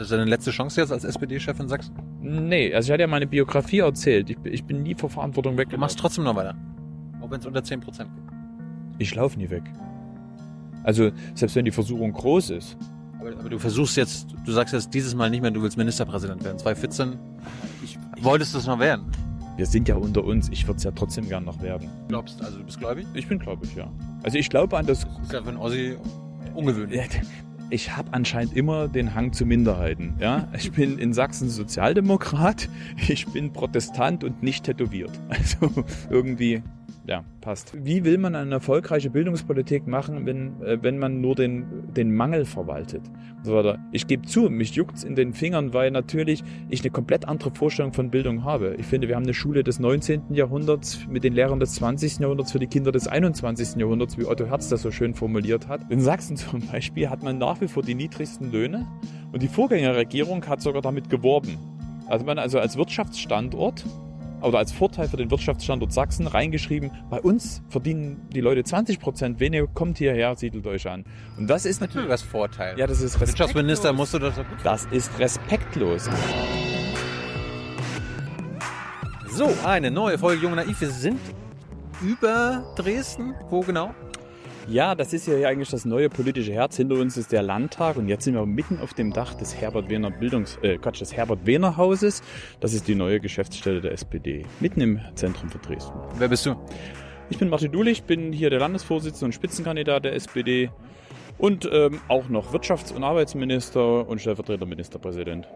das deine letzte Chance jetzt als SPD-Chef in Sachsen? Nee, also ich hatte ja meine Biografie erzählt. Ich, ich bin nie vor Verantwortung weg. Du machst trotzdem noch weiter. Auch wenn es unter 10% geht. Ich laufe nie weg. Also, selbst wenn die Versuchung groß ist. Aber, aber, du versuchst jetzt, du sagst jetzt dieses Mal nicht mehr, du willst Ministerpräsident werden. 2014 ich, wolltest du es noch werden. Wir sind ja unter uns. Ich würde es ja trotzdem gern noch werden. Glaubst also du bist gläubig? Ich bin gläubig, ja. Also ich glaube an das. Das ist ja für einen Ossi ungewöhnlich. Ich habe anscheinend immer den Hang zu Minderheiten. Ja, ich bin in Sachsen Sozialdemokrat, ich bin Protestant und nicht tätowiert. Also irgendwie ja, passt. Wie will man eine erfolgreiche Bildungspolitik machen, wenn, äh, wenn man nur den, den Mangel verwaltet? Ich gebe zu, mich juckt's in den Fingern, weil natürlich ich eine komplett andere Vorstellung von Bildung habe. Ich finde, wir haben eine Schule des 19. Jahrhunderts mit den Lehrern des 20. Jahrhunderts für die Kinder des 21. Jahrhunderts, wie Otto Herz das so schön formuliert hat. In Sachsen zum Beispiel hat man nach wie vor die niedrigsten Löhne und die Vorgängerregierung hat sogar damit geworben. Also man also als Wirtschaftsstandort oder als Vorteil für den Wirtschaftsstandort Sachsen reingeschrieben, bei uns verdienen die Leute 20 Prozent weniger, kommt hierher, siedelt euch an. Und das ist natürlich das Vorteil. Ja, das ist respektlos. Wirtschaftsminister musst du das gut Das ist respektlos. So, eine neue Folge Jung Naiv. Wir sind über Dresden. Wo genau? Ja, das ist ja eigentlich das neue politische Herz. Hinter uns ist der Landtag und jetzt sind wir mitten auf dem Dach des Herbert Wehner Bildungs, äh, Quatsch, des Herbert Wehner Hauses. Das ist die neue Geschäftsstelle der SPD. Mitten im Zentrum von Dresden. Wer bist du? Ich bin Martin Dulich, bin hier der Landesvorsitzende und Spitzenkandidat der SPD und ähm, auch noch Wirtschafts- und Arbeitsminister und stellvertretender Ministerpräsident.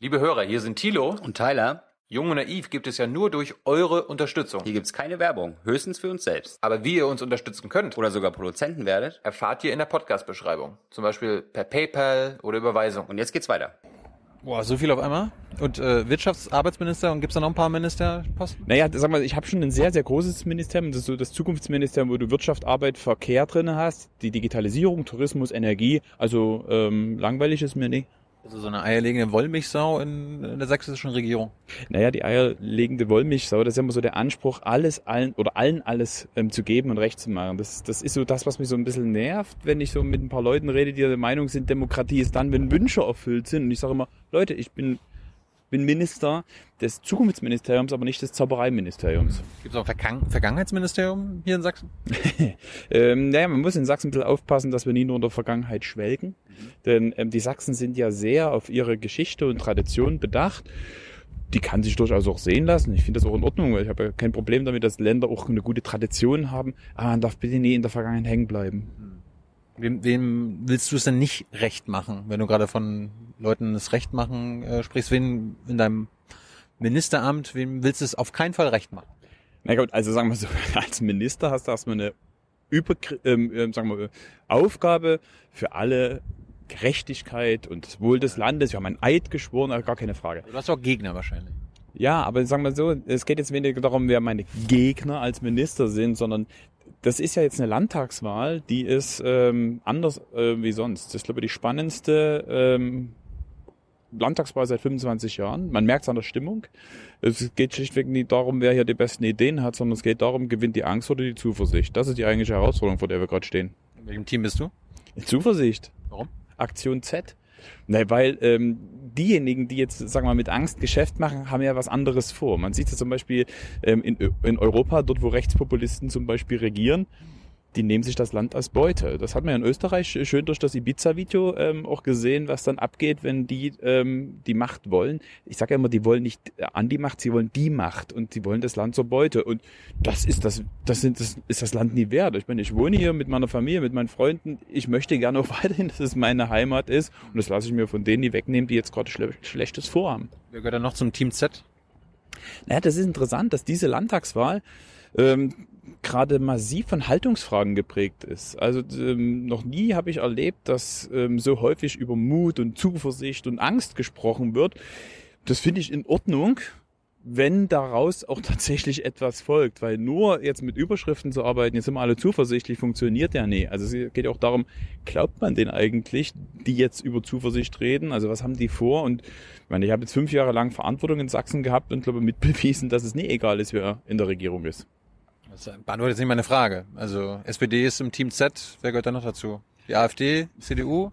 Liebe Hörer, hier sind Thilo und Tyler. Jung und Naiv gibt es ja nur durch eure Unterstützung. Hier gibt es keine Werbung, höchstens für uns selbst. Aber wie ihr uns unterstützen könnt oder sogar Produzenten werdet, erfahrt ihr in der Podcast-Beschreibung. Zum Beispiel per PayPal oder Überweisung. Und jetzt geht's weiter. Boah, so viel auf einmal. Und äh, Wirtschaftsarbeitsminister und gibt's da noch ein paar Ministerposten? Naja, sag mal, ich habe schon ein sehr, sehr großes Ministerium. Das ist so das Zukunftsministerium, wo du Wirtschaft, Arbeit, Verkehr drin hast, die Digitalisierung, Tourismus, Energie. Also ähm, langweilig ist mir nicht. Also so eine eierlegende Wollmilchsau in, in der sächsischen Regierung. Naja, die eierlegende Wollmilchsau, das ist ja immer so der Anspruch, alles allen oder allen alles ähm, zu geben und recht zu machen. Das, das ist so das, was mich so ein bisschen nervt, wenn ich so mit ein paar Leuten rede, die der Meinung sind, Demokratie ist dann, wenn Wünsche erfüllt sind. Und ich sage immer, Leute, ich bin bin Minister des Zukunftsministeriums, aber nicht des Zaubereiministeriums. Gibt es auch Vergangen Vergangenheitsministerium hier in Sachsen? ähm, naja, man muss in Sachsen ein bisschen aufpassen, dass wir nie nur in der Vergangenheit schwelgen. Mhm. Denn ähm, die Sachsen sind ja sehr auf ihre Geschichte und Tradition bedacht die kann sich durchaus auch sehen lassen. Ich finde das auch in Ordnung, weil ich habe ja kein Problem damit, dass Länder auch eine gute Tradition haben. Aber man darf bitte nie in der Vergangenheit hängen bleiben. Wem, wem willst du es denn nicht recht machen, wenn du gerade von Leuten das Recht machen äh, sprichst? Wen in deinem Ministeramt, wem willst du es auf keinen Fall recht machen? Na gut, also sagen wir so, als Minister hast du erstmal eine Über, ähm, ähm, sagen wir, Aufgabe für alle Gerechtigkeit und das Wohl des Landes. Wir haben ein Eid geschworen, also gar keine Frage. Du hast auch Gegner wahrscheinlich. Ja, aber sagen wir so, es geht jetzt weniger darum, wer meine Gegner als Minister sind, sondern das ist ja jetzt eine Landtagswahl, die ist ähm, anders äh, wie sonst. Das ist, glaube ich, die spannendste ähm, Landtagswahl seit 25 Jahren. Man merkt es an der Stimmung. Es geht schlichtweg nicht darum, wer hier die besten Ideen hat, sondern es geht darum, gewinnt die Angst oder die Zuversicht. Das ist die eigentliche Herausforderung, vor der wir gerade stehen. In welchem Team bist du? Zuversicht. Warum? Aktion Z. Ne, weil ähm, diejenigen, die jetzt, sagen wir mal, mit Angst Geschäft machen, haben ja was anderes vor. Man sieht es zum Beispiel ähm, in, in Europa, dort wo Rechtspopulisten zum Beispiel regieren, die nehmen sich das Land als Beute. Das hat man ja in Österreich schön durch das Ibiza-Video ähm, auch gesehen, was dann abgeht, wenn die ähm, die Macht wollen. Ich sage ja immer, die wollen nicht an die Macht, sie wollen die Macht und sie wollen das Land zur Beute. Und das ist das, das, sind, das ist das Land nie wert. Ich meine, ich wohne hier mit meiner Familie, mit meinen Freunden. Ich möchte gerne auch weiterhin, dass es meine Heimat ist. Und das lasse ich mir von denen nie wegnehmen, die jetzt gerade schle Schlechtes vorhaben. Wer gehört dann noch zum Team Z? Naja, das ist interessant, dass diese Landtagswahl ähm, gerade massiv von Haltungsfragen geprägt ist. Also ähm, noch nie habe ich erlebt, dass ähm, so häufig über Mut und Zuversicht und Angst gesprochen wird. Das finde ich in Ordnung, wenn daraus auch tatsächlich etwas folgt, weil nur jetzt mit Überschriften zu arbeiten, jetzt sind wir alle zuversichtlich, funktioniert ja nie. Also es geht auch darum, glaubt man denn eigentlich, die jetzt über Zuversicht reden? Also was haben die vor? Und ich meine, ich habe jetzt fünf Jahre lang Verantwortung in Sachsen gehabt und glaube mitbewiesen, dass es nie egal ist, wer in der Regierung ist. Das beantwortet jetzt nicht meine Frage. Also SPD ist im Team Z, wer gehört da noch dazu? Die AfD, CDU?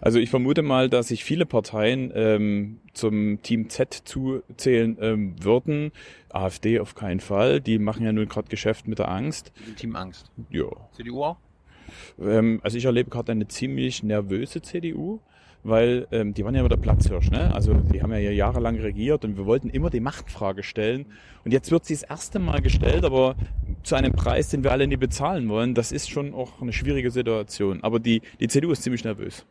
Also ich vermute mal, dass sich viele Parteien ähm, zum Team Z zuzählen ähm, würden. AfD auf keinen Fall. Die machen ja nun gerade Geschäft mit der Angst. Team Angst. Ja. CDU auch? Ähm, also ich erlebe gerade eine ziemlich nervöse CDU, weil ähm, die waren ja immer der Platzhirsch, ne? Also die haben ja hier jahrelang regiert und wir wollten immer die Machtfrage stellen. Und jetzt wird sie das erste Mal gestellt, aber zu einem Preis, den wir alle nie bezahlen wollen. Das ist schon auch eine schwierige Situation. Aber die, die CDU ist ziemlich nervös.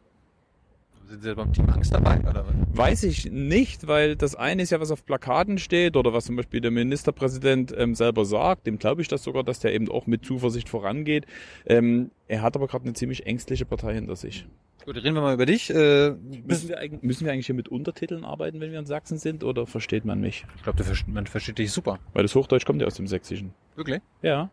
Sind Sie beim Team Angst dabei? Oder? was? Weiß ich nicht, weil das eine ist ja, was auf Plakaten steht oder was zum Beispiel der Ministerpräsident ähm, selber sagt. Dem glaube ich das sogar, dass der eben auch mit Zuversicht vorangeht. Ähm, er hat aber gerade eine ziemlich ängstliche Partei hinter sich. Gut, reden wir mal über dich. Äh, Müssen wir, eigentlich, müssen wir eigentlich hier mit Untertiteln arbeiten, wenn wir in Sachsen sind, oder versteht man mich? ich glaube, man versteht dich super. Weil das Hochdeutsch kommt ja aus dem Sächsischen. Wirklich? Ja.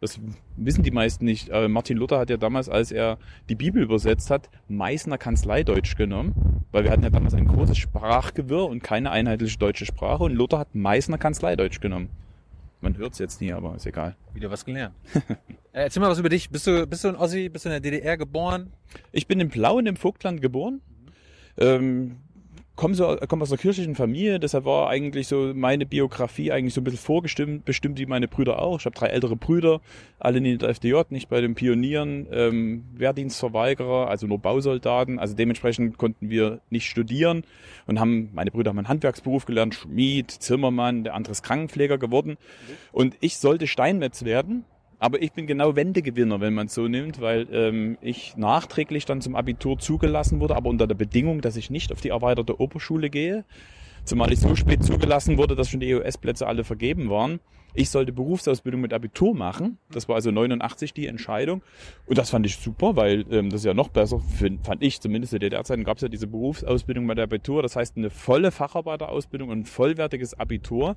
Das wissen die meisten nicht. Aber Martin Luther hat ja damals, als er die Bibel übersetzt hat, Meißner Kanzleideutsch genommen, weil wir hatten ja damals ein großes Sprachgewirr und keine einheitliche deutsche Sprache und Luther hat Meißner Kanzleideutsch genommen. Man hört's jetzt nie, aber ist egal. Wieder was gelernt. äh, erzähl mal was über dich. Bist du, bist du ein Ossi? Bist du in der DDR geboren? Ich bin in Plauen im Vogtland geboren. Ähm, komme so, komm aus einer kirchlichen Familie, deshalb war eigentlich so meine Biografie eigentlich so ein bisschen vorgestimmt, bestimmt wie meine Brüder auch. Ich habe drei ältere Brüder, alle in der FDJ, nicht bei den Pionieren, ähm, Wehrdienstverweigerer, also nur Bausoldaten. Also dementsprechend konnten wir nicht studieren und haben, meine Brüder haben einen Handwerksberuf gelernt, Schmied, Zimmermann, der andere ist Krankenpfleger geworden. Und ich sollte Steinmetz werden. Aber ich bin genau Wendegewinner, wenn man es so nimmt, weil ähm, ich nachträglich dann zum Abitur zugelassen wurde, aber unter der Bedingung, dass ich nicht auf die erweiterte Oberschule gehe. Zumal ich so spät zugelassen wurde, dass schon die EOS-Plätze alle vergeben waren. Ich sollte Berufsausbildung mit Abitur machen. Das war also 89 die Entscheidung. Und das fand ich super, weil ähm, das ist ja noch besser, find, fand ich zumindest. In der DDR-Zeiten gab es ja diese Berufsausbildung mit Abitur. Das heißt eine volle Facharbeiterausbildung und ein vollwertiges Abitur.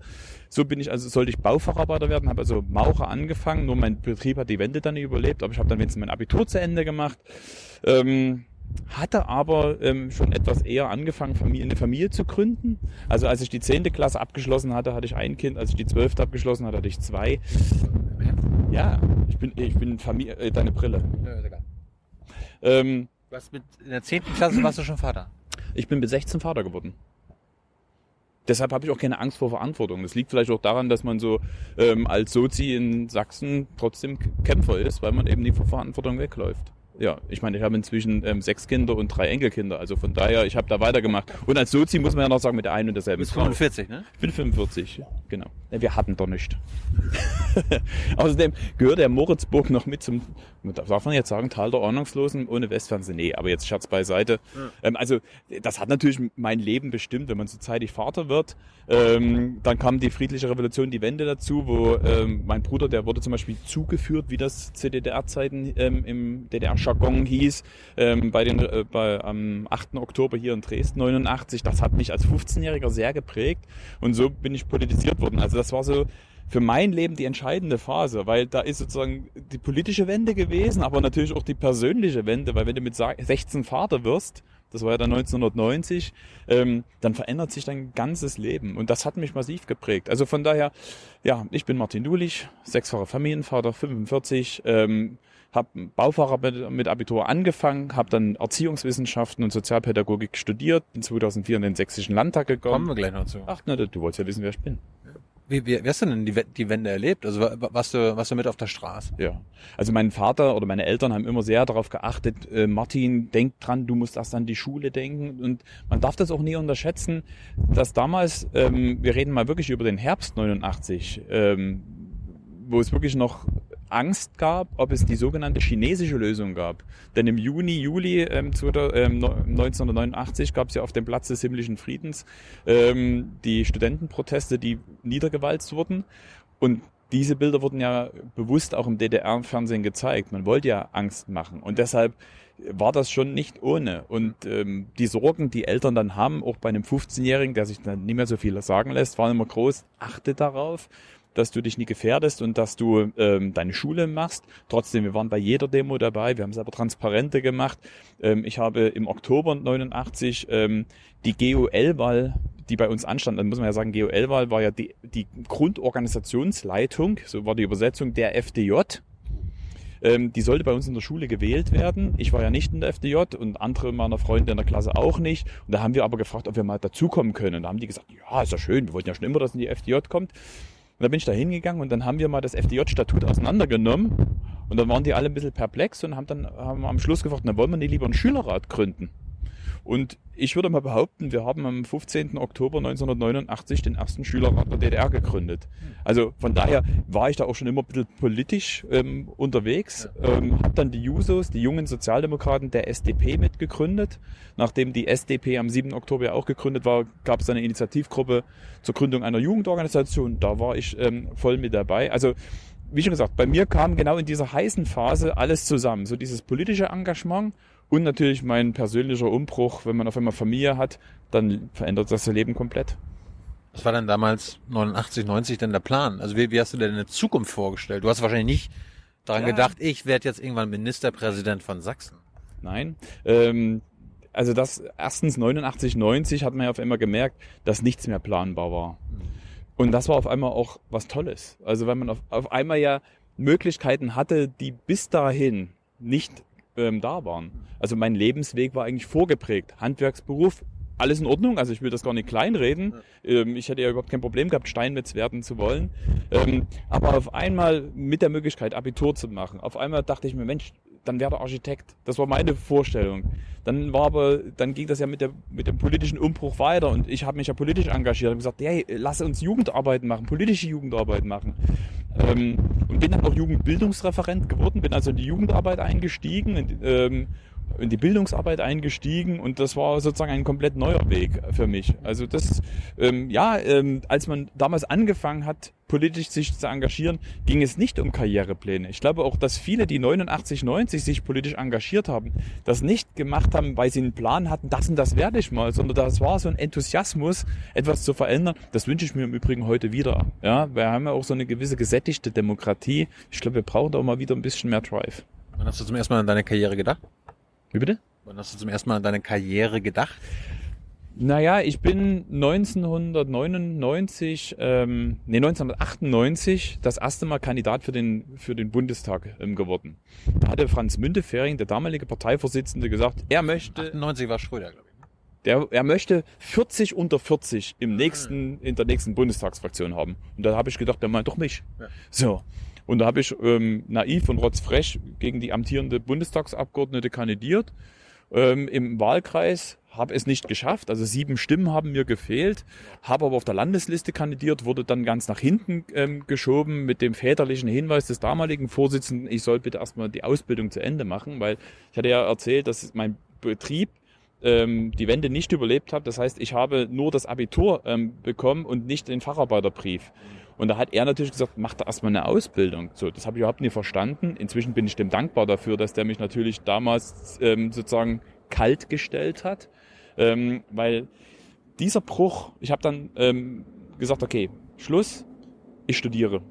So bin ich also, sollte ich Baufacharbeiter werden, habe also Maurer angefangen. Nur mein Betrieb hat die Wende dann nicht überlebt, aber ich habe dann wenigstens mein Abitur zu Ende gemacht. Ähm, hatte aber ähm, schon etwas eher angefangen, Familie, eine Familie zu gründen. Also als ich die zehnte Klasse abgeschlossen hatte, hatte ich ein Kind. Als ich die zwölfte abgeschlossen hatte, hatte ich zwei. Ja, ich bin, ich bin Familie, äh, deine Brille. Ist egal. Ähm, hast mit, in der 10. Klasse warst du schon Vater. ich bin mit 16 Vater geworden. Deshalb habe ich auch keine Angst vor Verantwortung. Das liegt vielleicht auch daran, dass man so ähm, als Sozi in Sachsen trotzdem Kämpfer ist, weil man eben nie vor Verantwortung wegläuft. Ja, ich meine, ich habe inzwischen ähm, sechs Kinder und drei Enkelkinder. Also von daher, ich habe da weitergemacht. Und als Sozi muss man ja noch sagen, mit der einen und derselben Bis Frau. 45, ne? Ich bin 45, genau. Ja, wir hatten doch nicht. Außerdem gehört der Moritzburg noch mit zum, darf man jetzt sagen, Tal der Ordnungslosen ohne Westfernsehen? Nee, aber jetzt Scherz beiseite. Ähm, also das hat natürlich mein Leben bestimmt, wenn man so zeitig Vater wird. Ähm, dann kam die friedliche Revolution, die Wende dazu, wo ähm, mein Bruder, der wurde zum Beispiel zugeführt, wie das zu DDR-Zeiten ähm, im DDR-Jargon hieß, ähm, bei den, äh, bei, am 8. Oktober hier in Dresden 89. Das hat mich als 15-Jähriger sehr geprägt und so bin ich politisiert worden. Also das war so für mein Leben die entscheidende Phase, weil da ist sozusagen die politische Wende gewesen, aber natürlich auch die persönliche Wende, weil wenn du mit 16 Vater wirst, das war ja dann 1990, ähm, dann verändert sich dein ganzes Leben und das hat mich massiv geprägt. Also von daher, ja, ich bin Martin Dulich, sechsfacher Familienvater, 45, ähm, habe Baufahrer mit, mit Abitur angefangen, habe dann Erziehungswissenschaften und Sozialpädagogik studiert, bin 2004 in den Sächsischen Landtag Kommen gekommen. wir gleich noch zu. Ach, na, du wolltest ja wissen, wer ich bin. Wie, wie, wie hast du denn die, die Wende erlebt? Also wa- wa- warst du, warst du mit auf der Straße? Ja. Also mein Vater oder meine Eltern haben immer sehr darauf geachtet, äh, Martin, denk dran, du musst erst an die Schule denken. Und man darf das auch nie unterschätzen, dass damals, ähm, wir reden mal wirklich über den Herbst 89, ähm, wo es wirklich noch Angst gab, ob es die sogenannte chinesische Lösung gab. Denn im Juni, Juli ähm, 2000, ähm, 1989 gab es ja auf dem Platz des himmlischen Friedens ähm, die Studentenproteste, die niedergewalzt wurden. Und diese Bilder wurden ja bewusst auch im DDR-Fernsehen gezeigt. Man wollte ja Angst machen. Und deshalb war das schon nicht ohne. Und ähm, die Sorgen, die Eltern dann haben, auch bei einem 15-Jährigen, der sich dann nicht mehr so viel sagen lässt, waren immer groß. Achte darauf, dass du dich nie gefährdest und dass du ähm, deine Schule machst. Trotzdem, wir waren bei jeder Demo dabei, wir haben selber Transparente gemacht. Ähm, ich habe im Oktober 89 ähm, die GOL-Wahl, die bei uns anstand, dann muss man ja sagen, GOL-Wahl war ja die, die Grundorganisationsleitung, so war die Übersetzung der FDJ. Ähm, die sollte bei uns in der Schule gewählt werden. Ich war ja nicht in der FDJ und andere meiner Freunde in der Klasse auch nicht. Und da haben wir aber gefragt, ob wir mal dazukommen können. Und da haben die gesagt, ja, ist ja schön, wir wollten ja schon immer, dass in die FDJ kommt. Und da bin ich da hingegangen und dann haben wir mal das FDJ-Statut auseinandergenommen. Und dann waren die alle ein bisschen perplex und haben dann haben am Schluss gefragt, na wollen wir nicht lieber einen Schülerrat gründen? Und ich würde mal behaupten, wir haben am 15. Oktober 1989 den ersten Schülerrat der DDR gegründet. Also von daher war ich da auch schon immer ein bisschen politisch ähm, unterwegs. Ähm, habe dann die Jusos, die jungen Sozialdemokraten der SDP mitgegründet. Nachdem die SDP am 7. Oktober auch gegründet war, gab es eine Initiativgruppe zur Gründung einer Jugendorganisation. Da war ich ähm, voll mit dabei. Also wie schon gesagt, bei mir kam genau in dieser heißen Phase alles zusammen. So dieses politische Engagement und natürlich mein persönlicher Umbruch, wenn man auf einmal Familie hat, dann verändert das Leben komplett. Was war denn damals 89, 90 denn der Plan? Also wie, wie hast du dir eine Zukunft vorgestellt? Du hast wahrscheinlich nicht daran Ja. gedacht, ich werde jetzt irgendwann Ministerpräsident von Sachsen. Nein. Ähm, also das erstens 89, 90 hat man ja auf einmal gemerkt, dass nichts mehr planbar war. Und das war auf einmal auch was Tolles. Also wenn man auf, auf einmal ja Möglichkeiten hatte, die bis dahin nicht ähm, da waren. Also mein Lebensweg war eigentlich vorgeprägt. Handwerksberuf, alles in Ordnung. Also ich will das gar nicht kleinreden. Ähm, ich hätte ja überhaupt kein Problem gehabt, Steinmetz werden zu wollen. Ähm, aber auf einmal mit der Möglichkeit, Abitur zu machen, auf einmal dachte ich mir, Mensch, dann wäre der Architekt. Das war meine Vorstellung. Dann war aber, dann ging das ja mit, der, mit dem politischen Umbruch weiter und ich habe mich ja politisch engagiert und gesagt, hey, lass uns Jugendarbeit machen, politische Jugendarbeit machen. Ähm, und bin dann auch Jugendbildungsreferent geworden, bin also in die Jugendarbeit eingestiegen, in, die Bildungsarbeit eingestiegen und das war sozusagen ein komplett neuer Weg für mich. Also das, ähm, ja, ähm, als man damals angefangen hat, politisch sich zu engagieren, ging es nicht um Karrierepläne. Ich glaube auch, dass viele, die 89, 90 sich politisch engagiert haben, das nicht gemacht haben, weil sie einen Plan hatten, das und das werde ich mal, sondern das war so ein Enthusiasmus, etwas zu verändern. Das wünsche ich mir im Übrigen heute wieder. Ja, wir haben ja auch so eine gewisse gesättigte Demokratie. Ich glaube, wir brauchen da auch mal wieder ein bisschen mehr Drive. Wann hast du zum ersten Mal an deine Karriere gedacht? Wie bitte? Wann hast du zum ersten Mal an deine Karriere gedacht? Naja, ich bin 1999, ähm, nee, 1998 das erste Mal Kandidat für den, für den Bundestag ähm, geworden. Da hatte Franz Müntefering, der damalige Parteivorsitzende, gesagt, er möchte, 98 war Schröder, glaube ich. ne? der, er möchte 40 unter 40 im nächsten, in der nächsten Bundestagsfraktion haben. Und da habe ich gedacht, der meint doch mich. Ja. So. Und da habe ich ähm, naiv und rotzfrech gegen die amtierende Bundestagsabgeordnete kandidiert. Ähm, Im Wahlkreis habe es nicht geschafft, also sieben Stimmen haben mir gefehlt, habe aber auf der Landesliste kandidiert, wurde dann ganz nach hinten ähm, geschoben mit dem väterlichen Hinweis des damaligen Vorsitzenden, ich soll bitte erstmal die Ausbildung zu Ende machen, weil ich hatte ja erzählt, dass mein Betrieb ähm, die Wende nicht überlebt hat. Das heißt, ich habe nur das Abitur ähm, bekommen und nicht den Facharbeiterbrief. Und da hat er natürlich gesagt, mach da erstmal eine Ausbildung. So, das habe ich überhaupt nie verstanden. Inzwischen bin ich dem dankbar dafür, dass der mich natürlich damals ähm, sozusagen kalt gestellt hat. Ähm, weil dieser Bruch, ich habe dann ähm, gesagt, okay, Schluss, ich studiere.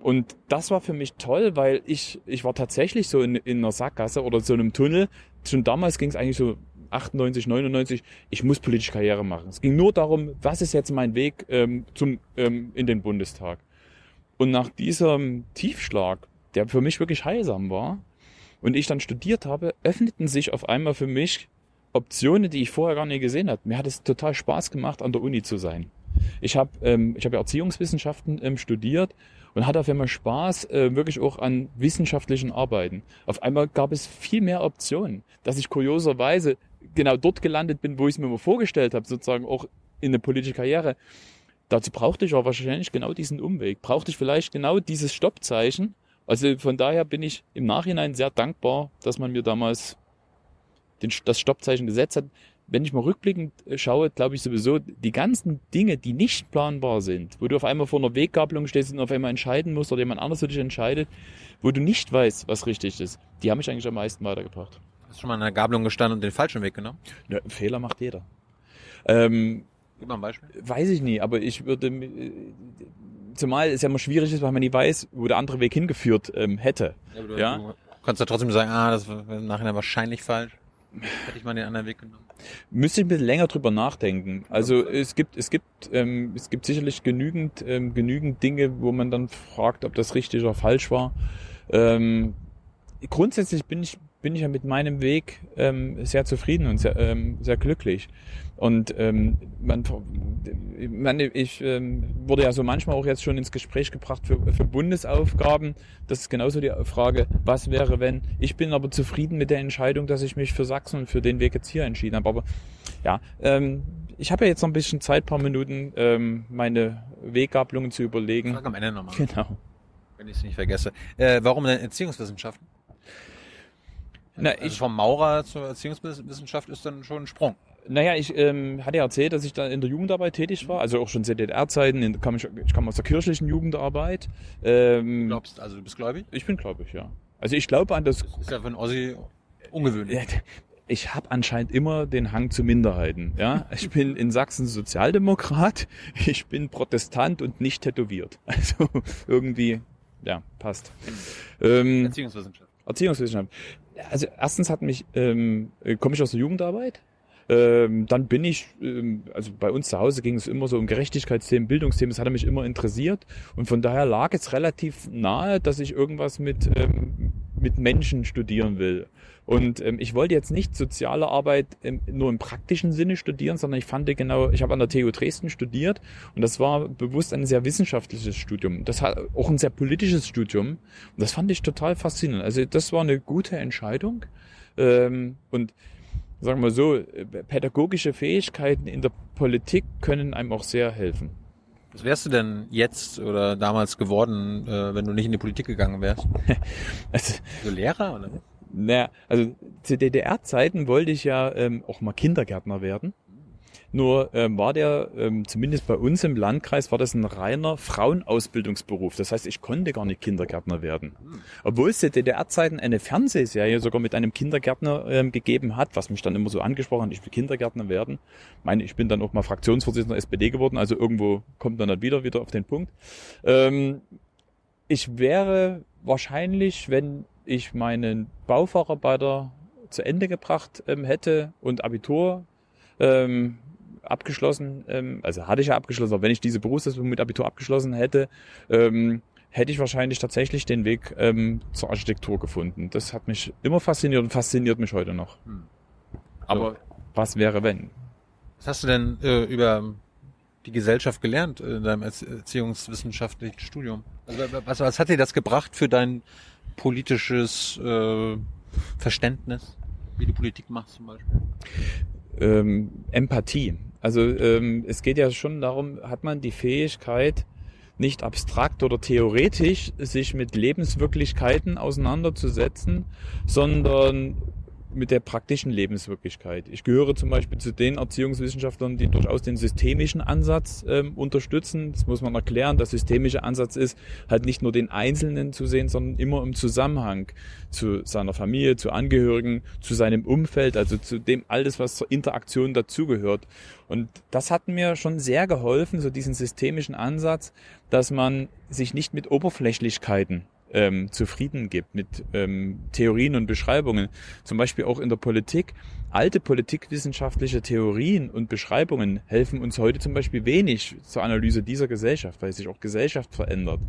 Und das war für mich toll, weil ich, ich war tatsächlich so in, in einer Sackgasse oder so einem Tunnel. Schon damals ging es eigentlich so 98, 99, ich muss politische Karriere machen. Es ging nur darum, was ist jetzt mein Weg ähm, zum, ähm, in den Bundestag. Und nach diesem Tiefschlag, der für mich wirklich heilsam war, und ich dann studiert habe, öffneten sich auf einmal für mich Optionen, die ich vorher gar nicht gesehen habe. Mir hat es total Spaß gemacht, an der Uni zu sein. Ich habe ähm, ich hab Erziehungswissenschaften ähm, studiert und hatte auf einmal Spaß äh, wirklich auch an wissenschaftlichen Arbeiten. Auf einmal gab es viel mehr Optionen, dass ich kurioserweise genau dort gelandet bin, wo ich es mir mal vorgestellt habe, sozusagen auch in eine politische Karriere. Dazu brauchte ich aber wahrscheinlich genau diesen Umweg. Brauchte ich vielleicht genau dieses Stoppzeichen. Also von daher bin ich im Nachhinein sehr dankbar, dass man mir damals den, das Stoppzeichen gesetzt hat. Wenn ich mal rückblickend äh, schaue, glaube ich sowieso, die ganzen Dinge, die nicht planbar sind, wo du auf einmal vor einer Weggabelung stehst und auf einmal entscheiden musst oder jemand anders für dich entscheidet, wo du nicht weißt, was richtig ist, die haben mich eigentlich am meisten weitergebracht. Hast du schon mal an einer Gabelung gestanden und den falschen Weg genommen? Ja, Fehler macht jeder. Ähm, Gib mal ein Beispiel. weiß ich nie, aber ich würde, zumal es ja immer schwierig ist, weil man nie weiß, wo der andere Weg hingeführt ähm, hätte. Ja, du, Ja. du kannst ja trotzdem sagen, ah, das war im Nachhinein wahrscheinlich falsch. Hätte ich mal den anderen Weg genommen. Müsste ich ein bisschen länger drüber nachdenken. Also es gibt, es gibt, ähm, es gibt sicherlich genügend, ähm, genügend Dinge, wo man dann fragt, ob das richtig oder falsch war. Ähm, grundsätzlich bin ich bin ich ja mit meinem Weg ähm, sehr zufrieden und sehr, ähm, sehr glücklich. Und ähm, man, man, ich ähm, wurde ja so manchmal auch jetzt schon ins Gespräch gebracht für, für Bundesaufgaben. Das ist genauso die Frage, was wäre, wenn. Ich bin aber zufrieden mit der Entscheidung, dass ich mich für Sachsen und für den Weg jetzt hier entschieden habe. Aber ja, ähm, ich habe ja jetzt noch ein bisschen Zeit, paar Minuten, ähm, meine Weggabelungen zu überlegen. Frag am Ende nochmal. Genau. Wenn ich es nicht vergesse. Äh, warum denn Erziehungswissenschaften? Na, Also ich, vom Maurer zur Erziehungswissenschaft ist dann schon ein Sprung. naja, ich ähm, hatte ja erzählt, dass ich da in der Jugendarbeit tätig war, also auch schon ZDR-Zeiten. in- kam Ich, ich kam aus der kirchlichen Jugendarbeit. Du Ähm, glaubst, also du bist gläubig? ich bin gläubig, ja. Also ich glaube an das. Ist ja einen Ossi ungewöhnlich. Ich habe anscheinend immer den Hang zu Minderheiten. Ja, ich bin in Sachsen Sozialdemokrat, ich bin Protestant und nicht tätowiert. Also irgendwie, ja, passt. Ähm, Erziehungswissenschaft. Erziehungswissenschaft. Also erstens hat mich, ähm, äh, komme ich aus der Jugendarbeit. Ähm, dann bin ich, ähm, also bei uns zu Hause ging es immer so um Gerechtigkeitsthemen, Bildungsthemen, das hatte mich immer interessiert. Und von daher lag es relativ nahe, dass ich irgendwas mit, ähm, mit Menschen studieren will. Und ähm, ich wollte jetzt nicht soziale Arbeit ähm, nur im praktischen Sinne studieren, sondern ich fand genau, ich habe an der TU Dresden studiert und das war bewusst ein sehr wissenschaftliches Studium. Das hat auch ein sehr politisches Studium und das fand ich total faszinierend. Also das war eine gute Entscheidung ähm, und sagen wir so, pädagogische Fähigkeiten in der Politik können einem auch sehr helfen. Was wärst du denn jetzt oder damals geworden, äh, wenn du nicht in die Politik gegangen wärst? Also, So Lehrer oder? Naja, also zu DDR-Zeiten wollte ich ja ähm, auch mal Kindergärtner werden. Nur ähm, war der, ähm, zumindest bei uns im Landkreis, war das ein reiner Frauenausbildungsberuf. Das heißt, ich konnte gar nicht Kindergärtner werden. Obwohl es zu DDR-Zeiten eine Fernsehserie sogar mit einem Kindergärtner ähm, gegeben hat, was mich dann immer so angesprochen hat, ich will Kindergärtner werden. Ich meine, ich bin dann auch mal Fraktionsvorsitzender der SPD geworden, also irgendwo kommt man dann wieder, wieder auf den Punkt. Ähm, ich wäre wahrscheinlich, wenn ich meinen Baufahrarbeiter zu Ende gebracht ähm, hätte und Abitur ähm, abgeschlossen, ähm, also hatte ich ja abgeschlossen, aber wenn ich diese Berufsausbildung mit Abitur abgeschlossen hätte, ähm, hätte ich wahrscheinlich tatsächlich den Weg ähm, zur Architektur gefunden. Das hat mich immer fasziniert und fasziniert mich heute noch. Hm. Aber was wäre wenn? Was hast du denn äh, über die Gesellschaft gelernt in deinem Erzie- erziehungswissenschaftlichen Studium? Also, was, was hat dir das gebracht für dein politisches äh, Verständnis, wie du Politik machst zum Beispiel? ähm, Empathie. Also ähm, es geht ja schon darum, hat man die Fähigkeit, nicht abstrakt oder theoretisch sich mit Lebenswirklichkeiten auseinanderzusetzen, sondern mit der praktischen Lebenswirklichkeit. Ich gehöre zum Beispiel zu den Erziehungswissenschaftlern, die durchaus den systemischen Ansatz ähm, unterstützen. Das muss man erklären. Der systemische Ansatz ist halt nicht nur den Einzelnen zu sehen, sondern immer im Zusammenhang zu seiner Familie, zu Angehörigen, zu seinem Umfeld, also zu dem alles, was zur Interaktion dazugehört. Und das hat mir schon sehr geholfen, so diesen systemischen Ansatz, dass man sich nicht mit Oberflächlichkeiten ähm, zufrieden gibt mit ähm, Theorien und Beschreibungen. Zum Beispiel auch in der Politik. Alte politikwissenschaftliche Theorien und Beschreibungen helfen uns heute zum Beispiel wenig zur Analyse dieser Gesellschaft, weil sich auch Gesellschaft verändert.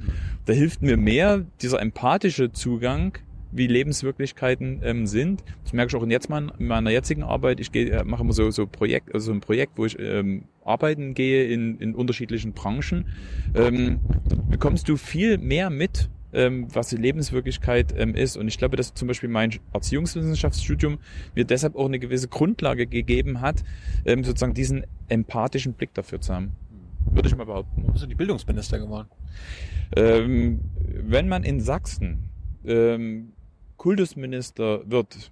Da hilft mir mehr dieser empathische Zugang, wie Lebenswirklichkeiten ähm, sind. Das merke ich auch in, jetzt mal in meiner jetzigen Arbeit. Ich gehe, äh, mache immer so, so Projekt, also so ein Projekt, wo ich ähm, arbeiten gehe in, in unterschiedlichen Branchen. Ähm, bekommst du viel mehr mit, ähm, was die Lebenswirklichkeit ähm, ist. Und ich glaube, dass zum Beispiel mein Erziehungswissenschaftsstudium mir deshalb auch eine gewisse Grundlage gegeben hat, ähm, sozusagen diesen empathischen Blick dafür zu haben. Würde ich mal behaupten. Bist du die Bildungsminister geworden? Ähm, wenn man in Sachsen ähm, Kultusminister wird,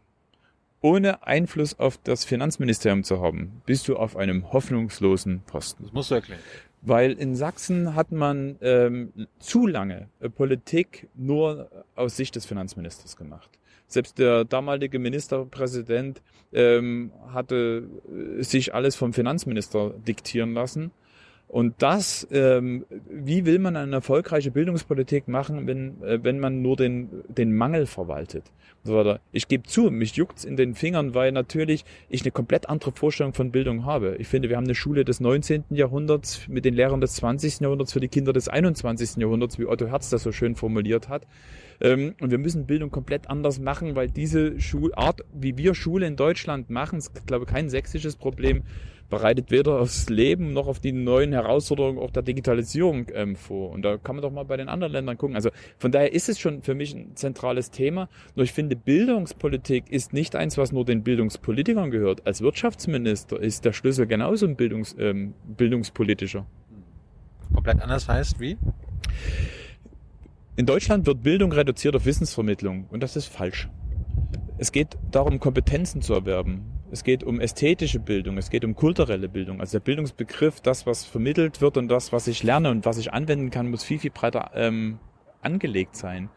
ohne Einfluss auf das Finanzministerium zu haben, bist du auf einem hoffnungslosen Posten. Das musst du erklären. Weil in Sachsen hat man ähm, zu lange äh, Politik nur aus Sicht des Finanzministers gemacht. Selbst der damalige Ministerpräsident ähm, hatte äh, sich alles vom Finanzminister diktieren lassen. Und das, ähm, wie will man eine erfolgreiche Bildungspolitik machen, wenn, äh, wenn man nur den, den Mangel verwaltet? Und so weiter. Ich gebe zu, mich juckt's in den Fingern, weil natürlich ich eine komplett andere Vorstellung von Bildung habe. Ich finde, wir haben eine Schule des 19. Jahrhunderts mit den Lehrern des 20. Jahrhunderts für die Kinder des 21. Jahrhunderts, wie Otto Herz das so schön formuliert hat. Ähm, und wir müssen Bildung komplett anders machen, weil diese Schulart, wie wir Schule in Deutschland machen, ist, glaube ich, kein sächsisches Problem, bereitet weder aufs Leben noch auf die neuen Herausforderungen auch der Digitalisierung ähm, vor. Und da kann man doch mal bei den anderen Ländern gucken. Also von daher ist es schon für mich ein zentrales Thema. Nur ich finde, Bildungspolitik ist nicht eins, was nur den Bildungspolitikern gehört. Als Wirtschaftsminister ist der Schlüssel genauso ein Bildungs, ähm, bildungspolitischer. Komplett anders heißt wie? In Deutschland wird Bildung reduziert auf Wissensvermittlung und das ist falsch. Es geht darum, Kompetenzen zu erwerben. Es geht um ästhetische Bildung, es geht um kulturelle Bildung. Also der Bildungsbegriff, das, was vermittelt wird und das, was ich lerne und was ich anwenden kann, muss viel, viel breiter ähm, angelegt sein.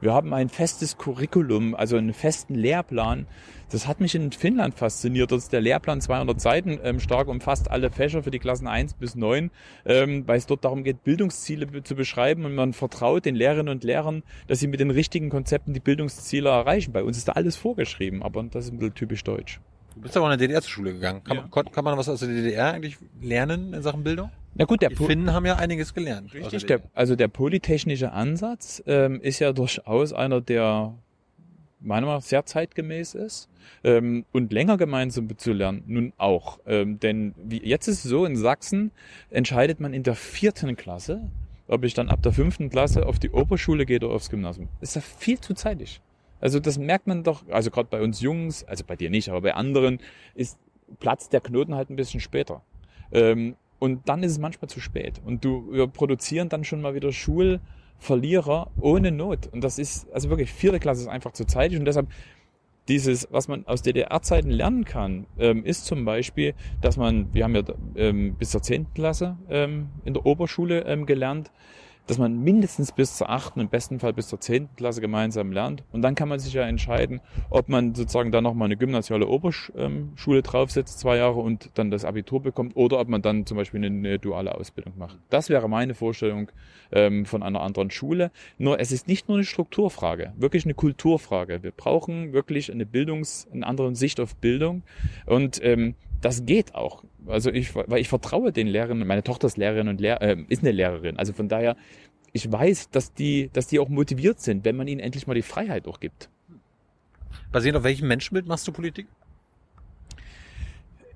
Wir haben ein festes Curriculum, also einen festen Lehrplan. Das hat mich in Finnland fasziniert. Das ist der Lehrplan 200 Seiten ähm, stark umfasst alle Fächer für die Klassen 1 bis 9, ähm, weil es dort darum geht, Bildungsziele zu beschreiben und man vertraut den Lehrerinnen und Lehrern, dass sie mit den richtigen Konzepten die Bildungsziele erreichen. Bei uns ist da alles vorgeschrieben, aber das ist ein bisschen typisch deutsch. Du bist aber in der DDR zur Schule gegangen. Kann, Ja. man, kann man was aus der DDR eigentlich lernen in Sachen Bildung? Na gut, der Die Finnen haben ja einiges gelernt. Richtig, der der, also der polytechnische Ansatz ähm, ist ja durchaus einer, der meiner Meinung nach sehr zeitgemäß ist ähm, und länger gemeinsam zu lernen nun auch. Ähm, denn wie, jetzt ist es so, in Sachsen entscheidet man in der vierten Klasse, ob ich dann ab der fünften Klasse auf die Oberschule gehe oder aufs Gymnasium. Ist ja viel zu zeitig. Also das merkt man doch, also gerade bei uns Jungs, also bei dir nicht, aber bei anderen ist Platz der Knoten halt ein bisschen später. Ähm, und dann ist es manchmal zu spät. Und du, wir produzieren dann schon mal wieder Schulverlierer ohne Not. Und das ist, also wirklich, vierte Klasse ist einfach zu zeitig. Und deshalb, dieses, was man aus DDR-Zeiten lernen kann, ähm, ist zum Beispiel, dass man, wir haben ja ähm, bis zur zehnten Klasse ähm, in der Oberschule ähm, gelernt, dass man mindestens bis zur achten, im besten Fall bis zur zehnten Klasse gemeinsam lernt. Und dann kann man sich ja entscheiden, ob man sozusagen da nochmal eine gymnasiale Oberschule draufsetzt, zwei Jahre und dann das Abitur bekommt, oder ob man dann zum Beispiel eine, eine duale Ausbildung macht. Das wäre meine Vorstellung ähm, von einer anderen Schule. Nur es ist nicht nur eine Strukturfrage, wirklich eine Kulturfrage. Wir brauchen wirklich eine Bildungs-, eine andere Sicht auf Bildung. Und ähm, das geht auch. Also ich, weil ich vertraue den Lehrerinnen, meine Tochter ist Lehrerin und Lehr, äh, ist eine Lehrerin. Also von daher, ich weiß, dass die, dass die auch motiviert sind, wenn man ihnen endlich mal die Freiheit auch gibt. Basierend auf welchem Menschenbild machst du Politik?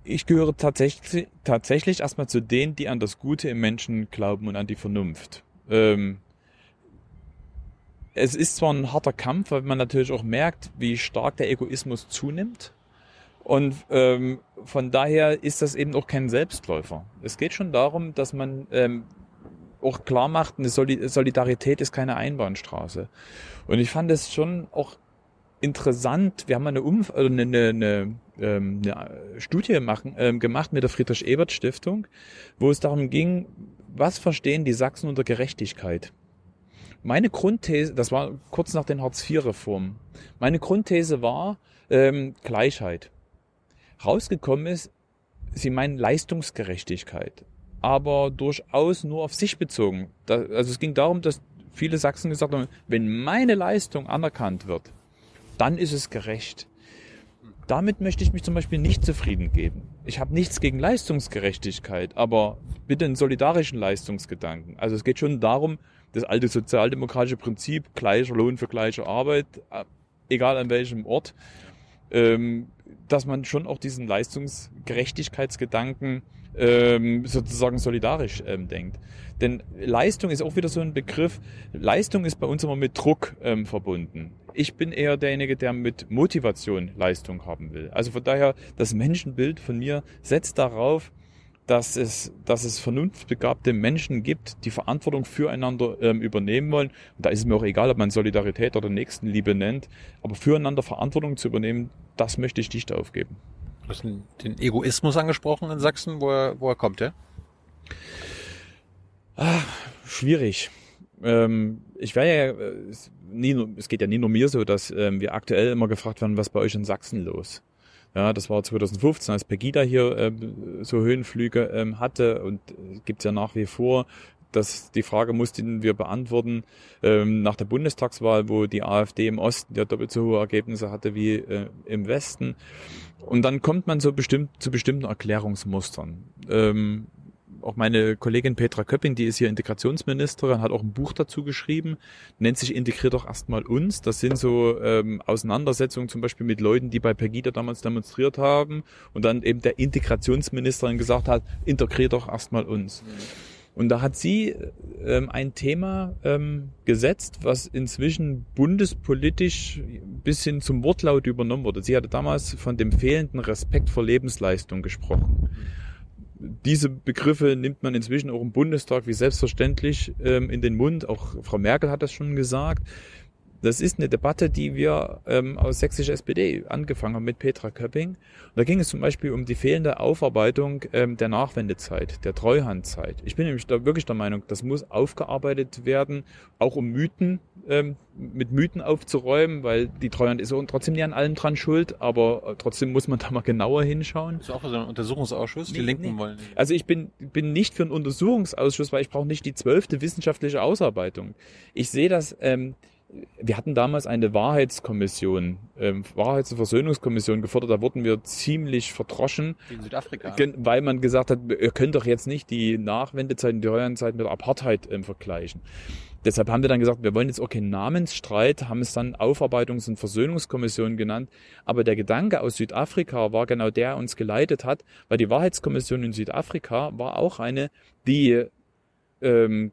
Ich gehöre tatsächlich, tatsächlich erstmal zu denen, die an das Gute im Menschen glauben und an die Vernunft. Ähm, es ist zwar ein harter Kampf, weil man natürlich auch merkt, wie stark der Egoismus zunimmt. Und ähm, von daher ist das eben auch kein Selbstläufer. Es geht schon darum, dass man ähm, auch klar macht, eine Soli Solidarität ist keine Einbahnstraße. Und ich fand es schon auch interessant. Wir haben mal eine, Umf also eine, eine, eine, ähm, eine Studie machen, ähm, gemacht mit der Friedrich-Ebert-Stiftung, wo es darum ging, was verstehen die Sachsen unter Gerechtigkeit? Meine Grundthese, das war kurz nach den Hartz-IV-Reformen, meine Grundthese war ähm, Gleichheit. Rausgekommen ist, sie meinen Leistungsgerechtigkeit, aber durchaus nur auf sich bezogen. Da, also es ging darum, dass viele Sachsen gesagt haben, wenn meine Leistung anerkannt wird, dann ist es gerecht. Damit möchte ich mich zum Beispiel nicht zufrieden geben. Ich habe nichts gegen Leistungsgerechtigkeit, aber bitte einen solidarischen Leistungsgedanken. Also es geht schon darum, das alte sozialdemokratische Prinzip, gleicher Lohn für gleiche Arbeit, äh, egal an welchem Ort, ähm, dass man schon auch diesen Leistungsgerechtigkeitsgedanken ähm, sozusagen solidarisch ähm, denkt. Denn Leistung ist auch wieder so ein Begriff. Leistung ist bei uns immer mit Druck ähm, verbunden. Ich bin eher derjenige, der mit Motivation Leistung haben will. Also von daher, das Menschenbild von mir setzt darauf, dass es, dass es vernunftbegabte Menschen gibt, die Verantwortung füreinander ähm, übernehmen wollen. Und da ist es mir auch egal, ob man Solidarität oder Nächstenliebe nennt. Aber füreinander Verantwortung zu übernehmen, das möchte ich nicht aufgeben. Du hast den Egoismus angesprochen in Sachsen, wo er, wo er kommt, ja? Schwierig. Ähm, ich wäre ja, äh, es, nie, es geht ja nie nur mir so, dass ähm, wir aktuell immer gefragt werden, was bei euch in Sachsen los? Ja, das war 2015, als Pegida hier äh, so Höhenflüge ähm, hatte und äh, gibt's ja nach wie vor. Das, die Frage mussten wir beantworten ähm, nach der Bundestagswahl, wo die AfD im Osten ja doppelt so hohe Ergebnisse hatte wie äh, im Westen. Und dann kommt man so bestimmt zu bestimmten Erklärungsmustern. Ähm, auch meine Kollegin Petra Köpping, die ist hier Integrationsministerin, hat auch ein Buch dazu geschrieben, nennt sich Integriert doch erstmal uns. Das sind so ähm, Auseinandersetzungen zum Beispiel mit Leuten, die bei Pegida damals demonstriert haben und dann eben der Integrationsministerin gesagt hat, integriert doch erstmal uns. Mhm. Und da hat sie ähm, ein Thema ähm, gesetzt, was inzwischen bundespolitisch bis hin zum Wortlaut übernommen wurde. Sie hatte damals von dem fehlenden Respekt vor Lebensleistung gesprochen. Diese Begriffe nimmt man inzwischen auch im Bundestag wie selbstverständlich ähm, in den Mund. Auch Frau Merkel hat das schon gesagt. Das ist eine Debatte, die wir ähm, aus sächsischer SPD angefangen haben mit Petra Köpping. Und da ging es zum Beispiel um die fehlende Aufarbeitung ähm, der Nachwendezeit, der Treuhandzeit. Ich bin nämlich da wirklich der Meinung, das muss aufgearbeitet werden, auch um Mythen, ähm, mit Mythen aufzuräumen, weil die Treuhand ist trotzdem nicht an allem dran schuld, aber äh, trotzdem muss man da mal genauer hinschauen. Ist auch für so einen Untersuchungsausschuss? Nee, die Linken nee. wollen. Also ich bin, bin nicht für einen Untersuchungsausschuss, weil ich brauche nicht die zwölfte wissenschaftliche Ausarbeitung. Ich sehe das, ähm, wir hatten damals eine Wahrheitskommission, ähm, Wahrheits- und Versöhnungskommission gefordert, da wurden wir ziemlich verdroschen. In Südafrika. Weil man gesagt hat, ihr könnt doch jetzt nicht die Nachwendezeit und die Reuernzeit mit der Apartheid ähm, vergleichen. Deshalb haben wir dann gesagt, wir wollen jetzt auch keinen Namensstreit, haben es dann Aufarbeitungs- und Versöhnungskommission genannt. Aber der Gedanke aus Südafrika war genau der, der uns geleitet hat, weil die Wahrheitskommission in Südafrika war auch eine, die ähm,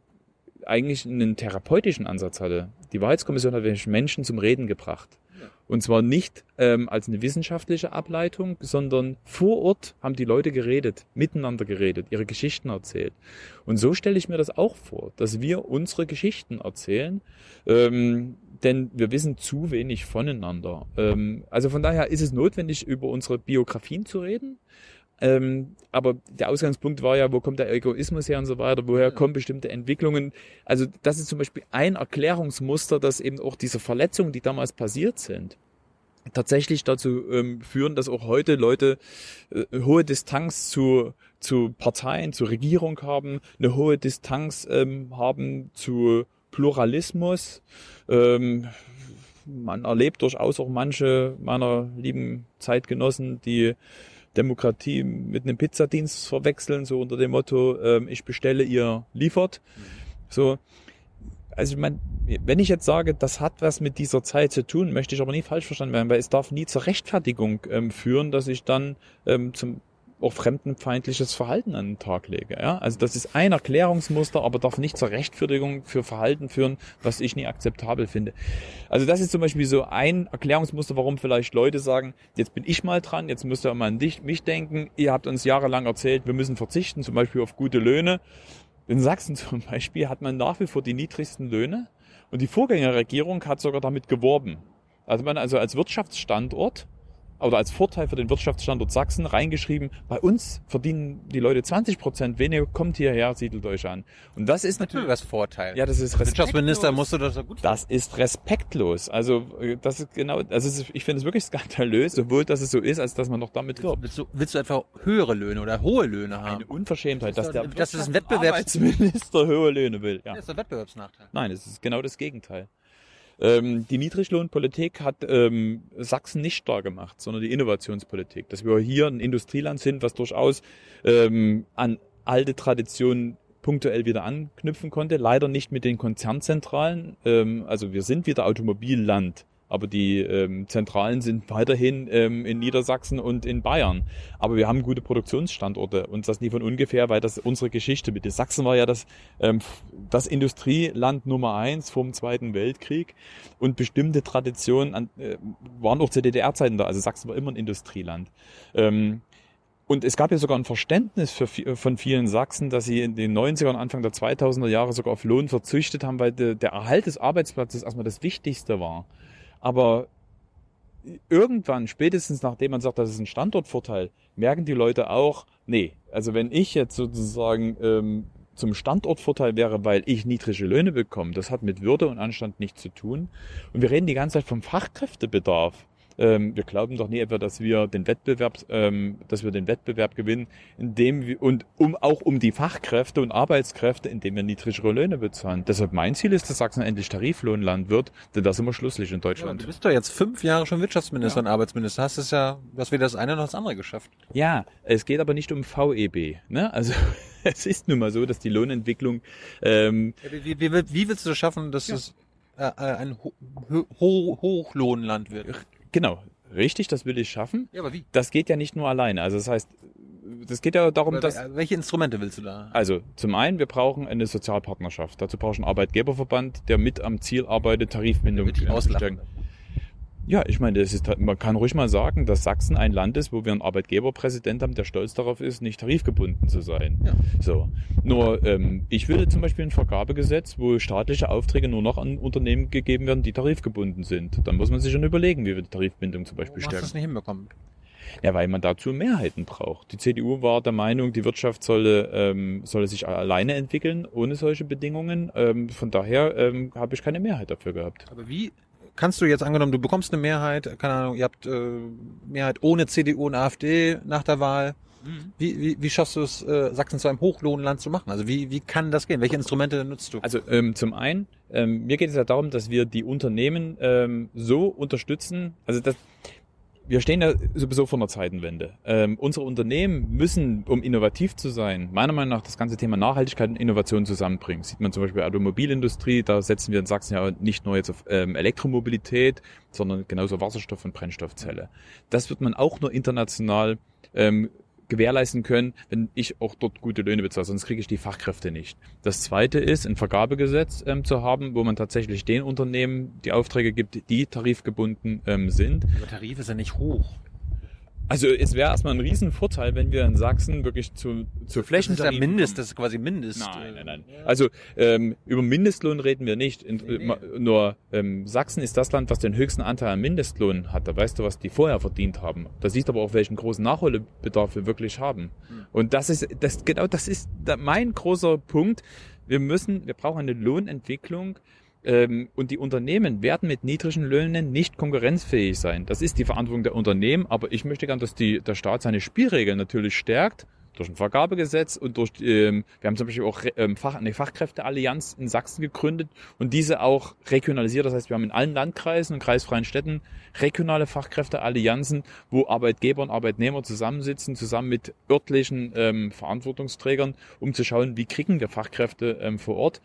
eigentlich einen therapeutischen Ansatz hatte. Die Wahrheitskommission hat Menschen zum Reden gebracht. Und zwar nicht ähm, als eine wissenschaftliche Ableitung, sondern vor Ort haben die Leute geredet, miteinander geredet, ihre Geschichten erzählt. Und so stelle ich mir das auch vor, dass wir unsere Geschichten erzählen, ähm, denn wir wissen zu wenig voneinander. Ähm, also von daher ist es notwendig, über unsere Biografien zu reden, ähm, aber der Ausgangspunkt war ja, wo kommt der Egoismus her und so weiter, woher kommen bestimmte Entwicklungen. Also das ist zum Beispiel ein Erklärungsmuster, dass eben auch diese Verletzungen, die damals passiert sind, tatsächlich dazu ähm, führen, dass auch heute Leute äh, hohe Distanz zu, zu Parteien, zu Regierung haben, eine hohe Distanz ähm, haben zu Pluralismus. Ähm, man erlebt durchaus auch manche meiner lieben Zeitgenossen, die Demokratie mit einem Pizzadienst verwechseln, so unter dem Motto, ähm, ich bestelle, ihr liefert. Mhm. So, also ich meine, wenn ich jetzt sage, das hat was mit dieser Zeit zu tun, möchte ich aber nie falsch verstanden werden, weil es darf nie zur Rechtfertigung ähm, führen, dass ich dann ähm, zum auch fremdenfeindliches Verhalten an den Tag lege. Ja? Also das ist ein Erklärungsmuster, aber darf nicht zur Rechtfertigung für Verhalten führen, was ich nie akzeptabel finde. Also das ist zum Beispiel so ein Erklärungsmuster, warum vielleicht Leute sagen, jetzt bin ich mal dran, jetzt müsst ihr mal an dich, mich denken. Ihr habt uns jahrelang erzählt, wir müssen verzichten, zum Beispiel auf gute Löhne. In Sachsen zum Beispiel hat man nach wie vor die niedrigsten Löhne und die Vorgängerregierung hat sogar damit geworben. Also man also als Wirtschaftsstandort oder als Vorteil für den Wirtschaftsstandort Sachsen reingeschrieben, bei uns verdienen die Leute 20 Prozent weniger, kommt hierher, siedelt euch an. Und das ist natürlich was Vorteil. Ja, das ist respektlos. Wirtschaftsminister musste das so gut Das ist respektlos. Also äh, das ist genau, also ich finde es wirklich skandalös, sowohl dass es so ist, als dass man noch damit wirbt. Willst du, willst du einfach höhere Löhne oder hohe Löhne haben? Eine Unverschämtheit, dass der das ist ein Wettbewerbsminister hohe Löhne will. Ja. Das ist ein Wettbewerbsnachteil. Nein, es ist genau das Gegenteil. Ähm, die Niedriglohnpolitik hat ähm, Sachsen nicht stark gemacht, sondern die Innovationspolitik. Dass wir hier ein Industrieland sind, was durchaus ähm, an alte Traditionen punktuell wieder anknüpfen konnte. Leider nicht mit den Konzernzentralen. Ähm, also wir sind wieder Automobilland aber die ähm, Zentralen sind weiterhin ähm, in Niedersachsen und in Bayern. Aber wir haben gute Produktionsstandorte und das nie von ungefähr, weil das unsere Geschichte mit Sachsen war ja das, ähm, das Industrieland Nummer eins vor dem Zweiten Weltkrieg und bestimmte Traditionen an, äh, waren auch zu DDR-Zeiten da. Also Sachsen war immer ein Industrieland. Ähm, und es gab ja sogar ein Verständnis für, von vielen Sachsen, dass sie in den 90er und Anfang der 2000er Jahre sogar auf Lohn verzüchtet haben, weil de, der Erhalt des Arbeitsplatzes erstmal das Wichtigste war. Aber irgendwann, spätestens nachdem man sagt, das ist ein Standortvorteil, merken die Leute auch, nee, also wenn ich jetzt sozusagen ähm, zum Standortvorteil wäre, weil ich niedrige Löhne bekomme, das hat mit Würde und Anstand nichts zu tun. Und wir reden die ganze Zeit vom Fachkräftebedarf. Ähm, wir glauben doch nie etwa, dass wir den Wettbewerb, ähm, dass wir den Wettbewerb gewinnen, indem wir und um auch um die Fachkräfte und Arbeitskräfte, indem wir niedrigere Löhne bezahlen. Deshalb mein Ziel ist, dass Sachsen endlich Tariflohnland wird, denn da sind wir schlusslich in Ja, Deutschland. du bist doch jetzt fünf Jahre schon Wirtschaftsminister und Arbeitsminister. Hast es ja, hast weder das eine noch das andere geschafft. Ja, es geht aber nicht um VEB. Ne? Also es ist nun mal so, dass die Lohnentwicklung ähm, Wie, wie, wie, willst du es schaffen, dass es äh, äh, ein Ho Ho Hochlohnland wird? Genau richtig, das will ich schaffen. Ja, aber wie? Das geht ja nicht nur alleine. Also das heißt, das geht ja darum, dass Welche Instrumente willst du da? also zum einen, wir brauchen eine Sozialpartnerschaft. Dazu brauchst du einen Arbeitgeberverband, der mit am Ziel arbeitet, Tarifbindung dich zu auslachen. Stärken. Ja, ich meine, ist, man kann ruhig mal sagen, dass Sachsen ein Land ist, wo wir einen Arbeitgeberpräsident haben, der stolz darauf ist, nicht tarifgebunden zu sein. Ja. So. Nur, ähm, ich will zum Beispiel ein Vergabegesetz, wo staatliche Aufträge nur noch an Unternehmen gegeben werden, die tarifgebunden sind. Dann muss man sich schon überlegen, wie wir die Tarifbindung zum Beispiel Warum hast du stärken. das nicht hinbekommen? Ja, weil man dazu Mehrheiten braucht. Die CDU war der Meinung, die Wirtschaft solle, ähm, solle sich alleine entwickeln, ohne solche Bedingungen. Ähm, von daher ähm, habe ich keine Mehrheit dafür gehabt. Aber wie kannst du jetzt angenommen, du bekommst eine Mehrheit, keine Ahnung, ihr habt äh, Mehrheit ohne CDU und AfD nach der Wahl. Wie, wie, wie schaffst du es, äh, Sachsen zu einem Hochlohnland zu machen? Also wie, wie kann das gehen? Welche Instrumente nutzt du? Also ähm, zum einen, ähm, mir geht es ja darum, dass wir die Unternehmen ähm, so unterstützen, also das, wir stehen ja sowieso vor einer Zeitenwende. Ähm, unsere Unternehmen müssen, um innovativ zu sein, meiner Meinung nach das ganze Thema Nachhaltigkeit und Innovation zusammenbringen. Sieht man zum Beispiel Automobilindustrie, da setzen wir in Sachsen ja nicht nur jetzt auf ähm, Elektromobilität, sondern genauso Wasserstoff- und Brennstoffzelle. Das wird man auch nur international ähm, gewährleisten können, wenn ich auch dort gute Löhne bezahle, sonst kriege ich die Fachkräfte nicht. Das zweite ist, ein Vergabegesetz ähm, zu haben, wo man tatsächlich den Unternehmen die Aufträge gibt, die tarifgebunden ähm, sind. Der Tarif ist ja nicht hoch. Also es wäre erstmal ein Riesenvorteil, wenn wir in Sachsen wirklich zu, zu Das ist ja Mindest, das ist quasi Mindest. Nein, nein, nein. Also ähm, über Mindestlohn reden wir nicht. In, äh, ma- Nur ähm, Sachsen ist das Land, was den höchsten Anteil an Mindestlohn hat. Da weißt du, was die vorher verdient haben. Da siehst du aber auch, welchen großen Nachholbedarf wir wirklich haben. Und das ist, das genau, das ist mein großer Punkt. Wir müssen, wir brauchen eine Lohnentwicklung. Ähm, und die Unternehmen werden mit niedrigen Löhnen nicht konkurrenzfähig sein. Das ist die Verantwortung der Unternehmen, aber ich möchte gern, dass die, der Staat seine Spielregeln natürlich stärkt durch ein Vergabegesetz und durch, ähm, wir haben zum Beispiel auch ähm, eine Fachkräfteallianz in Sachsen gegründet und diese auch regionalisiert. Das heißt, wir haben in allen Landkreisen und kreisfreien Städten regionale Fachkräfteallianzen, wo Arbeitgeber und Arbeitnehmer zusammensitzen, zusammen mit örtlichen ähm, Verantwortungsträgern, um zu schauen, wie kriegen wir Fachkräfte ähm, vor Ort.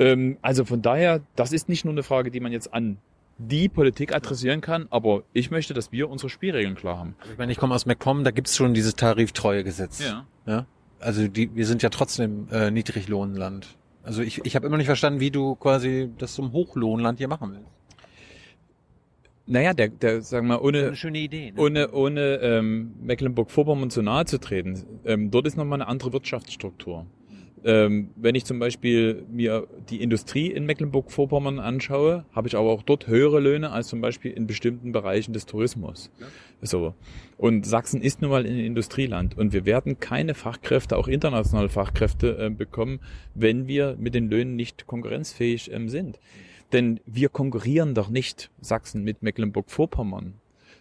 Ähm, also von daher, das ist nicht nur eine Frage, die man jetzt an die Politik adressieren kann, aber ich möchte, dass wir unsere Spielregeln klar haben. Ich meine, ich komme aus MacPom, da gibt's schon dieses Tariftreuegesetz. ja? Also die, wir sind ja trotzdem äh, Niedriglohnland. Also ich, ich habe immer nicht verstanden, wie du quasi das zum Hochlohnland hier machen willst. Naja, der, der, sagen wir mal, ohne, Idee. Ne? ohne, ohne ähm, Mecklenburg-Vorpommern zu nahe zu treten. Ähm, dort ist nochmal eine andere Wirtschaftsstruktur. Ähm, wenn ich zum Beispiel mir die Industrie in Mecklenburg-Vorpommern anschaue, habe ich aber auch dort höhere Löhne als zum Beispiel in bestimmten Bereichen des Tourismus. So. Und Sachsen ist nun mal ein Industrieland und wir werden keine Fachkräfte, auch internationale Fachkräfte äh, bekommen, wenn wir mit den Löhnen nicht konkurrenzfähig ähm, sind. Denn wir konkurrieren doch nicht Sachsen mit Mecklenburg-Vorpommern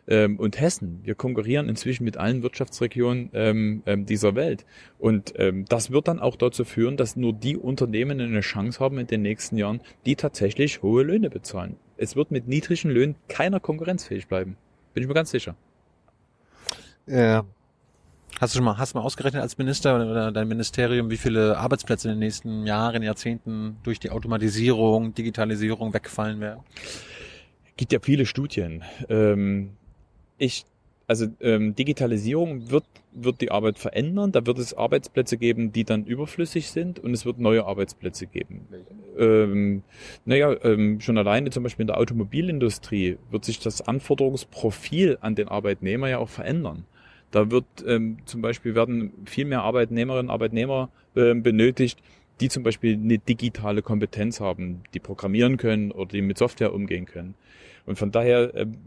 ähm, und Hessen. Wir konkurrieren inzwischen mit allen Wirtschaftsregionen ähm, ähm, dieser Welt. Und ähm, das wird dann auch dazu führen, dass nur die Unternehmen eine Chance haben in den nächsten Jahren, die tatsächlich hohe Löhne bezahlen. Es wird mit niedrigen Löhnen keiner konkurrenzfähig bleiben. Bin ich mir ganz sicher. Ja. Hast du schon mal, hast du mal ausgerechnet als Minister oder dein Ministerium, wie viele Arbeitsplätze in den nächsten Jahren, Jahrzehnten durch die Automatisierung, Digitalisierung wegfallen werden? gibt ja viele Studien. Ähm, ich, also ähm, Digitalisierung wird, wird die Arbeit verändern. Da wird es Arbeitsplätze geben, die dann überflüssig sind und es wird neue Arbeitsplätze geben. Ähm, naja, ähm, schon alleine zum Beispiel in der Automobilindustrie wird sich das Anforderungsprofil an den Arbeitnehmer ja auch verändern. Da wird ähm, zum Beispiel werden viel mehr Arbeitnehmerinnen und Arbeitnehmer ähm, benötigt, die zum Beispiel eine digitale Kompetenz haben, die programmieren können oder die mit Software umgehen können. Und von daher ähm,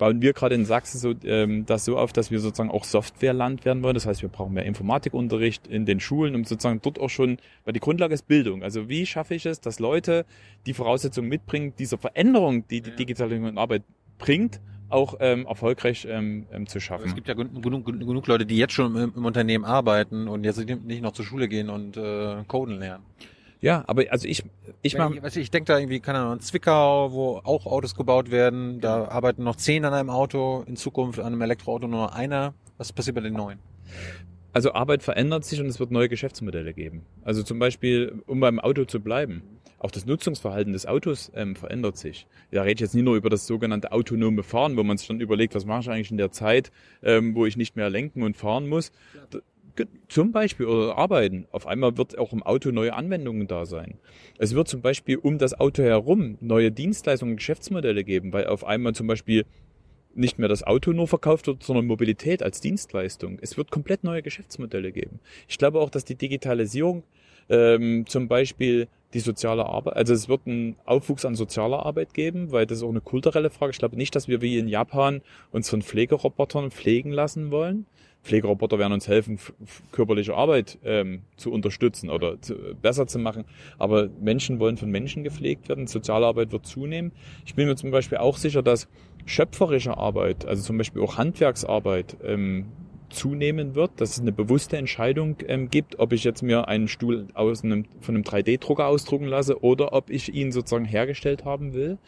bauen wir gerade in Sachsen so, ähm, das so auf, dass wir sozusagen auch Softwareland werden wollen. Das heißt, wir brauchen mehr Informatikunterricht in den Schulen, um sozusagen dort auch schon, weil die Grundlage ist Bildung. Also wie schaffe ich es, dass Leute die Voraussetzungen mitbringen, dieser Veränderung, die die Digitalisierung in Arbeit bringt, auch ähm, erfolgreich ähm, ähm, zu schaffen. es gibt ja genug, genug, genug Leute, die jetzt schon im, im Unternehmen arbeiten und jetzt nicht noch zur Schule gehen und äh, Coden lernen. Ja, aber also ich, ich Ich, mach, ich, ich denke da irgendwie, keine Ahnung, Zwickau, wo auch Autos gebaut werden, da arbeiten noch zehn an einem Auto, in Zukunft an einem Elektroauto nur noch einer. Was passiert bei den neuen? Also Arbeit verändert sich und es wird neue Geschäftsmodelle geben. Also zum Beispiel, um beim Auto zu bleiben, auch das Nutzungsverhalten des Autos ähm, verändert sich. Da rede ich jetzt nicht nur über das sogenannte autonome Fahren, wo man sich dann überlegt, was mache ich eigentlich in der Zeit, ähm, wo ich nicht mehr lenken und fahren muss. Zum Beispiel oder arbeiten. Auf einmal wird auch im Auto neue Anwendungen da sein. Es wird zum Beispiel um das Auto herum neue Dienstleistungen Geschäftsmodelle geben, weil auf einmal zum Beispiel nicht mehr das Auto nur verkauft wird, sondern Mobilität als Dienstleistung. Es wird komplett neue Geschäftsmodelle geben. Ich glaube auch, dass die Digitalisierung ähm, zum Beispiel die soziale Arbeit, also es wird einen Aufwuchs an sozialer Arbeit geben, weil das ist auch eine kulturelle Frage. Ich glaube nicht, dass wir wie in Japan uns von Pflegerobotern pflegen lassen wollen. Pflegeroboter werden uns helfen, körperliche Arbeit ähm, zu unterstützen oder zu, besser zu machen. Aber Menschen wollen von Menschen gepflegt werden. Sozialarbeit wird zunehmen. Ich bin mir zum Beispiel auch sicher, dass schöpferische Arbeit, also zum Beispiel auch Handwerksarbeit, ähm, zunehmen wird, dass es eine bewusste Entscheidung ähm, gibt, ob ich jetzt mir einen Stuhl aus einem, von einem 3D-Drucker ausdrucken lasse oder ob ich ihn sozusagen hergestellt haben will.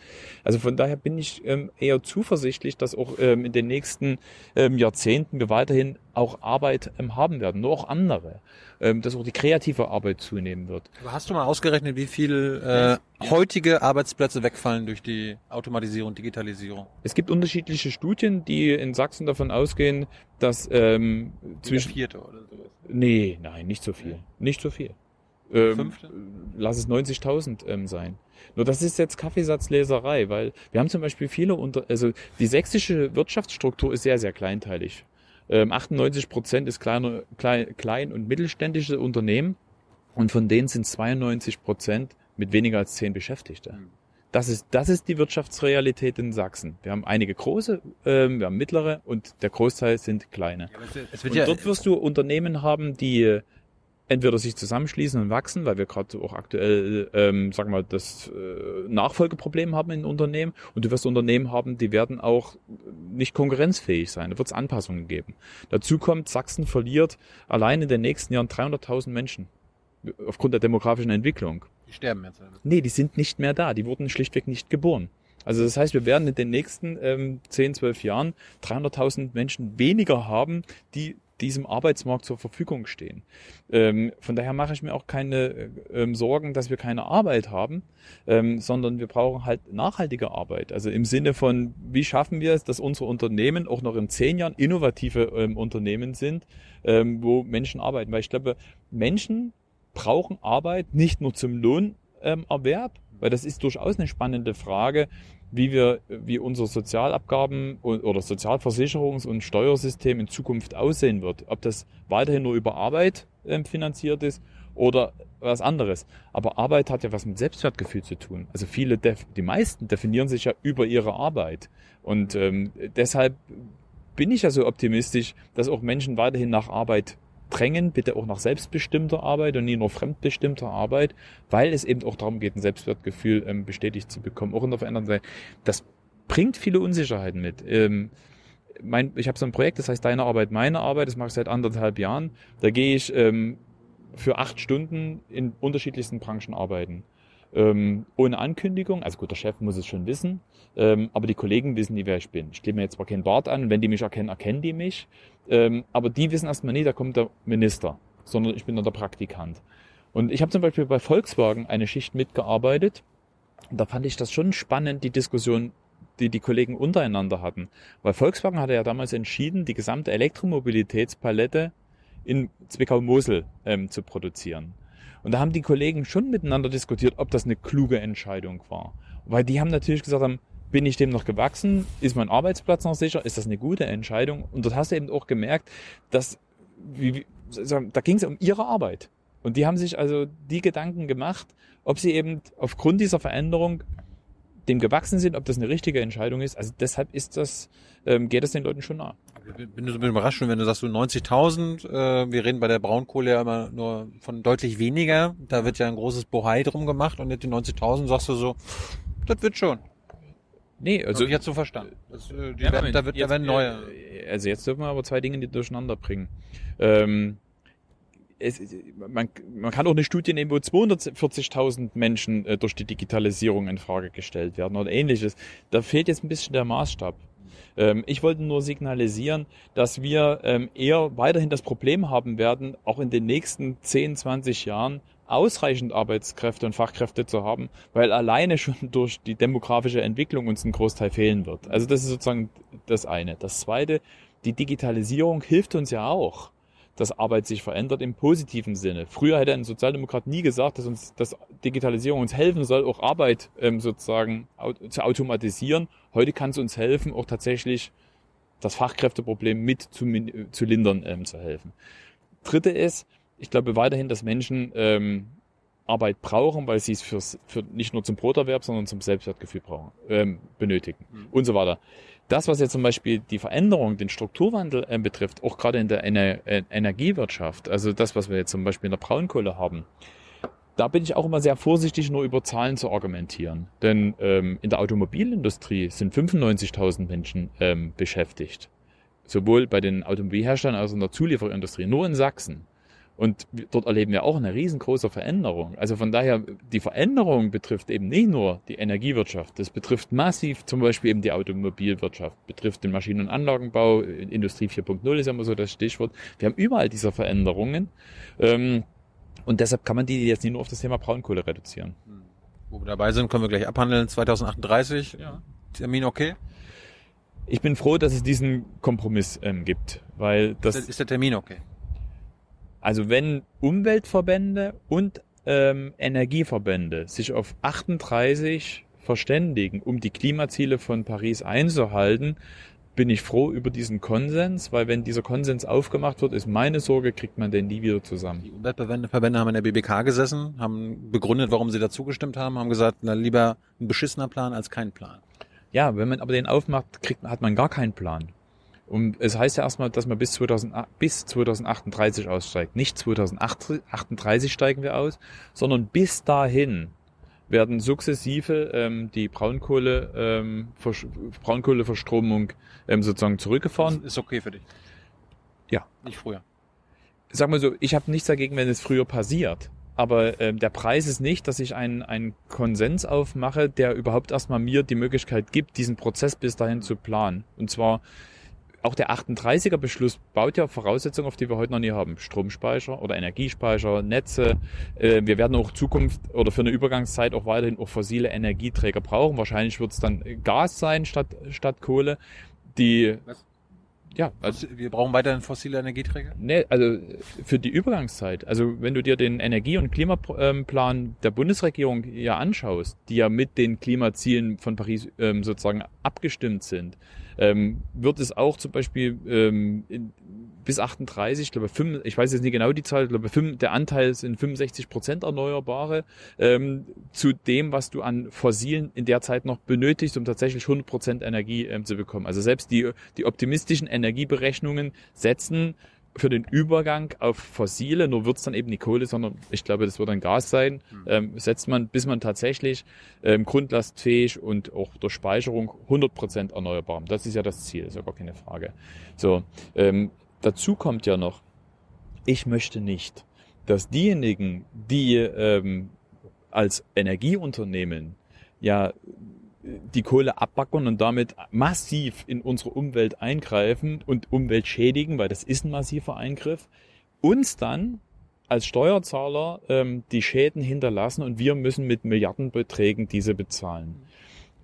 Also von daher bin ich ähm, eher zuversichtlich, dass auch ähm, in den nächsten ähm, Jahrzehnten wir weiterhin auch Arbeit ähm, haben werden, nur auch andere, dass auch die kreative Arbeit zunehmen wird. Aber hast du mal ausgerechnet, wie viel äh, heutige Arbeitsplätze wegfallen durch die Automatisierung, Digitalisierung? Es gibt unterschiedliche Studien, die in Sachsen davon ausgehen, dass ähm, zwischen Vierte oder sowas. Nee, nein, nicht so viel. Nicht so viel. Ähm, Fünfte? lass es 90.000 ähm, sein. Nur das ist jetzt Kaffeesatzleserei, weil wir haben zum Beispiel viele unter, also die sächsische Wirtschaftsstruktur ist sehr, sehr kleinteilig. Ähm, 98 Prozent ist kleine, klein, klein und mittelständische Unternehmen und von denen sind 92 Prozent mit weniger als zehn Beschäftigte. Hm. Das ist, das ist die Wirtschaftsrealität in Sachsen. Wir haben einige große, ähm, wir haben mittlere und der Großteil sind kleine. Es wird Und ja, dort wirst du Unternehmen haben, die äh, entweder sich zusammenschließen und wachsen, weil wir gerade auch aktuell, ähm, sagen wir das äh, Nachfolgeproblem haben in Unternehmen. Und du wirst Unternehmen haben, die werden auch nicht konkurrenzfähig sein. Da wird es Anpassungen geben. Dazu kommt, Sachsen verliert allein in den nächsten Jahren 300.000 Menschen aufgrund der demografischen Entwicklung. die sterben jetzt. alle. Nee, die sind nicht mehr da. Die wurden schlichtweg nicht geboren. Also das heißt, wir werden in den nächsten ähm, 10, 12 Jahren 300.000 Menschen weniger haben, die diesem Arbeitsmarkt zur Verfügung stehen. Ähm, von daher mache ich mir auch keine äh, ähm, Sorgen, dass wir keine Arbeit haben, ähm, sondern wir brauchen halt nachhaltige Arbeit. Also im Sinne von, wie schaffen wir es, dass unsere Unternehmen auch noch in zehn Jahren innovative ähm, Unternehmen sind, ähm, wo Menschen arbeiten. Weil ich glaube, Menschen brauchen Arbeit nicht nur zum Lohnerwerb, Erwerb, weil das ist durchaus eine spannende Frage, wie wir, wie unser Sozialabgaben oder Sozialversicherungs- und Steuersystem in Zukunft aussehen wird. Ob das weiterhin nur über Arbeit ähm, finanziert ist oder was anderes. Aber Arbeit hat ja was mit Selbstwertgefühl zu tun. Also viele, die meisten definieren sich ja über ihre Arbeit. Und ähm, deshalb bin ich ja so optimistisch, dass auch Menschen weiterhin nach Arbeit drängen, bitte auch nach selbstbestimmter Arbeit und nie nur fremdbestimmter Arbeit, weil es eben auch darum geht, ein Selbstwertgefühl ähm, bestätigt zu bekommen, auch in der veränderten Zeit. Das bringt viele Unsicherheiten mit. Ähm, mein, ich habe so ein Projekt, das heißt Deine Arbeit, meine Arbeit, das mache ich seit anderthalb Jahren. Da gehe ich ähm, für acht Stunden in unterschiedlichsten Branchen arbeiten. Ähm, ohne Ankündigung, also gut, der Chef muss es schon wissen, ähm, aber die Kollegen wissen nie, wer ich bin. Ich klebe mir jetzt zwar keinen Bart an, wenn die mich erkennen, erkennen die mich, ähm, aber die wissen erstmal nie, da kommt der Minister, sondern ich bin dann der Praktikant. Und ich habe zum Beispiel bei Volkswagen eine Schicht mitgearbeitet da fand ich das schon spannend, die Diskussion, die die Kollegen untereinander hatten. Weil Volkswagen hatte ja damals entschieden, die gesamte Elektromobilitätspalette in Zwickau-Mosel ähm, zu produzieren. Und da haben die Kollegen schon miteinander diskutiert, ob das eine kluge Entscheidung war. Weil die haben natürlich gesagt haben, bin ich dem noch gewachsen? Ist mein Arbeitsplatz noch sicher? Ist das eine gute Entscheidung? Und dort hast du eben auch gemerkt, dass wie, da ging es um ihre Arbeit. Und die haben sich also die Gedanken gemacht, ob sie eben aufgrund dieser Veränderung dem gewachsen sind, ob das eine richtige Entscheidung ist. Also deshalb ist das, ähm, geht es den Leuten schon nah. Ich bin so ein bisschen überrascht, wenn du sagst, du 90.000, äh, wir reden bei der Braunkohle ja immer nur von deutlich weniger. Da wird ja ein großes Bohai drum gemacht und jetzt die 90.000 sagst du so, das wird schon. Nee, Also ich jetzt so verstanden. Das, äh, die Ja, werden, da wird, da jetzt, werden neue. äh, Also jetzt dürfen wir aber zwei Dinge durcheinander bringen. Ähm, es, man, man kann auch eine Studie nehmen, wo 240.000 Menschen äh, durch die Digitalisierung in Frage gestellt werden oder ähnliches. Da fehlt jetzt ein bisschen der Maßstab. Ähm, ich wollte nur signalisieren, dass wir ähm, eher weiterhin das Problem haben werden, auch in den nächsten 10, 20 Jahren ausreichend Arbeitskräfte und Fachkräfte zu haben, weil alleine schon durch die demografische Entwicklung uns ein Großteil fehlen wird. Also das ist sozusagen das eine. Das zweite, die Digitalisierung hilft uns ja auch, dass Arbeit sich verändert im positiven Sinne. Früher hätte ein Sozialdemokrat nie gesagt, dass uns dass Digitalisierung uns helfen soll, auch Arbeit ähm, sozusagen zu automatisieren. Heute kann es uns helfen, auch tatsächlich das Fachkräfteproblem mit zu, zu lindern ähm, zu helfen. Dritte ist, ich glaube weiterhin, dass Menschen ähm, Arbeit brauchen, weil sie es fürs, für nicht nur zum Broterwerb, sondern zum Selbstwertgefühl brauchen, ähm, benötigen und so weiter. Das, was jetzt zum Beispiel die Veränderung, den Strukturwandel äh, betrifft, auch gerade in der Ener äh, Energiewirtschaft, also das, was wir jetzt zum Beispiel in der Braunkohle haben, da bin ich auch immer sehr vorsichtig, nur über Zahlen zu argumentieren. Denn ähm, in der Automobilindustrie sind 95.000 Menschen ähm, beschäftigt. Sowohl bei den Automobilherstellern als auch in der Zulieferindustrie, nur in Sachsen. Und dort erleben wir auch eine riesengroße Veränderung. Also von daher, die Veränderung betrifft eben nicht nur die Energiewirtschaft, das betrifft massiv zum Beispiel eben die Automobilwirtschaft, betrifft den Maschinen- und Anlagenbau, Industrie 4.0 ist immer so das Stichwort. Wir haben überall diese Veränderungen. Ähm, und deshalb kann man die jetzt nicht nur auf das Thema Braunkohle reduzieren. Wo wir dabei sind, können wir gleich abhandeln. 2038. Ja. Termin okay? Ich bin froh, dass es diesen Kompromiss ähm, gibt, weil Das das, ist der Termin okay? Also wenn Umweltverbände und ähm, Energieverbände sich auf 38 verständigen, um die Klimaziele von Paris einzuhalten, bin ich froh über diesen Konsens, weil wenn dieser Konsens aufgemacht wird, ist meine Sorge, kriegt man den nie wieder zusammen. Die Umweltverbände Verbände haben in der BBK gesessen, haben begründet, warum sie dazu gestimmt haben, haben gesagt, na lieber ein beschissener Plan als kein Plan. Ja, wenn man aber den aufmacht, kriegt, hat man gar keinen Plan. Und es heißt ja erstmal, dass man bis, 2000, bis 2038 aussteigt. Nicht 2038 steigen wir aus, sondern bis dahin werden sukzessive ähm, die Braunkohle, ähm, Braunkohleverstromung ähm, sozusagen zurückgefahren. Ist okay für dich. Ja. Nicht früher. Sag mal so, ich habe nichts dagegen, wenn es früher passiert. Aber ähm, der Preis ist nicht, dass ich einen, einen Konsens aufmache, der überhaupt erstmal mir die Möglichkeit gibt, diesen Prozess bis dahin zu planen. Und zwar auch der 38er Beschluss baut ja Voraussetzungen, auf die wir heute noch nie haben. Stromspeicher oder Energiespeicher, Netze. Äh, wir werden auch Zukunft oder für eine Übergangszeit auch weiterhin auch fossile Energieträger brauchen. Wahrscheinlich wird es dann Gas sein statt, statt Kohle. Die, Was? ja, also Also wir brauchen weiterhin fossile Energieträger? Nee, also für die Übergangszeit. Also wenn du dir den Energie- und Klimaplan der Bundesregierung ja anschaust, die ja mit den Klimazielen von Paris ähm, sozusagen abgestimmt sind, ähm, wird es auch zum Beispiel ähm, in, bis 38, ich glaube, fünf, ich weiß jetzt nicht genau die Zahl, ich glaube, fünf, der Anteil sind 65 Prozent Erneuerbare ähm, zu dem, was du an Fossilen in der Zeit noch benötigst, um tatsächlich 100 Prozent Energie ähm, zu bekommen. Also selbst die, die optimistischen Energieberechnungen setzen für den Übergang auf fossile, nur wird's dann eben nicht Kohle, sondern ich glaube, das wird dann Gas sein, ähm, setzt man, bis man tatsächlich ähm, grundlastfähig und auch durch Speicherung 100% erneuerbar. haben. Das ist ja das Ziel, ist ja gar keine Frage. So, ähm, dazu kommt ja noch, ich möchte nicht, dass diejenigen, die ähm, als Energieunternehmen ja die Kohle abbacken und damit massiv in unsere Umwelt eingreifen und Umwelt schädigen, weil das ist ein massiver Eingriff, uns dann als Steuerzahler ähm, die Schäden hinterlassen und wir müssen mit Milliardenbeträgen diese bezahlen.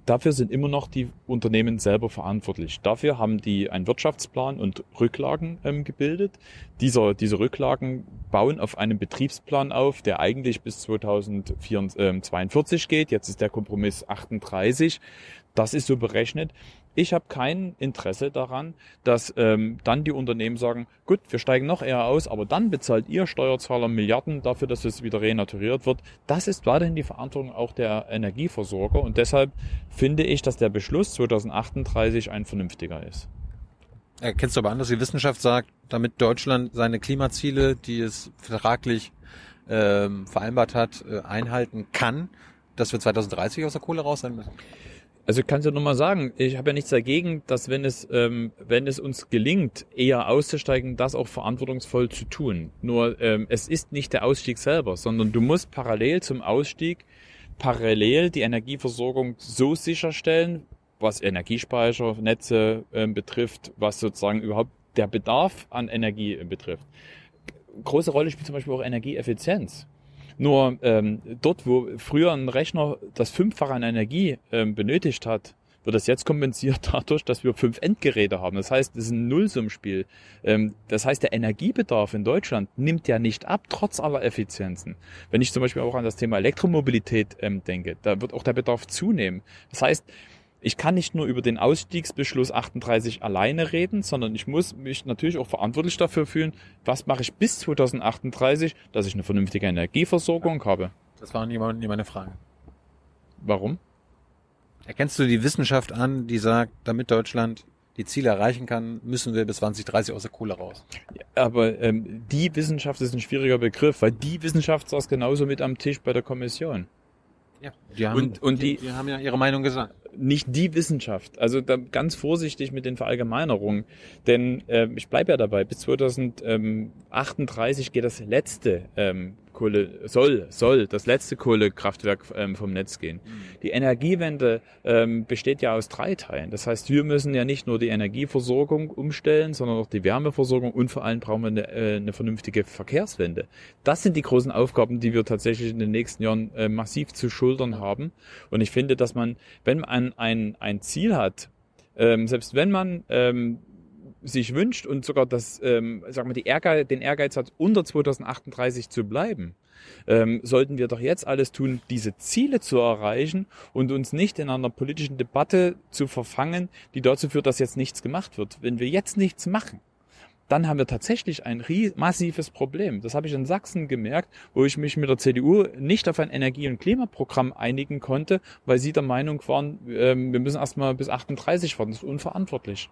Dafür sind immer noch die Unternehmen selber verantwortlich. Dafür haben die einen Wirtschaftsplan und Rücklagen ähm, gebildet. Dieser, diese Rücklagen bauen auf einem Betriebsplan auf, der eigentlich bis 2042 geht. Jetzt ist der Kompromiss 38. Das ist so berechnet. Ich habe kein Interesse daran, dass ähm, dann die Unternehmen sagen, gut, wir steigen noch eher aus, aber dann bezahlt ihr Steuerzahler Milliarden dafür, dass es wieder renaturiert wird. Das ist weiterhin die Verantwortung auch der Energieversorger und deshalb finde ich, dass der Beschluss 2038 ein vernünftiger ist. Erkennst du aber an, dass die Wissenschaft sagt, damit Deutschland seine Klimaziele, die es vertraglich ähm, vereinbart hat, äh, einhalten kann, dass wir 2030 aus der Kohle raus sein müssen? Also ich kann es ja nur mal sagen, ich habe ja nichts dagegen, dass wenn es, ähm, wenn es uns gelingt, eher auszusteigen, das auch verantwortungsvoll zu tun. Nur ähm, es ist nicht der Ausstieg selber, sondern du musst parallel zum Ausstieg parallel die Energieversorgung so sicherstellen, was Energiespeicher, Netze ähm, betrifft, was sozusagen überhaupt der Bedarf an Energie äh, betrifft. Große Rolle spielt zum Beispiel auch Energieeffizienz. Nur ähm, dort, wo früher ein Rechner das Fünffache an Energie ähm, benötigt hat, wird das jetzt kompensiert dadurch, dass wir fünf Endgeräte haben. Das heißt, es ist ein Nullsummspiel. Ähm, das heißt, der Energiebedarf in Deutschland nimmt ja nicht ab, trotz aller Effizienzen. Wenn ich zum Beispiel auch an das Thema Elektromobilität ähm, denke, da wird auch der Bedarf zunehmen. Das heißt, ich kann nicht nur über den Ausstiegsbeschluss 38 alleine reden, sondern ich muss mich natürlich auch verantwortlich dafür fühlen, was mache ich bis 2038, dass ich eine vernünftige Energieversorgung habe. Das war nie meine Frage. Warum? Erkennst du die Wissenschaft an, die sagt, damit Deutschland die Ziele erreichen kann, müssen wir bis 2030 aus der Kohle raus. Aber ähm, die Wissenschaft ist ein schwieriger Begriff, weil die Wissenschaft saß genauso mit am Tisch bei der Kommission. Ja, die haben, und, und die, die, die haben ja ihre Meinung gesagt. Nicht die Wissenschaft. Also da ganz vorsichtig mit den Verallgemeinerungen. Denn äh, ich bleibe ja dabei, bis 2038 geht das letzte ähm, Kohle, soll, soll das letzte Kohlekraftwerk ähm, vom Netz gehen. Mhm. Die Energiewende ähm, besteht ja aus drei Teilen. Das heißt, wir müssen ja nicht nur die Energieversorgung umstellen, sondern auch die Wärmeversorgung und vor allem brauchen wir eine, äh, eine vernünftige Verkehrswende. Das sind die großen Aufgaben, die wir tatsächlich in den nächsten Jahren äh, massiv zu schultern haben. Und ich finde, dass man, wenn man ein, ein Ziel hat, ähm, selbst wenn man ähm, sich wünscht und sogar das, ähm, sagen wir, die Ehrgeiz, den Ehrgeiz hat, unter 2038 zu bleiben, ähm, sollten wir doch jetzt alles tun, diese Ziele zu erreichen und uns nicht in einer politischen Debatte zu verfangen, die dazu führt, dass jetzt nichts gemacht wird. Wenn wir jetzt nichts machen, dann haben wir tatsächlich ein massives Problem. Das habe ich in Sachsen gemerkt, wo ich mich mit der CDU nicht auf ein Energie- und Klimaprogramm einigen konnte, weil sie der Meinung waren, ähm, wir müssen erstmal bis 38 warten. Das ist unverantwortlich.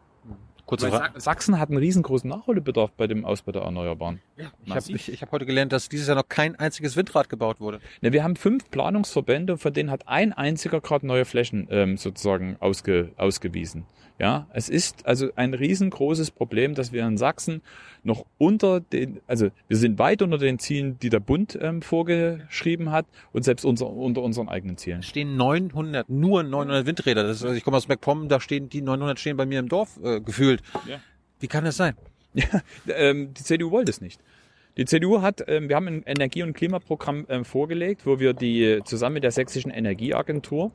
Kurze Frage. Sachsen hat einen riesengroßen Nachholbedarf bei dem Ausbau der Erneuerbaren. Ja, ich habe ich, ich hab heute gelernt, dass dieses Jahr noch kein einziges Windrad gebaut wurde. Ja, wir haben fünf Planungsverbände, von denen hat ein einziger gerade neue Flächen ähm, sozusagen ausge, ausgewiesen. Ja, es ist also ein riesengroßes Problem, dass wir in Sachsen noch unter den, also wir sind weit unter den Zielen, die der Bund ähm, vorgeschrieben hat und selbst unser, unter unseren eigenen Zielen. Es stehen 900, nur 900 Windräder. Das ist, also ich komme aus MacPom, da stehen die 900 stehen bei mir im Dorf äh, gefühlt. Ja. Wie kann das sein? Ja, ähm, die CDU wollte es nicht. Die CDU hat, ähm, wir haben ein Energie- und Klimaprogramm ähm, vorgelegt, wo wir die zusammen mit der sächsischen Energieagentur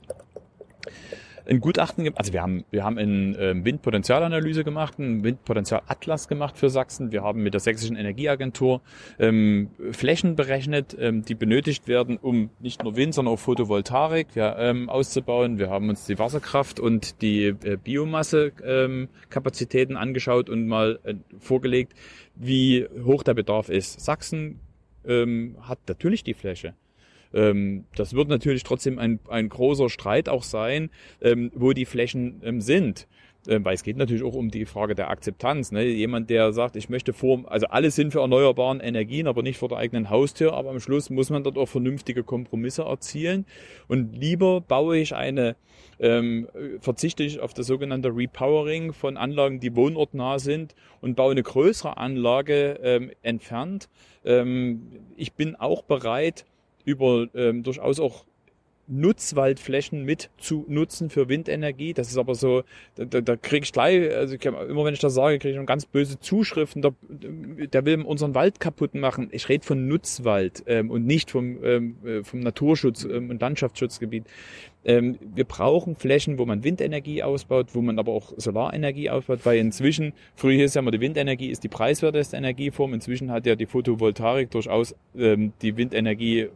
ein Gutachten, also wir haben, wir haben eine ähm, Windpotenzialanalyse gemacht, ein Windpotenzialatlas gemacht für Sachsen. Wir haben mit der sächsischen Energieagentur ähm, Flächen berechnet, ähm, die benötigt werden, um nicht nur Wind, sondern auch Photovoltaik ja, ähm, auszubauen. Wir haben uns die Wasserkraft und die äh, Biomasse-Kapazitäten ähm, angeschaut und mal äh, vorgelegt, wie hoch der Bedarf ist. Sachsen ähm, hat natürlich die Fläche. Ähm, das wird natürlich trotzdem ein, ein großer Streit auch sein, ähm, wo die Flächen ähm, sind. Ähm, weil es geht natürlich auch um die Frage der Akzeptanz. Ne? Jemand, der sagt, ich möchte vor, also alles sind für erneuerbaren Energien, aber nicht vor der eigenen Haustür, aber am Schluss muss man dort auch vernünftige Kompromisse erzielen. Und lieber baue ich eine, ähm, verzichte ich auf das sogenannte Repowering von Anlagen, die wohnortnah sind und baue eine größere Anlage ähm, entfernt. Ähm, ich bin auch bereit, über ähm, durchaus auch Nutzwaldflächen mit zu nutzen für Windenergie. Das ist aber so, da, da, da kriege ich gleich, also ich, immer wenn ich das sage, kriege ich schon ganz böse Zuschriften. Der, der will unseren Wald kaputt machen. Ich rede von Nutzwald ähm, und nicht vom, ähm, äh, vom Naturschutz ähm, und Landschaftsschutzgebiet. Ähm, wir brauchen Flächen, wo man Windenergie ausbaut, wo man aber auch Solarenergie ausbaut, weil inzwischen, früher ist ja immer die Windenergie ist die preiswerteste Energieform. Inzwischen hat ja die Photovoltaik durchaus ähm, die Windenergie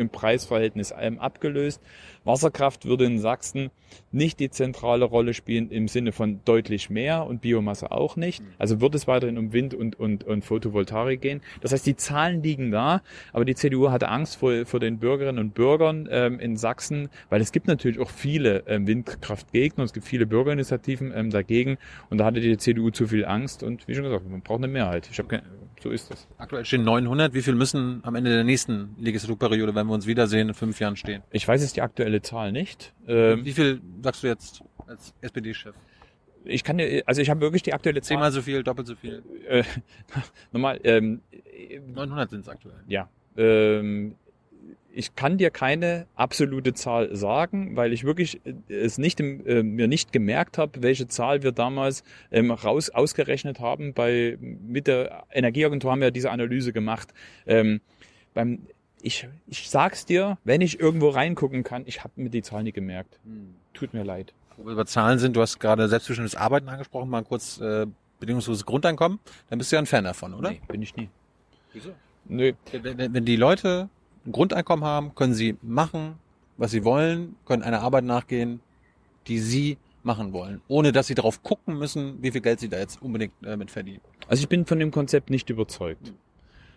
im Preisverhältnis allem abgelöst. Wasserkraft würde in Sachsen nicht die zentrale Rolle spielen im Sinne von deutlich mehr und Biomasse auch nicht. Also wird es weiterhin um Wind und, und, und Photovoltaik gehen. Das heißt, die Zahlen liegen da, aber die CDU hatte Angst vor, vor den Bürgerinnen und Bürgern ähm, in Sachsen, weil es gibt natürlich auch viele ähm, Windkraftgegner, es gibt viele Bürgerinitiativen ähm, dagegen und da hatte die CDU zu viel Angst und wie schon gesagt, man braucht eine Mehrheit. Ich habe so ist das. Aktuell stehen 900. Wie viel müssen am Ende der nächsten Legislaturperiode, wenn wir uns wiedersehen, in fünf Jahren stehen? Ich weiß jetzt die aktuelle Zahl nicht. Ähm, Wie viel sagst du jetzt als SPD-Chef? ich kann also ich habe wirklich die aktuelle Zahl. Zehnmal so viel, doppelt so viel? Äh, nochmal, ähm, 900 sind es aktuell. ja, ähm, ich kann dir keine absolute Zahl sagen, weil ich wirklich äh, es nicht äh, mir nicht gemerkt habe, welche Zahl wir damals ähm, raus ausgerechnet haben. Bei mit der Energieagentur haben wir diese Analyse gemacht. Ähm, beim ich, ich sag's dir, wenn ich irgendwo reingucken kann, ich habe mir die Zahl nicht gemerkt. Tut mir leid. Wo wir über Zahlen sind, du hast gerade selbstbestimmtes Arbeiten angesprochen, mal kurz äh, bedingungsloses Grundeinkommen. Dann bist du ja ein Fan davon, oder? Nee, bin ich nie. Wieso? Nö. Wenn wenn die Leute ein Grundeinkommen haben, können sie machen, was sie wollen, können einer Arbeit nachgehen, die sie machen wollen, ohne dass sie darauf gucken müssen, wie viel Geld sie da jetzt unbedingt äh, mit verdienen. Also ich bin von dem Konzept nicht überzeugt.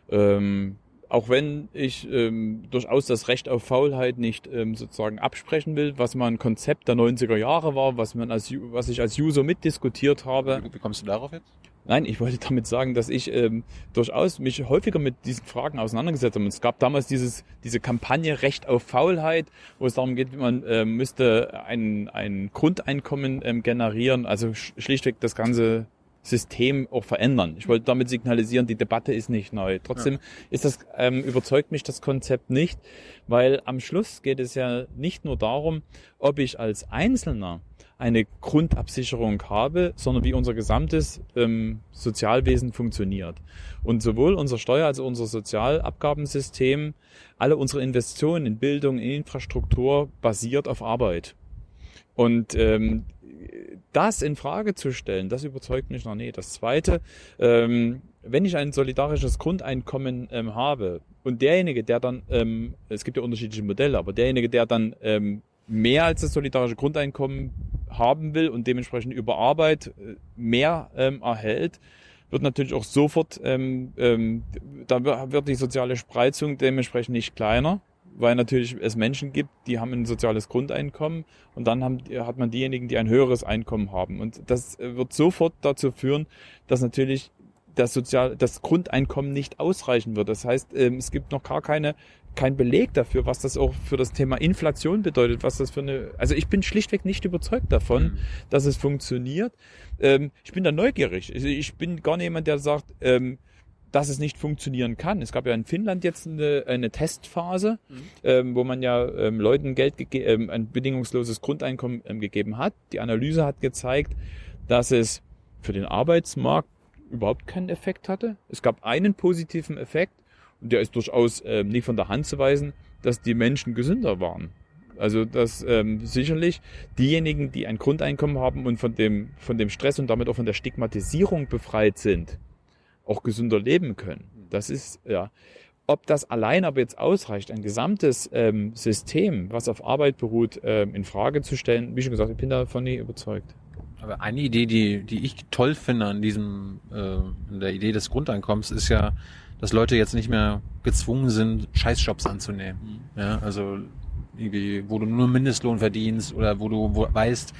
Ähm, auch wenn ich ähm, durchaus das Recht auf Faulheit nicht ähm, sozusagen absprechen will, was mal ein Konzept der 90er Jahre war, was man als was ich als User mitdiskutiert habe. Wie, wie kommst du darauf jetzt? Nein, ich wollte damit sagen, dass ich ähm, durchaus mich häufiger mit diesen Fragen auseinandergesetzt habe. Und es gab damals dieses, diese Kampagne Recht auf Faulheit, wo es darum geht, wie man ähm, müsste ein, ein Grundeinkommen ähm, generieren, also sch- schlichtweg das ganze System auch verändern. Ich wollte damit signalisieren, die Debatte ist nicht neu. Trotzdem ist das ähm, überzeugt mich das Konzept nicht, weil am Schluss geht es ja nicht nur darum, ob ich als Einzelner eine Grundabsicherung habe, sondern wie unser gesamtes ähm, Sozialwesen funktioniert. Und sowohl unser Steuer- als auch unser Sozialabgabensystem, alle unsere Investitionen in Bildung, in Infrastruktur basiert auf Arbeit. Und ähm, das in Frage zu stellen, das überzeugt mich noch nicht. Das Zweite, ähm, wenn ich ein solidarisches Grundeinkommen ähm, habe und derjenige, der dann, ähm, es gibt ja unterschiedliche Modelle, aber derjenige, der dann ähm, mehr als das solidarische Grundeinkommen haben will und dementsprechend über Arbeit äh, mehr ähm, erhält, wird natürlich auch sofort, ähm, ähm, da wird die soziale Spreizung dementsprechend nicht kleiner, weil natürlich es Menschen gibt, die haben ein soziales Grundeinkommen und dann haben, hat man diejenigen, die ein höheres Einkommen haben. Und das äh, wird sofort dazu führen, dass natürlich das Sozial, das Grundeinkommen nicht ausreichen wird. Das heißt, ähm, es gibt noch gar keine, kein Beleg dafür, was das auch für das Thema Inflation bedeutet, was das für eine, also ich bin schlichtweg nicht überzeugt davon, dass es funktioniert. Ähm, ich bin da neugierig. Ich bin gar nicht jemand, der sagt, ähm, dass es nicht funktionieren kann. Es gab ja in Finnland jetzt eine, eine Testphase, ähm, wo man ja ähm, Leuten Geld ähm, ein bedingungsloses Grundeinkommen gegeben hat. Die Analyse hat gezeigt, dass es für den Arbeitsmarkt überhaupt keinen Effekt hatte. Es gab einen positiven Effekt und der ist durchaus ähm, nicht von der Hand zu weisen, dass die Menschen gesünder waren. Also dass ähm, sicherlich diejenigen, die ein Grundeinkommen haben und von dem, von dem Stress und damit auch von der Stigmatisierung befreit sind, auch gesünder leben können. Das ist, ja. Ob das allein aber jetzt ausreicht, ein gesamtes ähm, System, was auf Arbeit beruht, ähm, in Frage zu stellen, wie schon gesagt, ich bin davon nie überzeugt. Aber eine Idee, die, die ich toll finde an diesem, äh, an der Idee des Grundeinkommens, ist ja, dass Leute jetzt nicht mehr gezwungen sind, Scheißjobs anzunehmen. Ja, also irgendwie, wo du nur Mindestlohn verdienst oder wo du wo, weißt,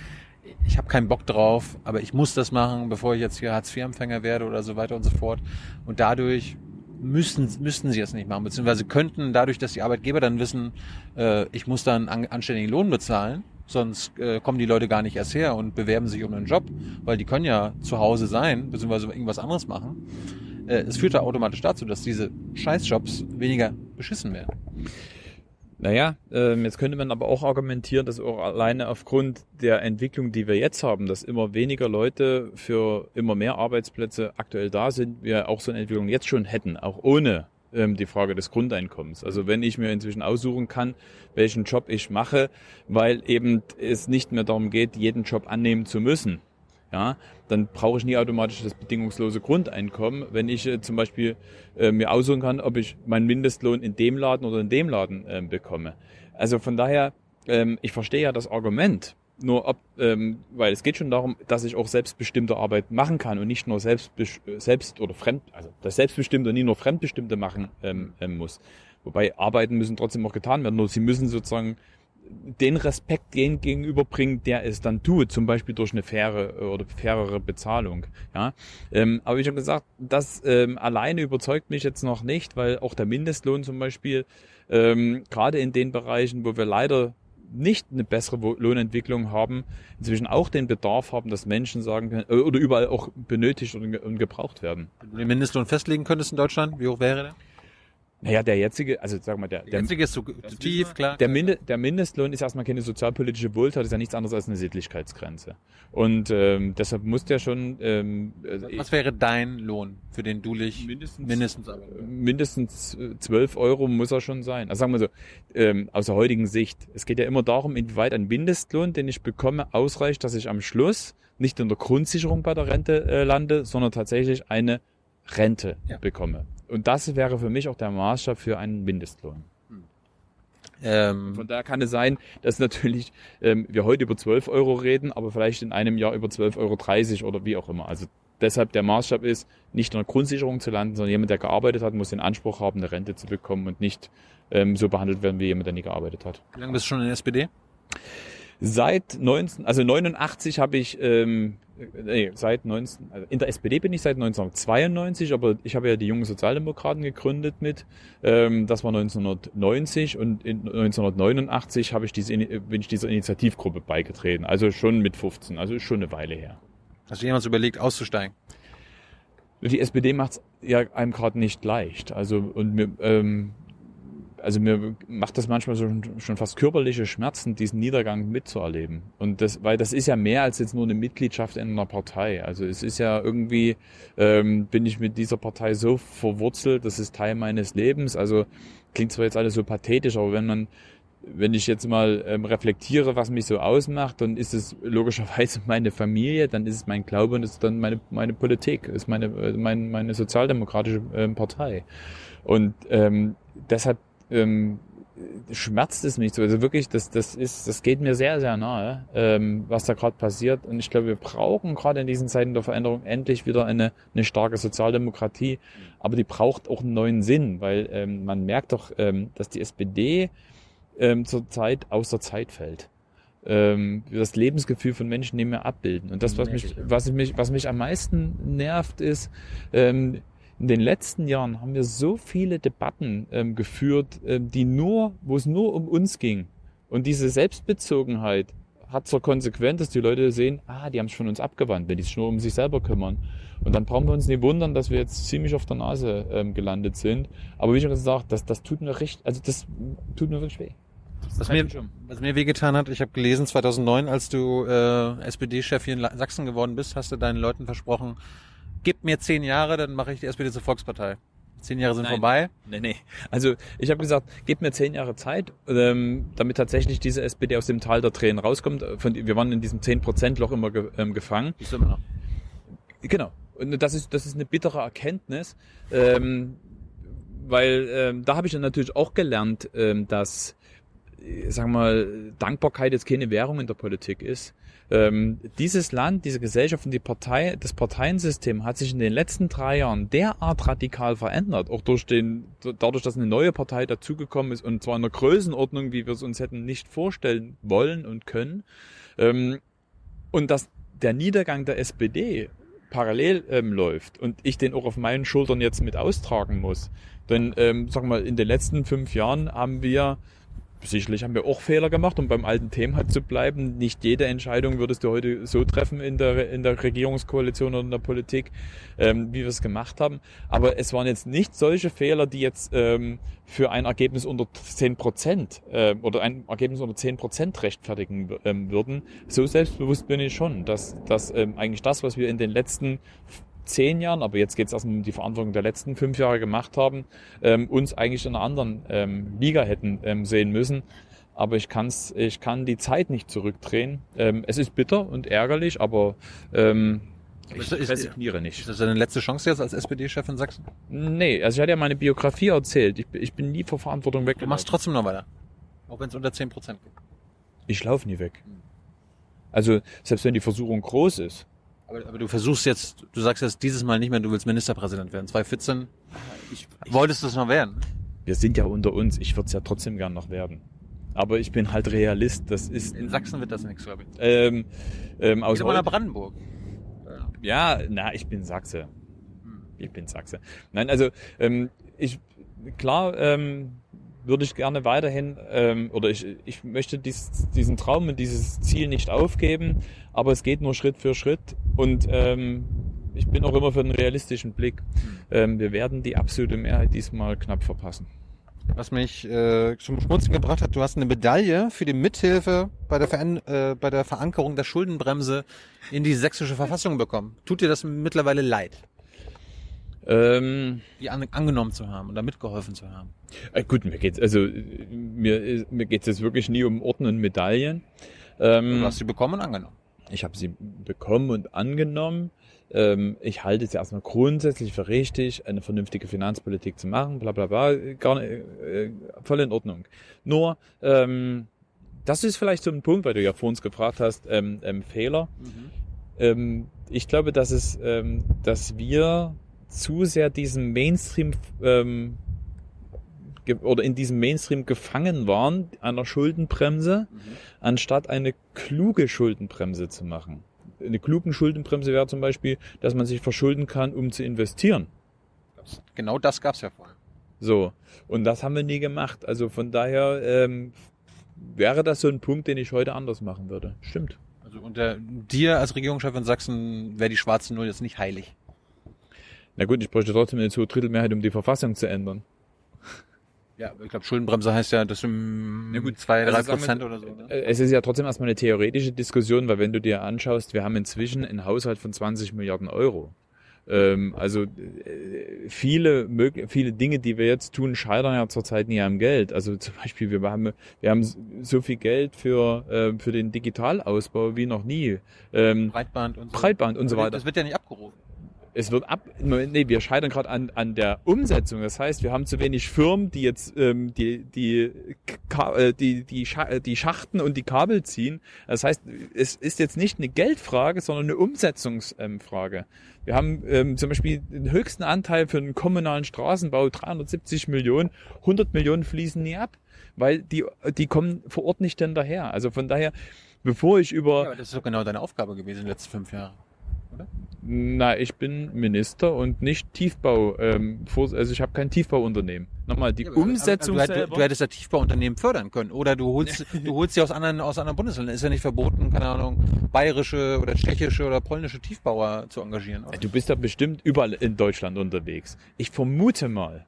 ich habe keinen Bock drauf, aber ich muss das machen, bevor ich jetzt hier Hartz-IV-Empfänger werde oder so weiter und so fort. Und dadurch müssen, müssten sie es nicht machen, beziehungsweise könnten dadurch, dass die Arbeitgeber dann wissen, äh, ich muss dann an, anständigen Lohn bezahlen, sonst äh, kommen die Leute gar nicht erst her und bewerben sich um einen Job, weil die können ja zu Hause sein, beziehungsweise irgendwas anderes machen. Äh, es führt da automatisch dazu, dass diese Scheißjobs weniger beschissen werden. Naja, ähm, jetzt könnte man aber auch argumentieren, dass auch alleine aufgrund der Entwicklung, die wir jetzt haben, dass immer weniger Leute für immer mehr Arbeitsplätze aktuell da sind, wir auch so eine Entwicklung jetzt schon hätten, auch ohne ähm, die Frage des Grundeinkommens. Also wenn ich mir inzwischen aussuchen kann, welchen Job ich mache, weil eben es nicht mehr darum geht, jeden Job annehmen zu müssen, ja, dann brauche ich nie automatisch das bedingungslose Grundeinkommen, wenn ich äh, zum Beispiel äh, mir aussuchen kann, ob ich meinen Mindestlohn in dem Laden oder in dem Laden äh, bekomme. Also von daher, ähm, ich verstehe ja das Argument, nur ob, ähm, weil es geht schon darum, dass ich auch selbstbestimmte Arbeit machen kann und nicht nur selbst, selbst oder fremd, also das Selbstbestimmte und nie nur Fremdbestimmte machen ähm, ähm, muss. Wobei Arbeiten müssen trotzdem auch getan werden, nur sie müssen sozusagen den Respekt den gegenüberbringt, der es dann tut, zum Beispiel durch eine faire äh, oder fairere Bezahlung. Ja, ähm, aber wie schon gesagt, das ähm, alleine überzeugt mich jetzt noch nicht, weil auch der Mindestlohn zum Beispiel ähm, gerade in den Bereichen, wo wir leider nicht eine bessere Lohnentwicklung haben, inzwischen auch den Bedarf haben, dass Menschen sagen können, äh, oder überall auch benötigt und gebraucht werden. Wenn du den Mindestlohn festlegen könntest in Deutschland, wie hoch wäre der? Naja, der jetzige, also sag mal, der, der jetzige ist zu, zu tief, klar. Der, Minde, der Mindestlohn ist erstmal keine sozialpolitische Wohltat, ist ja nichts anderes als eine Sittlichkeitsgrenze. Und ähm, deshalb muss der schon. Ähm, äh, Was wäre dein Lohn, für den du dich mindestens mindestens, mindestens 12 Euro muss er schon sein. Also sagen wir so, ähm, aus der heutigen Sicht. Es geht ja immer darum, inwieweit ein Mindestlohn, den ich bekomme, ausreicht, dass ich am Schluss nicht in der Grundsicherung bei der Rente äh, lande, sondern tatsächlich eine Rente ja. bekomme. Und das wäre für mich auch der Maßstab für einen Mindestlohn. Hm. Ähm, Von daher kann es sein, dass natürlich ähm, wir heute über 12 Euro reden, aber vielleicht in einem Jahr über 12,30 Euro oder wie auch immer. Also deshalb der Maßstab ist, nicht in der Grundsicherung zu landen, sondern jemand, der gearbeitet hat, muss den Anspruch haben, eine Rente zu bekommen und nicht ähm, so behandelt werden wie jemand, der nie gearbeitet hat. Wie lange bist du schon in der SPD? Seit 19, also 89 habe ich, ähm, nee, seit 19, also in der SPD bin ich seit 1992, aber ich habe ja die jungen Sozialdemokraten gegründet mit. Ähm, das war 1990 und in 1989 habe ich diese, bin ich dieser Initiativgruppe beigetreten. Also schon mit 15, also ist schon eine Weile her. Hast du jemals überlegt, auszusteigen? Die SPD macht es ja einem gerade nicht leicht. Also und mir, ähm, also mir macht das manchmal so schon fast körperliche Schmerzen, diesen Niedergang mitzuerleben. Und das, weil das ist ja mehr als jetzt nur eine Mitgliedschaft in einer Partei. Also es ist ja irgendwie, ähm, bin ich mit dieser Partei so verwurzelt, das ist Teil meines Lebens. Also klingt zwar jetzt alles so pathetisch, aber wenn man wenn ich jetzt mal ähm, reflektiere, was mich so ausmacht, dann ist es logischerweise meine Familie, dann ist es mein Glaube und ist dann meine meine Politik, ist meine äh, meine, meine sozialdemokratische ähm, Partei. Und ähm, deshalb ähm, schmerzt es mich so. Also wirklich, das, das ist, das geht mir sehr, sehr nahe, ähm, was da gerade passiert. Und ich glaube, wir brauchen gerade in diesen Zeiten der Veränderung endlich wieder eine, eine starke Sozialdemokratie. Aber die braucht auch einen neuen Sinn, weil ähm, man merkt doch, ähm, dass die SPD ähm, zurzeit außer Zeit fällt. Ähm, das Lebensgefühl von Menschen nicht mehr abbilden. Und das, was mich, was mich, was mich am meisten nervt, ist, ähm, in den letzten Jahren haben wir so viele Debatten ähm, geführt, ähm, die nur, wo es nur um uns ging. Und diese Selbstbezogenheit hat zur Konsequenz, dass die Leute sehen, ah, die haben es von uns abgewandt, wenn die sich nur um sich selber kümmern. Und dann brauchen wir uns nicht wundern, dass wir jetzt ziemlich auf der Nase ähm, gelandet sind. Aber wie schon gesagt, das, das tut mir richtig, also das tut mir wirklich weh. Was mir, was mir wehgetan hat, ich habe gelesen, 2009, als du äh, SPD-Chef hier in Sachsen geworden bist, hast du deinen Leuten versprochen, gib mir zehn Jahre, dann mache ich die SPD zur Volkspartei. Zehn Jahre sind Nein. vorbei. Nee, nee. Also ich habe gesagt, gib mir zehn Jahre Zeit, ähm, damit tatsächlich diese SPD aus dem Tal der Tränen rauskommt. Von, wir waren in diesem 10%-Loch immer ge, ähm, gefangen. Ist immer noch. Genau. Und das ist, das ist eine bittere Erkenntnis, ähm, weil ähm, da habe ich dann natürlich auch gelernt, ähm, dass, sagen wir mal, Dankbarkeit jetzt keine Währung in der Politik ist ähm, dieses Land, diese Gesellschaft und die Partei, das Parteiensystem hat sich in den letzten drei Jahren derart radikal verändert, auch durch den, dadurch, dass eine neue Partei dazugekommen ist und zwar in einer Größenordnung, wie wir es uns hätten nicht vorstellen wollen und können, ähm, und dass der Niedergang der SPD parallel ähm, läuft und ich den auch auf meinen Schultern jetzt mit austragen muss. Denn, ähm, sag mal, in den letzten fünf Jahren haben wir sicherlich haben wir auch Fehler gemacht, um beim alten Thema halt zu bleiben. Nicht jede Entscheidung würdest du heute so treffen in der, in der Regierungskoalition oder in der Politik, ähm, wie wir es gemacht haben. Aber es waren jetzt nicht solche Fehler, die jetzt ähm, für ein Ergebnis unter 10 Prozent äh, oder ein Ergebnis unter 10 Prozent rechtfertigen ähm, würden. So selbstbewusst bin ich schon, dass, dass ähm, eigentlich das, was wir in den letzten zehn Jahren, aber jetzt geht es erstmal um die Verantwortung der letzten fünf Jahre gemacht haben, ähm, uns eigentlich in einer anderen ähm, Liga hätten ähm, sehen müssen. Aber ich, kann's, ich kann die Zeit nicht zurückdrehen. Ähm, es ist bitter und ärgerlich, aber ähm, ich resigniere nicht. Ist das deine letzte Chance jetzt als SPD-Chef in Sachsen? Nee, also ich hatte ja meine Biografie erzählt. Ich, ich bin nie vor Verantwortung weg. Du machst trotzdem noch weiter. Auch wenn es unter 10% geht. Ich laufe nie weg. Also selbst wenn die Versuchung groß ist, aber, aber, du versuchst jetzt, du sagst jetzt dieses Mal nicht mehr, du willst Ministerpräsident werden. 2014 ich, ich, wolltest du es noch werden. Wir sind ja unter uns. Ich würde es ja trotzdem gern noch werden. Aber ich bin halt Realist. Das ist In Sachsen wird das nichts, glaube ich. ähm, ähm, aus aber nach Brandenburg. Ja, na, ich bin Sachse. Ich bin Sachse. Nein, also ähm, ich klar ähm, würde ich gerne weiterhin ähm, oder ich, ich möchte dies, diesen Traum und dieses Ziel nicht aufgeben, aber es geht nur Schritt für Schritt und ähm, ich bin auch immer für einen realistischen Blick. Ähm, wir werden die absolute Mehrheit diesmal knapp verpassen. Was mich äh, zum Schmutzen gebracht hat, du hast eine Medaille für die Mithilfe bei der, Veran äh, bei der Verankerung der Schuldenbremse in die sächsische Verfassung bekommen. Tut dir das mittlerweile leid, Ähm, die an, angenommen zu haben oder mitgeholfen zu haben? Äh, gut, mir geht's also mir mir geht's jetzt wirklich nie um Orden und Medaillen. Ähm, Du hast sie bekommen und angenommen. ich habe sie bekommen und angenommen. Ähm, ich halte es erstmal grundsätzlich für richtig, eine vernünftige Finanzpolitik zu machen, bla bla bla, gar nicht, äh, voll in Ordnung. Nur, ähm, das ist vielleicht so ein Punkt, weil du ja vor uns gefragt hast, ähm, ähm, Fehler. Ähm, ich glaube, dass es, ähm, dass wir zu sehr diesem Mainstream ähm, oder in diesem Mainstream gefangen waren einer Schuldenbremse, anstatt eine kluge Schuldenbremse zu machen. Eine kluge Schuldenbremse wäre zum Beispiel, dass man sich verschulden kann, um zu investieren. Genau das gab's ja vorher. So. Und das haben wir nie gemacht. Also von daher ähm, wäre das so ein Punkt, den ich heute anders machen würde. Stimmt. Also unter dir als Regierungschef in Sachsen wäre die schwarze Null jetzt nicht heilig. Na gut, ich bräuchte trotzdem eine Zwei-Drittel-Mehrheit, um die Verfassung zu ändern. Ja, ich glaube, Schuldenbremse heißt ja, dass um Na gut, zwei, also drei sagen wir- Prozent oder so. Ne? Äh, Es ist ja trotzdem erstmal eine theoretische Diskussion, weil wenn du dir anschaust, wir haben inzwischen einen Haushalt von 20 Milliarden Euro. Ähm, also äh, viele, viele Dinge, die wir jetzt tun, scheitern ja zurzeit nie am Geld. Also zum Beispiel, wir haben, wir haben so viel Geld für, äh, für den Digitalausbau wie noch nie. Ähm, Breitband und so. Breitband und so weiter. Das wird ja nicht abgerufen. Es wird ab, nee, wir scheitern gerade an, an der Umsetzung. Das heißt, wir haben zu wenig Firmen, die jetzt ähm, die die äh, die die, äh, die Schachten und die Kabel ziehen. Das heißt, es ist jetzt nicht eine Geldfrage, sondern eine Umsetzungsfrage. Wir haben ähm, zum Beispiel den höchsten Anteil für den kommunalen Straßenbau, 370 Millionen, 100 Millionen fließen nie ab, weil die die kommen vor Ort nicht hinterher. Also von daher, bevor ich über Ja, das ist doch genau deine Aufgabe gewesen in den letzten fünf Jahren. Na, ich bin Minister und nicht Tiefbau. Ähm, also ich habe kein Tiefbauunternehmen. Nochmal, die Ja, Umsetzung aber du, du hättest ja Tiefbauunternehmen fördern können. Oder du holst, du holst sie aus anderen, aus anderen Bundesländern. Ist ja nicht verboten, keine Ahnung, bayerische oder tschechische oder polnische Tiefbauer zu engagieren. Oder? du bist ja bestimmt überall in Deutschland unterwegs. Ich vermute mal,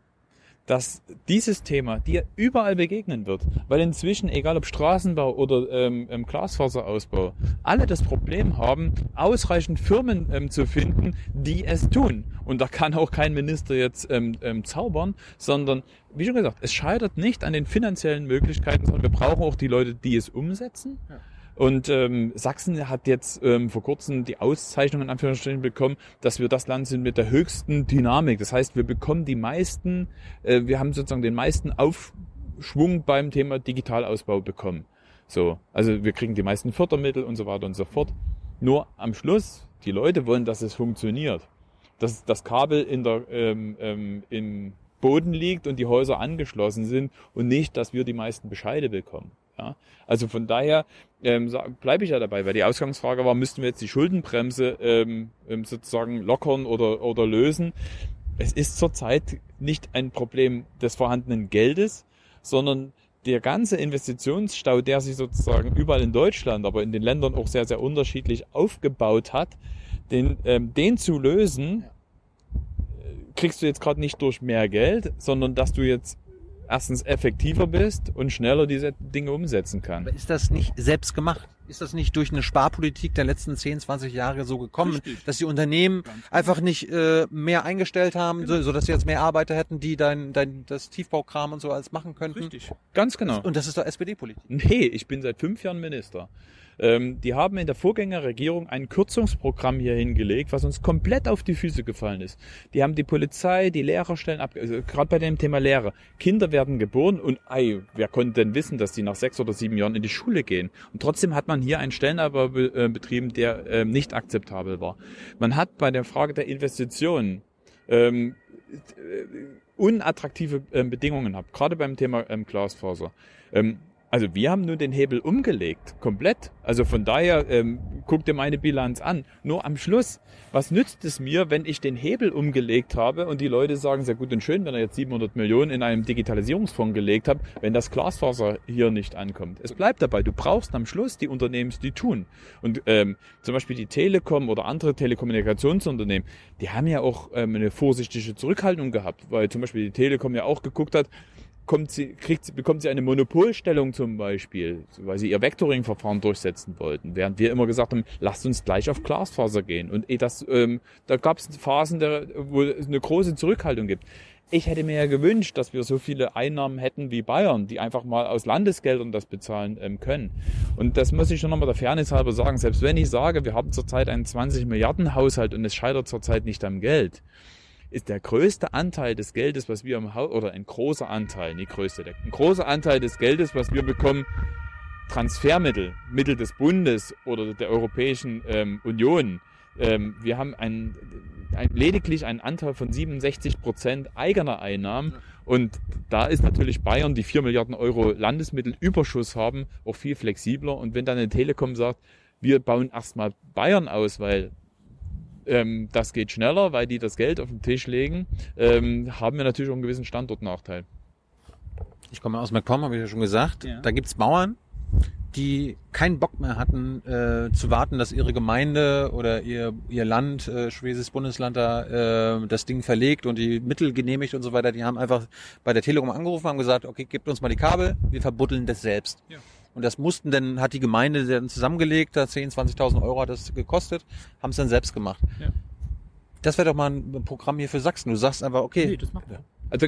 dass dieses Thema dir überall begegnen wird, weil inzwischen, egal ob Straßenbau oder ähm, ähm, Glasfaserausbau, alle das Problem haben, ausreichend Firmen ähm, zu finden, die es tun. Und da kann auch kein Minister jetzt ähm, ähm, zaubern, sondern, wie schon gesagt, es scheitert nicht an den finanziellen Möglichkeiten, sondern wir brauchen auch die Leute, die es umsetzen. Ja. Und ähm, Sachsen hat jetzt ähm, vor kurzem die Auszeichnung in Anführungsstrichen bekommen, dass wir das Land sind mit der höchsten Dynamik. Das heißt, wir bekommen die meisten, äh, wir haben sozusagen den meisten Aufschwung beim Thema Digitalausbau bekommen. So, also wir kriegen die meisten Fördermittel und so weiter und so fort. Nur am Schluss, die Leute wollen, dass es funktioniert. Dass das Kabel in der, ähm, ähm, im Boden liegt und die Häuser angeschlossen sind und nicht, dass wir die meisten Bescheide bekommen. Ja? Also von daher ähm, bleibe ich ja dabei, weil die Ausgangsfrage war, müssten wir jetzt die Schuldenbremse ähm, ähm, sozusagen lockern oder, oder lösen. Es ist zurzeit nicht ein Problem des vorhandenen Geldes, sondern der ganze Investitionsstau, der sich sozusagen überall in Deutschland, aber in den Ländern auch sehr, sehr unterschiedlich aufgebaut hat, den, ähm, den zu lösen, kriegst du jetzt gerade nicht durch mehr Geld, sondern dass du jetzt erstens effektiver bist und schneller diese Dinge umsetzen Aber kann. ist das nicht selbst gemacht? Ist das nicht durch eine Sparpolitik der letzten 10, 20 Jahre so gekommen, Richtig. dass die Unternehmen einfach nicht äh, mehr eingestellt haben, so, so dass sie jetzt mehr Arbeiter hätten, die dein, dein das Tiefbaukram und so alles machen könnten? Ganz genau. Und das ist doch SPD-Politik. Nee, ich bin seit fünf Jahren Minister. Ähm, die haben in der Vorgängerregierung ein Kürzungsprogramm hier hingelegt, was uns komplett auf die Füße gefallen ist. Die haben die Polizei, die Lehrerstellen ab, also gerade bei dem Thema Lehrer. Kinder werden geboren und ei, wer konnte denn wissen, dass die nach sechs oder sieben Jahren in die Schule gehen? Und trotzdem hat man hier einen Stellenabbau äh, betrieben, der ähm, nicht akzeptabel war. Man hat bei der Frage der Investitionen ähm, äh, unattraktive ähm, Bedingungen gehabt, gerade beim Thema ähm, Glasfaser. Ähm, Also wir haben nur den Hebel umgelegt, komplett. Also von daher, ähm, guck dir meine Bilanz an. Nur am Schluss, was nützt es mir, wenn ich den Hebel umgelegt habe und die Leute sagen, sehr gut und schön, wenn er jetzt 700 Millionen in einem Digitalisierungsfonds gelegt hat, wenn das Glasfaser hier nicht ankommt. Es bleibt dabei, du brauchst am Schluss die Unternehmen, die tun. Und ähm, zum Beispiel die Telekom oder andere Telekommunikationsunternehmen, die haben ja auch ähm, eine vorsichtige Zurückhaltung gehabt, weil zum Beispiel die Telekom ja auch geguckt hat, kommt sie, kriegt sie, bekommt sie eine Monopolstellung zum Beispiel, weil sie ihr Vectoring-Verfahren durchsetzen wollten, während wir immer gesagt haben, lasst uns gleich auf Glasfaser gehen. Und eh das, ähm, da gab es Phasen, der, wo es eine große Zurückhaltung gibt. Ich hätte mir ja gewünscht, dass wir so viele Einnahmen hätten wie Bayern, die einfach mal aus Landesgeldern das bezahlen ähm, können. Und das muss ich schon nochmal der Fairness halber sagen. Selbst wenn ich sage, wir haben zurzeit einen 20 Milliarden Haushalt und es scheitert zurzeit nicht am Geld, ist der größte Anteil des Geldes, was wir im Haus, oder ein großer Anteil, nicht größte, der, ein großer Anteil des Geldes, was wir bekommen, Transfermittel, Mittel des Bundes oder der Europäischen ähm, Union. Ähm, wir haben ein, ein, lediglich einen Anteil von 67 Prozent eigener Einnahmen. Und da ist natürlich Bayern, die 4 Milliarden Euro Landesmittelüberschuss haben, auch viel flexibler. Und wenn dann eine Telekom sagt, wir bauen erstmal Bayern aus, weil ähm, das geht schneller, weil die das Geld auf den Tisch legen, ähm, haben wir natürlich auch einen gewissen Standortnachteil. Ich komme aus MacPom, habe ich ja schon gesagt. Ja. Da gibt's Bauern, die keinen Bock mehr hatten, äh, zu warten, dass ihre Gemeinde oder ihr, ihr Land, äh, Schwesisches Bundesland da äh, das Ding verlegt und die Mittel genehmigt und so weiter. Die haben einfach bei der Telekom angerufen, haben gesagt, okay, gebt uns mal die Kabel, wir verbuddeln das selbst. Ja. Und das mussten dann, hat die Gemeinde dann zusammengelegt, da 10, 20.000 Euro hat das gekostet, haben es dann selbst gemacht. Ja. Das wäre doch mal ein Programm hier für Sachsen. Du sagst einfach, okay. Nee, das machen wir. Also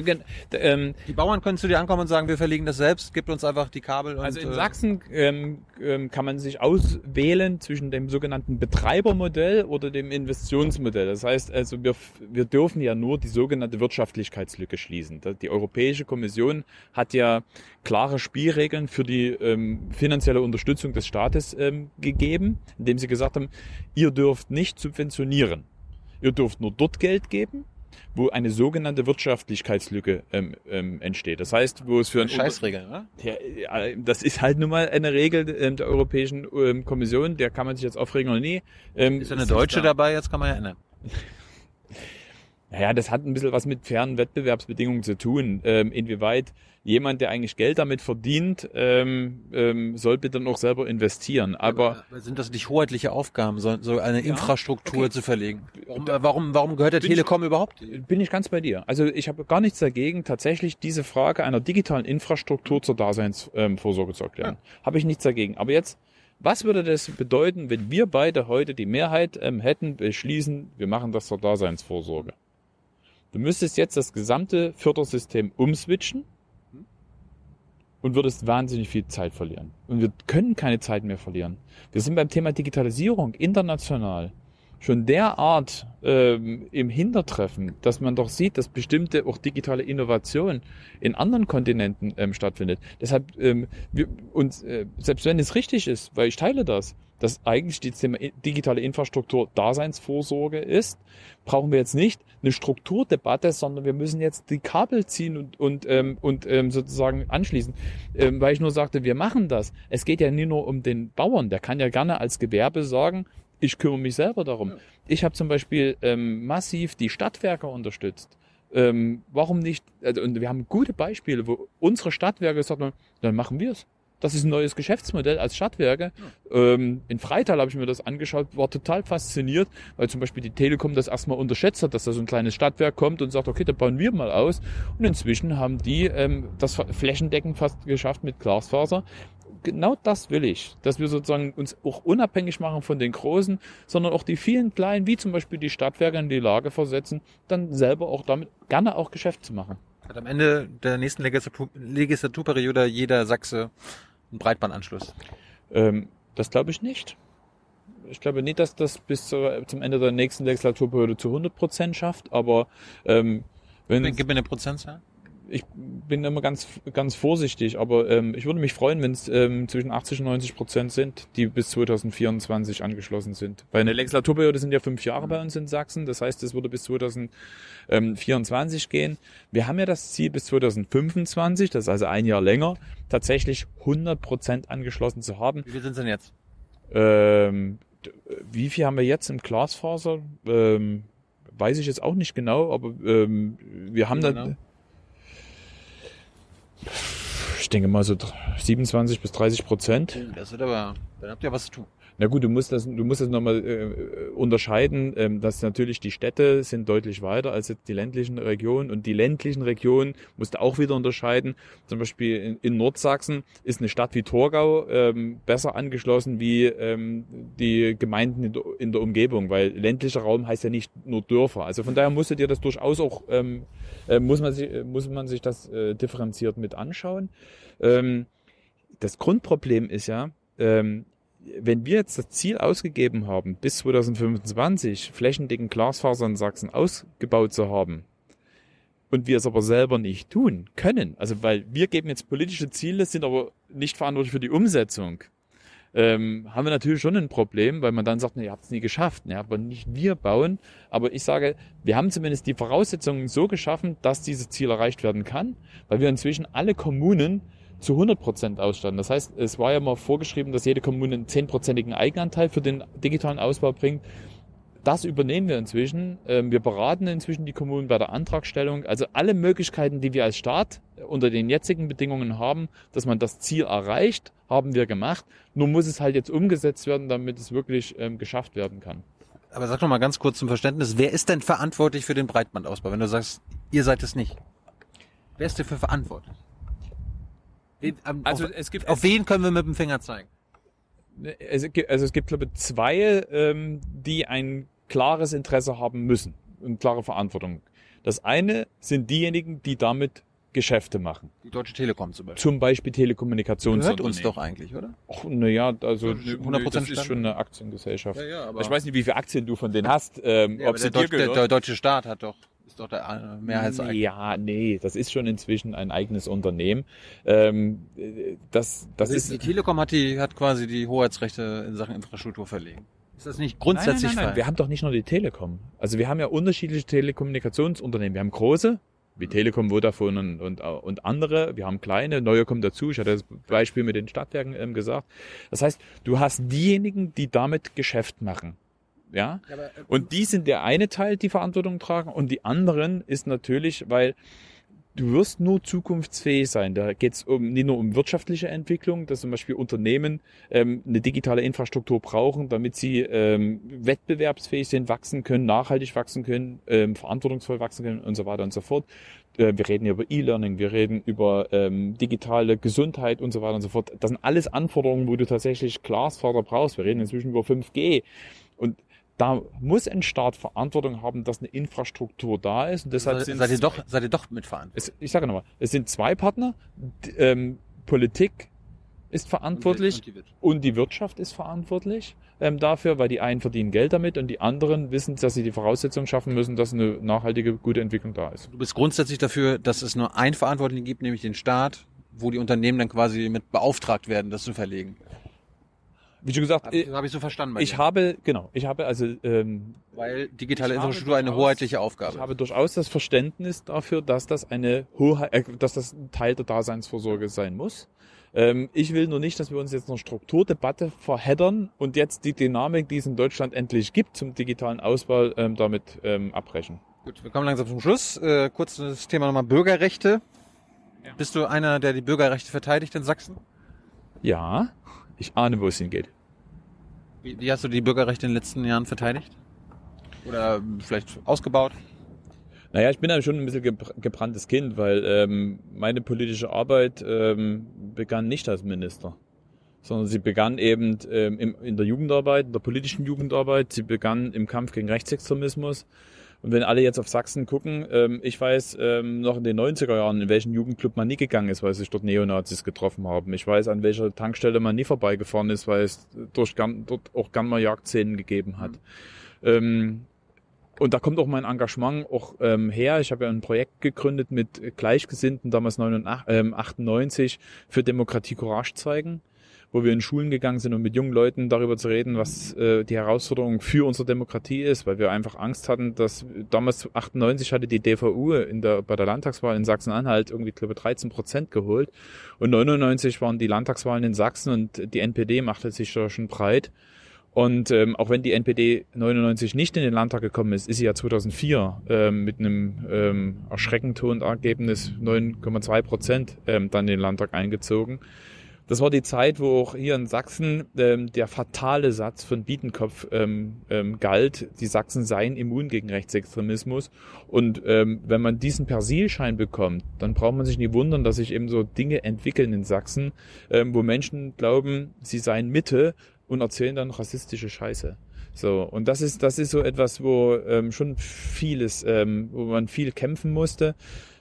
ähm, die Bauern können zu dir ankommen und sagen, wir verlegen das selbst, gibt uns einfach die Kabel. Und, also in äh, Sachsen ähm, ähm, kann man sich auswählen zwischen dem sogenannten Betreibermodell oder dem Investitionsmodell. Das heißt, also wir, wir dürfen ja nur die sogenannte Wirtschaftlichkeitslücke schließen. Die Europäische Kommission hat ja klare Spielregeln für die ähm, finanzielle Unterstützung des Staates ähm, gegeben, indem sie gesagt haben, ihr dürft nicht subventionieren. Ihr dürft nur dort Geld geben, wo eine sogenannte Wirtschaftlichkeitslücke ähm, ähm, entsteht. Das heißt, wo es für ein Scheißregel, oder? Ja, das ist halt nun mal eine Regel ähm, der Europäischen ähm, Kommission, der kann man sich jetzt aufregen oder nie. Ähm, ist eine Deutsche da. dabei, jetzt kann man ja ändern. Naja, das hat ein bisschen was mit fairen Wettbewerbsbedingungen zu tun. Ähm, inwieweit jemand, der eigentlich Geld damit verdient, ähm, ähm, soll bitte noch selber investieren. Aber, Aber sind das nicht hoheitliche Aufgaben, so, so eine ja, Infrastruktur okay. zu verlegen? Warum, warum, warum gehört der bin Telekom ich, überhaupt? Bin ich ganz bei dir. Also ich habe gar nichts dagegen, tatsächlich diese Frage einer digitalen Infrastruktur zur Daseinsvorsorge zu erklären. Ja. Habe ich nichts dagegen. Aber jetzt was würde das bedeuten, wenn wir beide heute die Mehrheit ähm, hätten, beschließen, wir machen das zur Daseinsvorsorge? Du müsstest jetzt das gesamte Fördersystem umswitchen und würdest wahnsinnig viel Zeit verlieren. Und wir können keine Zeit mehr verlieren. Wir sind beim Thema Digitalisierung international schon derart ähm, im Hintertreffen, dass man doch sieht, dass bestimmte auch digitale Innovation in anderen Kontinenten ähm, stattfindet. Deshalb ähm, wir, und äh, selbst wenn es richtig ist, weil ich teile das, dass eigentlich die digitale Infrastruktur Daseinsvorsorge ist, brauchen wir jetzt nicht eine Strukturdebatte, sondern wir müssen jetzt die Kabel ziehen und, und, ähm, und ähm, sozusagen anschließen. Ähm, weil ich nur sagte, wir machen das. Es geht ja nie nur um den Bauern, der kann ja gerne als Gewerbe sagen, ich kümmere mich selber darum. Ich habe zum Beispiel ähm, massiv die Stadtwerke unterstützt. Ähm, warum nicht? Also, und wir haben gute Beispiele, wo unsere Stadtwerke sagen, dann machen wir es. Das ist ein neues Geschäftsmodell als Stadtwerke. Ähm, in Freital habe ich mir das angeschaut, war total fasziniert, weil zum Beispiel die Telekom das erstmal unterschätzt hat, dass da so ein kleines Stadtwerk kommt und sagt, okay, da bauen wir mal aus. Und inzwischen haben die ähm, das flächendeckend fast geschafft mit Glasfaser. Genau das will ich, dass wir sozusagen uns auch unabhängig machen von den Großen, sondern auch die vielen Kleinen, wie zum Beispiel die Stadtwerke, in die Lage versetzen, dann selber auch damit gerne auch Geschäft zu machen. Hat am Ende der nächsten Legislatur Legislaturperiode jeder Sachse einen Breitbandanschluss? Ähm, das glaube ich nicht. Ich glaube nicht, dass das bis zum Ende der nächsten Legislaturperiode zu 100 Prozent schafft, aber ähm, wenn... Gib mir eine Prozentzahl. Ich bin immer ganz, ganz vorsichtig, aber ähm, ich würde mich freuen, wenn es ähm, zwischen 80 und 90 Prozent sind, die bis 2024 angeschlossen sind. Weil eine Legislaturperiode sind ja fünf Jahre bei uns in Sachsen, das heißt, es würde bis 2024 gehen. Wir haben ja das Ziel bis 2025, das ist also ein Jahr länger, tatsächlich 100 Prozent angeschlossen zu haben. Wie viel sind es denn jetzt? Ähm, wie viel haben wir jetzt im Glasfaser? Ähm, weiß ich jetzt auch nicht genau, aber ähm, wir haben Genau. Ich denke mal so 27 bis 30 Prozent. Das wird aber, dann habt ihr was zu tun. Na gut, du musst das, du musst das nochmal äh, unterscheiden, ähm, dass natürlich die Städte sind deutlich weiter als jetzt die ländlichen Regionen und die ländlichen Regionen musst du auch wieder unterscheiden. Zum Beispiel in, in Nordsachsen ist eine Stadt wie Torgau ähm, besser angeschlossen wie ähm, die Gemeinden in der, in der Umgebung, weil ländlicher Raum heißt ja nicht nur Dörfer. Also von daher musst du dir das durchaus auch ähm, äh, muss man sich äh, muss man sich das äh, differenziert mit anschauen. Ähm, das Grundproblem ist ja, ähm, wenn wir jetzt das Ziel ausgegeben haben, bis 2025 flächendeckend Glasfaser in Sachsen ausgebaut zu haben, und wir es aber selber nicht tun können, also weil wir geben jetzt politische Ziele, sind aber nicht verantwortlich für die Umsetzung, ähm, haben wir natürlich schon ein Problem, weil man dann sagt, na, ihr habt es nie geschafft, ne, aber nicht wir bauen. Aber ich sage, wir haben zumindest die Voraussetzungen so geschaffen, dass dieses Ziel erreicht werden kann, weil wir inzwischen alle Kommunen zu 100 Prozent ausstatten. Das heißt, es war ja mal vorgeschrieben, dass jede Kommune einen zehnprozentigen Eigenanteil für den digitalen Ausbau bringt. Das übernehmen wir inzwischen. Ähm, Wir beraten inzwischen die Kommunen bei der Antragstellung. Also alle Möglichkeiten, die wir als Staat unter den jetzigen Bedingungen haben, dass man das Ziel erreicht, haben wir gemacht. Nur muss es halt jetzt umgesetzt werden, damit es wirklich ähm, geschafft werden kann. Aber sag doch mal ganz kurz zum Verständnis, wer ist denn verantwortlich für den Breitbandausbau, wenn du sagst, ihr seid es nicht? Wer ist dafür verantwortlich? Wen, ähm, Also auf, es gibt auf wen können wir mit dem Finger zeigen? es gibt, also es gibt, glaube ich, zwei, ähm, die ein klares Interesse haben müssen und klare Verantwortung. Das eine sind diejenigen, die damit Geschäfte machen. Die Deutsche Telekom zum Beispiel. Zum Beispiel Telekommunikationsunternehmen. uns doch eigentlich, oder? Ach, naja, also So, 100% nö, das ist Stand- schon eine Aktiengesellschaft. ja, aber. Ich weiß nicht, wie viele Aktien du von denen hast, ähm, ja, ob aber der, Deutsch, der, der deutsche Staat hat doch, ist doch der äh, Mehrheitseigner. Ja, nee, das ist schon inzwischen ein eigenes Unternehmen. Ähm, äh, das, das Also ist die Telekom hat die, hat quasi die Hoheitsrechte in Sachen Infrastruktur verlegen. Ist das nicht grundsätzlich nein, nein, nein, nein. Wir haben doch nicht nur die Telekom. Also wir haben ja unterschiedliche Telekommunikationsunternehmen. Wir haben große, wie Telekom, Vodafone und, und, und andere. Wir haben kleine, neue kommen dazu. Ich hatte das Beispiel mit den Stadtwerken ähm, gesagt. Das heißt, du hast diejenigen, die damit Geschäft machen. Ja? Äh, Und die sind der eine Teil, die Verantwortung tragen. Und die anderen ist natürlich, weil du wirst nur zukunftsfähig sein. Da geht es um, nicht nur um wirtschaftliche Entwicklung, dass zum Beispiel Unternehmen ähm, eine digitale Infrastruktur brauchen, damit sie ähm, wettbewerbsfähig sind, wachsen können, nachhaltig wachsen können, ähm, verantwortungsvoll wachsen können und so weiter und so fort. Äh, wir reden hier über E-Learning, wir reden über ähm, digitale Gesundheit und so weiter und so fort. Das sind alles Anforderungen, wo du tatsächlich Glasfaser brauchst. Wir reden inzwischen über 5G. Und da muss ein Staat Verantwortung haben, dass eine Infrastruktur da ist. Und deshalb seid, sind seid ihr doch, seid ihr doch mitverantwortlich. ich sage nochmal, es sind zwei Partner. D- ähm, Politik ist verantwortlich Und die Wirtschaft. und die Wirtschaft ist verantwortlich ähm, dafür, weil die einen verdienen Geld damit und die anderen wissen, dass sie die Voraussetzungen schaffen müssen, dass eine nachhaltige, gute Entwicklung da ist. Du bist grundsätzlich dafür, dass es nur einen Verantwortlichen gibt, nämlich den Staat, wo die Unternehmen dann quasi mit beauftragt werden, das zu verlegen. Wie schon gesagt, Habe äh, hab ich so verstanden ich dir. habe, genau, ich habe also ähm, Weil digitale Infrastruktur eine durchaus- hoheitliche Aufgabe Ich habe durchaus das Verständnis dafür, dass das eine Hoheit, äh, dass das ein Teil der Daseinsvorsorge sein muss. Ähm, ich will nur nicht, dass wir uns jetzt in einer Strukturdebatte verheddern und jetzt die Dynamik, die es in Deutschland endlich gibt zum digitalen Ausbau, ähm, damit ähm, abbrechen. Gut, wir kommen langsam zum Schluss. Äh, kurz das Thema nochmal Bürgerrechte. Ja. Bist du einer, der die Bürgerrechte verteidigt in Sachsen? Ja, ich ahne, wo es hingeht. Wie, wie hast du die Bürgerrechte in den letzten Jahren verteidigt? Oder vielleicht ausgebaut? Naja, ich bin ja schon ein bisschen gebr- gebranntes Kind, weil ähm, meine politische Arbeit ähm, begann nicht als Minister, sondern sie begann eben ähm, in der Jugendarbeit, in der politischen Jugendarbeit. Sie begann im Kampf gegen Rechtsextremismus. Und wenn alle jetzt auf Sachsen gucken, ähm, ich weiß ähm, noch in den 90er Jahren, in welchen Jugendclub man nie gegangen ist, weil sich dort Neonazis getroffen haben. Ich weiß, an welcher Tankstelle man nie vorbeigefahren ist, weil es durch, dort auch gern mal Jagdszenen gegeben hat. Ähm, und da kommt auch mein Engagement auch ähm, her. Ich habe ja ein Projekt gegründet mit Gleichgesinnten, damals 98, ähm, für Demokratie Courage zeigen wo wir in Schulen gegangen sind, um mit jungen Leuten darüber zu reden, was äh, die Herausforderung für unsere Demokratie ist, weil wir einfach Angst hatten, dass damals 98 hatte die DVU in der, bei der Landtagswahl in Sachsen-Anhalt irgendwie, glaube ich, 13 Prozent geholt und 99 waren die Landtagswahlen in Sachsen und die NPD machte sich da schon breit. Und ähm, auch wenn die NPD 99 nicht in den Landtag gekommen ist, ist sie ja 2004 ähm, mit einem ähm, erschreckend hohen Ergebnis 9,2 Prozent ähm, dann in den Landtag eingezogen. Das war die Zeit, wo auch hier in Sachsen ähm, der fatale Satz von Bietenkopf ähm, ähm, galt, die Sachsen seien immun gegen Rechtsextremismus. Und ähm, wenn man diesen Persilschein bekommt, dann braucht man sich nie wundern, dass sich eben so Dinge entwickeln in Sachsen, ähm, wo Menschen glauben, sie seien Mitte und erzählen dann rassistische Scheiße. So, und das ist, das ist so etwas, wo ähm, schon vieles, ähm, wo man viel kämpfen musste.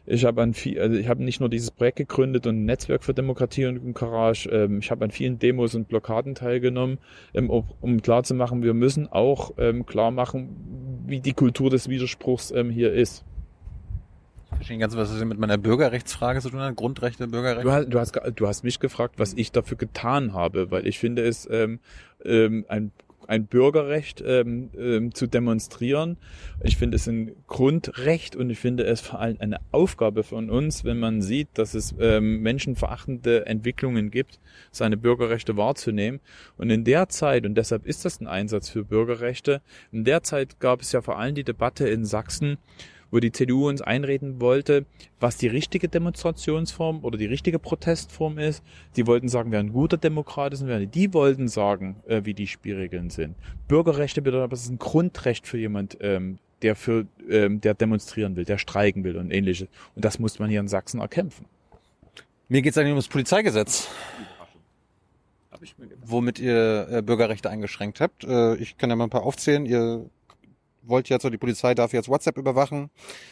Ich habe an viel, also ich habe nicht nur dieses Projekt gegründet und ein Netzwerk für Demokratie und Courage, ähm, ich habe an vielen Demos und Blockaden teilgenommen, ähm, um klarzumachen, wir müssen auch ähm, klar machen, wie die Kultur des Widerspruchs ähm, hier ist. Ich verstehe ganz, was das mit meiner Bürgerrechtsfrage zu tun hat, Grundrechte, Bürgerrechte. Du hast, du hast, du hast mich gefragt, was ich dafür getan habe, weil ich finde es ähm, ähm, ein ein Bürgerrecht ähm, ähm, zu demonstrieren. Ich finde es ein Grundrecht und ich finde es vor allem eine Aufgabe von uns, wenn man sieht, dass es ähm, menschenverachtende Entwicklungen gibt, seine Bürgerrechte wahrzunehmen. Und in der Zeit, und deshalb ist das ein Einsatz für Bürgerrechte, in der Zeit gab es ja vor allem die Debatte in Sachsen, wo die CDU uns einreden wollte, was die richtige Demonstrationsform oder die richtige Protestform ist. Die wollten sagen, wer ein guter Demokrat ist und wer nicht. Die wollten sagen, äh, wie die Spielregeln sind. Bürgerrechte bedeutet aber, es ist ein Grundrecht für jemand, ähm, der für, ähm, der demonstrieren will, der streiken will und ähnliches. Und das muss man hier in Sachsen erkämpfen. Mir geht es eigentlich um das Polizeigesetz womit ihr äh, Bürgerrechte eingeschränkt habt. Äh, ich kann ja mal ein paar aufzählen. Ihr wollt jetzt, die Polizei darf jetzt WhatsApp überwachen.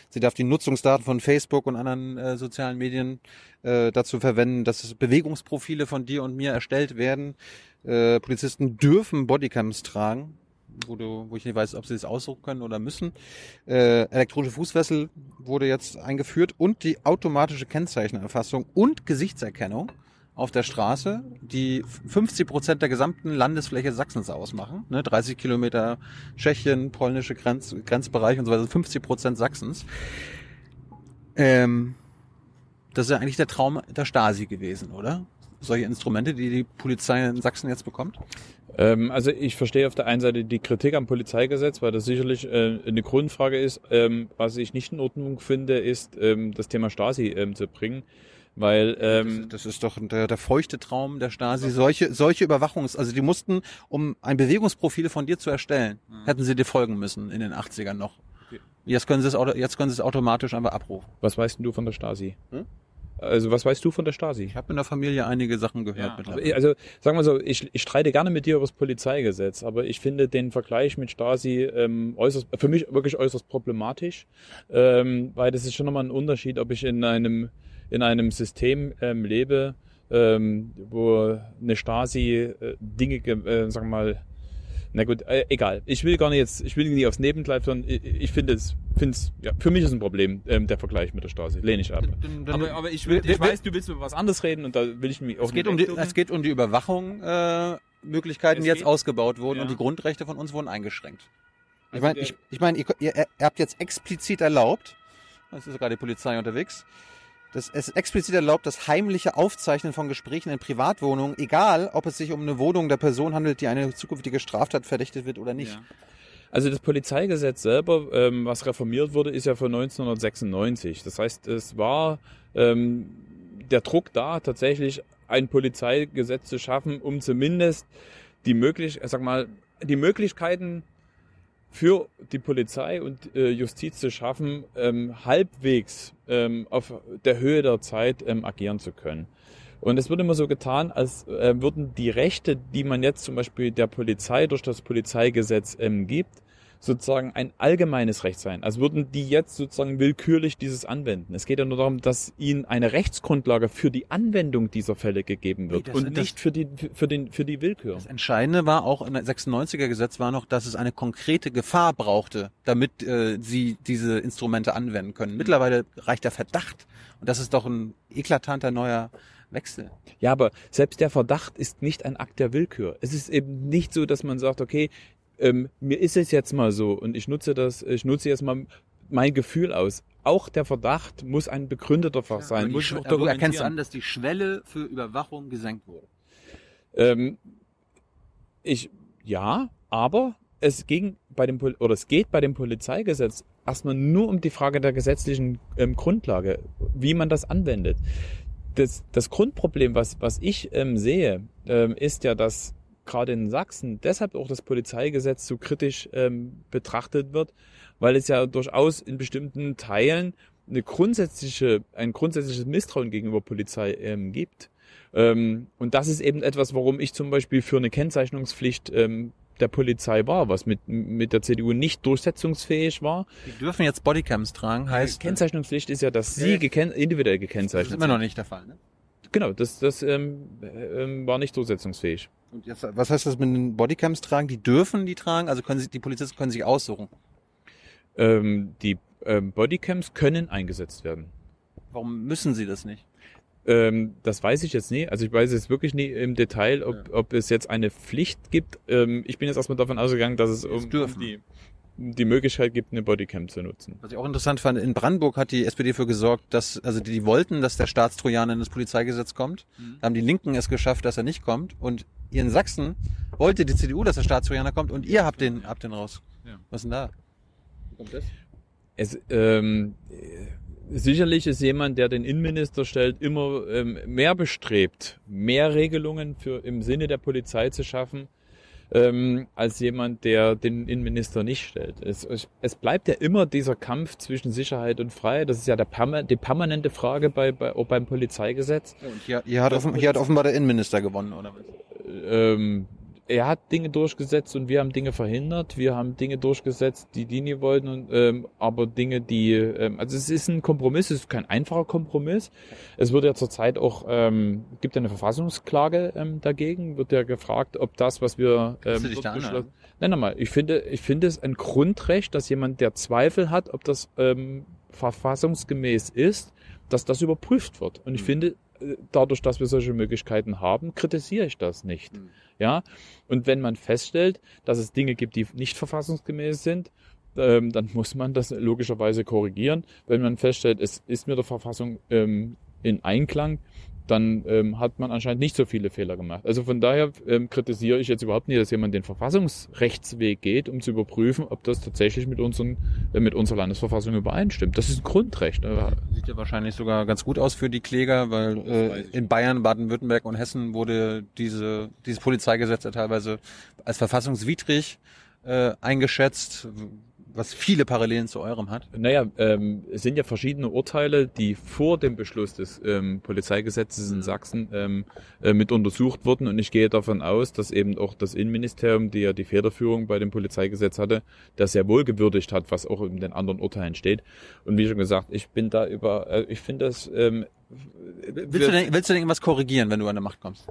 Sie darf die Nutzungsdaten von Facebook und anderen äh, sozialen Medien äh, dazu verwenden, dass Bewegungsprofile von dir und mir erstellt werden. Äh, Polizisten dürfen Bodycams tragen, wo, du, wo ich nicht weiß, ob sie es aussuchen können oder müssen. Äh, elektronische Fußfessel wurde jetzt eingeführt und die automatische Kennzeichenerfassung und Gesichtserkennung auf der Straße, die 50 Prozent der gesamten Landesfläche Sachsens ausmachen. Ne? 30 Kilometer Tschechien, polnische Grenz, Grenzbereich und so weiter, 50 Prozent Sachsens. Ähm, das ist ja eigentlich der Traum der Stasi gewesen, oder? Solche Instrumente, die die Polizei in Sachsen jetzt bekommt? Ähm, also ich verstehe auf der einen Seite die Kritik am Polizeigesetz, weil das sicherlich äh, eine Grundfrage ist. Ähm, was ich nicht in Ordnung finde, ist ähm, das Thema Stasi ähm, zu bringen. Weil ähm, das, das ist doch der, der feuchte Traum der Stasi. Solche solche Überwachungs, also die mussten, um ein Bewegungsprofil von dir zu erstellen, mhm. hätten sie dir folgen müssen in den 80ern noch. Okay. Jetzt können sie es jetzt können sie es automatisch einfach abrufen. Was weißt du von der Stasi? Hm? Also was weißt du von der Stasi? Ich habe in der Familie einige Sachen gehört. Ja, mittlerweile. also sagen wir so, ich, ich streite gerne mit dir über das Polizeigesetz, aber ich finde den Vergleich mit Stasi ähm, äußerst, für mich wirklich äußerst problematisch, ähm, weil das ist schon nochmal ein Unterschied, ob ich in einem in einem System ähm, lebe, ähm, wo eine Stasi äh, Dinge, äh, sagen wir mal, na gut, äh, egal. Ich will gar nicht jetzt, ich will nicht aufs Nebenkleid, sondern ich, ich finde es, finde es, ja, für mich ist ein Problem ähm, der Vergleich mit der Stasi. Lehne ich ab. Dann, dann, aber, aber ich, will, ich weiß, du willst über was anderes reden und da will ich mich auch es geht um die, Es geht um die Überwachung, äh, Möglichkeiten, die jetzt ausgebaut wurden ja. und die Grundrechte von uns wurden eingeschränkt. Ich meine, ich, ich mein, ihr, ihr, ihr habt jetzt explizit erlaubt, es ist gerade die Polizei unterwegs, das, es ist explizit erlaubt, das heimliche Aufzeichnen von Gesprächen in Privatwohnungen, egal ob es sich um eine Wohnung der Person handelt, die eine zukünftige Straftat verdächtigt wird oder nicht. Ja. Also das Polizeigesetz selber, ähm, was reformiert wurde, ist ja von 1996. Das heißt, es war ähm, der Druck da, tatsächlich ein Polizeigesetz zu schaffen, um zumindest die möglich, sag mal, die Möglichkeiten für die Polizei und äh, Justiz zu schaffen, ähm, halbwegs ähm, auf der Höhe der Zeit ähm, agieren zu können. Und es wird immer so getan, als äh, würden die Rechte, die man jetzt zum Beispiel der Polizei durch das Polizeigesetz ähm, gibt, sozusagen ein allgemeines Recht sein. Also würden die jetzt sozusagen willkürlich dieses anwenden. Es geht ja nur darum, dass ihnen eine Rechtsgrundlage für die Anwendung dieser Fälle gegeben wird Nee, das- und das- nicht für die, für den, für die Willkür. Das Entscheidende war auch im 96er Gesetz war noch, dass es eine konkrete Gefahr brauchte, damit äh, sie diese Instrumente anwenden können. Mittlerweile reicht der Verdacht und das ist doch ein eklatanter neuer Wechsel. Ja, aber selbst der Verdacht ist nicht ein Akt der Willkür. Es ist eben nicht so, dass man sagt, okay, ähm, mir ist es jetzt mal so und ich nutze das, ich nutze jetzt mal mein Gefühl aus. Auch der Verdacht muss ein begründeter Fach sein. Aber die Muss auch du erkennst an, dass die Schwelle für Überwachung gesenkt wurde. Ähm, ich, ja, aber es ging bei dem, oder es geht bei dem Polizeigesetz erstmal nur um die Frage der gesetzlichen ähm, Grundlage, wie man das anwendet. Das, das Grundproblem, was, was ich ähm, sehe, ähm, ist ja, dass gerade in Sachsen deshalb auch das Polizeigesetz so kritisch ähm, betrachtet wird, weil es ja durchaus in bestimmten Teilen eine grundsätzliche, ein grundsätzliches Misstrauen gegenüber Polizei ähm, gibt. Ähm, und das ist eben etwas, warum ich zum Beispiel für eine Kennzeichnungspflicht ähm, der Polizei war, was mit, mit der CDU nicht durchsetzungsfähig war. Die dürfen jetzt Bodycams tragen, heißt Kennzeichnungspflicht ist ja, dass sie geken individuell das ist gekennzeichnet immer noch sind. nicht der Fall. Ne? Genau, das, das ähm, ähm, war nicht durchsetzungsfähig. Und jetzt, was heißt das mit den Bodycams tragen? Die dürfen die tragen, also können sie, die Polizisten können sich aussuchen. Ähm, die ähm, Bodycams können eingesetzt werden. Warum müssen sie das nicht? Ähm, das weiß ich jetzt nie. Also ich weiß jetzt wirklich nie im Detail, ob, ob es jetzt eine Pflicht gibt. Ähm, ich bin jetzt erstmal davon ausgegangen, dass es um, um dürfen. die, die Möglichkeit gibt, eine Bodycam zu nutzen. Was ich auch interessant fand, in Brandenburg hat die SPD dafür gesorgt, dass, also die, die wollten, dass der Staatstrojaner in das Polizeigesetz kommt. Mhm. Da haben die Linken es geschafft, dass er nicht kommt. Und ihr in Sachsen wollte die CDU, dass der Staatstrojaner kommt und ihr habt den, habt den raus. Ja. Was ist denn da? Wie kommt das? Es, ähm, äh, sicherlich ist jemand, der den Innenminister stellt, immer ähm, mehr bestrebt, mehr Regelungen für im Sinne der Polizei zu schaffen, ähm, als jemand, der den Innenminister nicht stellt. Es, es, bleibt ja immer dieser Kampf zwischen Sicherheit und Freiheit. Das ist ja der perma die permanente Frage bei, bei, auch beim Polizeigesetz. Und hier, hier, hat offen, hier hat offenbar der Innenminister gewonnen, oder was? ähm, er hat Dinge durchgesetzt und wir haben Dinge verhindert. Wir haben Dinge durchgesetzt, die die nie wollten, und, ähm, aber Dinge, die, ähm, also es ist ein Kompromiss, es ist kein einfacher Kompromiss. Es wird ja zurzeit auch, ähm, gibt ja eine Verfassungsklage ähm, dagegen, wird ja gefragt, ob das, was wir ähm, dort da beschlossen- Nein, nochmal, ich finde, ich finde es ein Grundrecht, dass jemand, der Zweifel hat, ob das ähm, verfassungsgemäß ist, dass das überprüft wird. Und ich Mhm. finde, äh, dadurch, dass wir solche Möglichkeiten haben, kritisiere ich das nicht. Mhm. Ja, und wenn man feststellt, dass es Dinge gibt, die nicht verfassungsgemäß sind, ähm, dann muss man das logischerweise korrigieren. Wenn man feststellt, es ist mit der Verfassung ähm, in Einklang, dann ähm, hat man anscheinend nicht so viele Fehler gemacht. Also von daher ähm, kritisiere ich jetzt überhaupt nicht, dass jemand den Verfassungsrechtsweg geht, um zu überprüfen, ob das tatsächlich mit, unseren, äh, mit unserer Landesverfassung übereinstimmt. Das ist ein Grundrecht. Äh, Sieht ja wahrscheinlich sogar ganz gut aus für die Kläger, weil äh, in Bayern, Baden-Württemberg und Hessen wurde diese, dieses Polizeigesetz ja teilweise als verfassungswidrig äh, eingeschätzt, was viele Parallelen zu eurem hat. Naja, ähm, es sind ja verschiedene Urteile, die vor dem Beschluss des ähm, Polizeigesetzes in Sachsen ähm, äh, mit untersucht wurden. Und ich gehe davon aus, dass eben auch das Innenministerium, die ja die Federführung bei dem Polizeigesetz hatte, das sehr wohl gewürdigt hat, was auch in den anderen Urteilen steht. Und wie schon gesagt, ich bin da über, äh, ich finde das. Ähm, Willst du, denn, willst du denn irgendwas korrigieren, wenn du an der Macht kommst?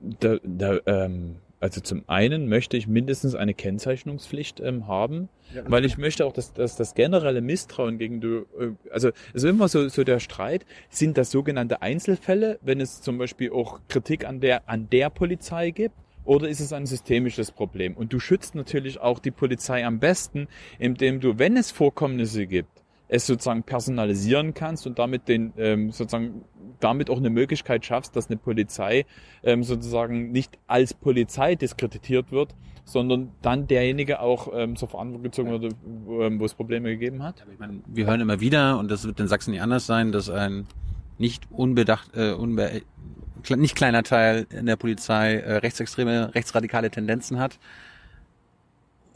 Da, da, ähm, also zum einen möchte ich mindestens eine Kennzeichnungspflicht ähm, haben, weil ich möchte auch, dass, dass das generelle Misstrauen gegen du, äh, also es ist immer so, so der Streit, sind das sogenannte Einzelfälle, wenn es zum Beispiel auch Kritik an der, an der Polizei gibt, oder ist es ein systemisches Problem? Und du schützt natürlich auch die Polizei am besten, indem du, wenn es Vorkommnisse gibt, es sozusagen personalisieren kannst und damit den ähm, sozusagen damit auch eine Möglichkeit schaffst, dass eine Polizei ähm, sozusagen nicht als Polizei diskreditiert wird, sondern dann derjenige auch ähm, zur Verantwortung gezogen wird, wo, ähm, wo es Probleme gegeben hat. Ich meine, wir hören immer wieder, und das wird in Sachsen nicht anders sein, dass ein nicht unbedacht, äh, unbe nicht kleiner Teil in der Polizei äh, rechtsextreme, rechtsradikale Tendenzen hat.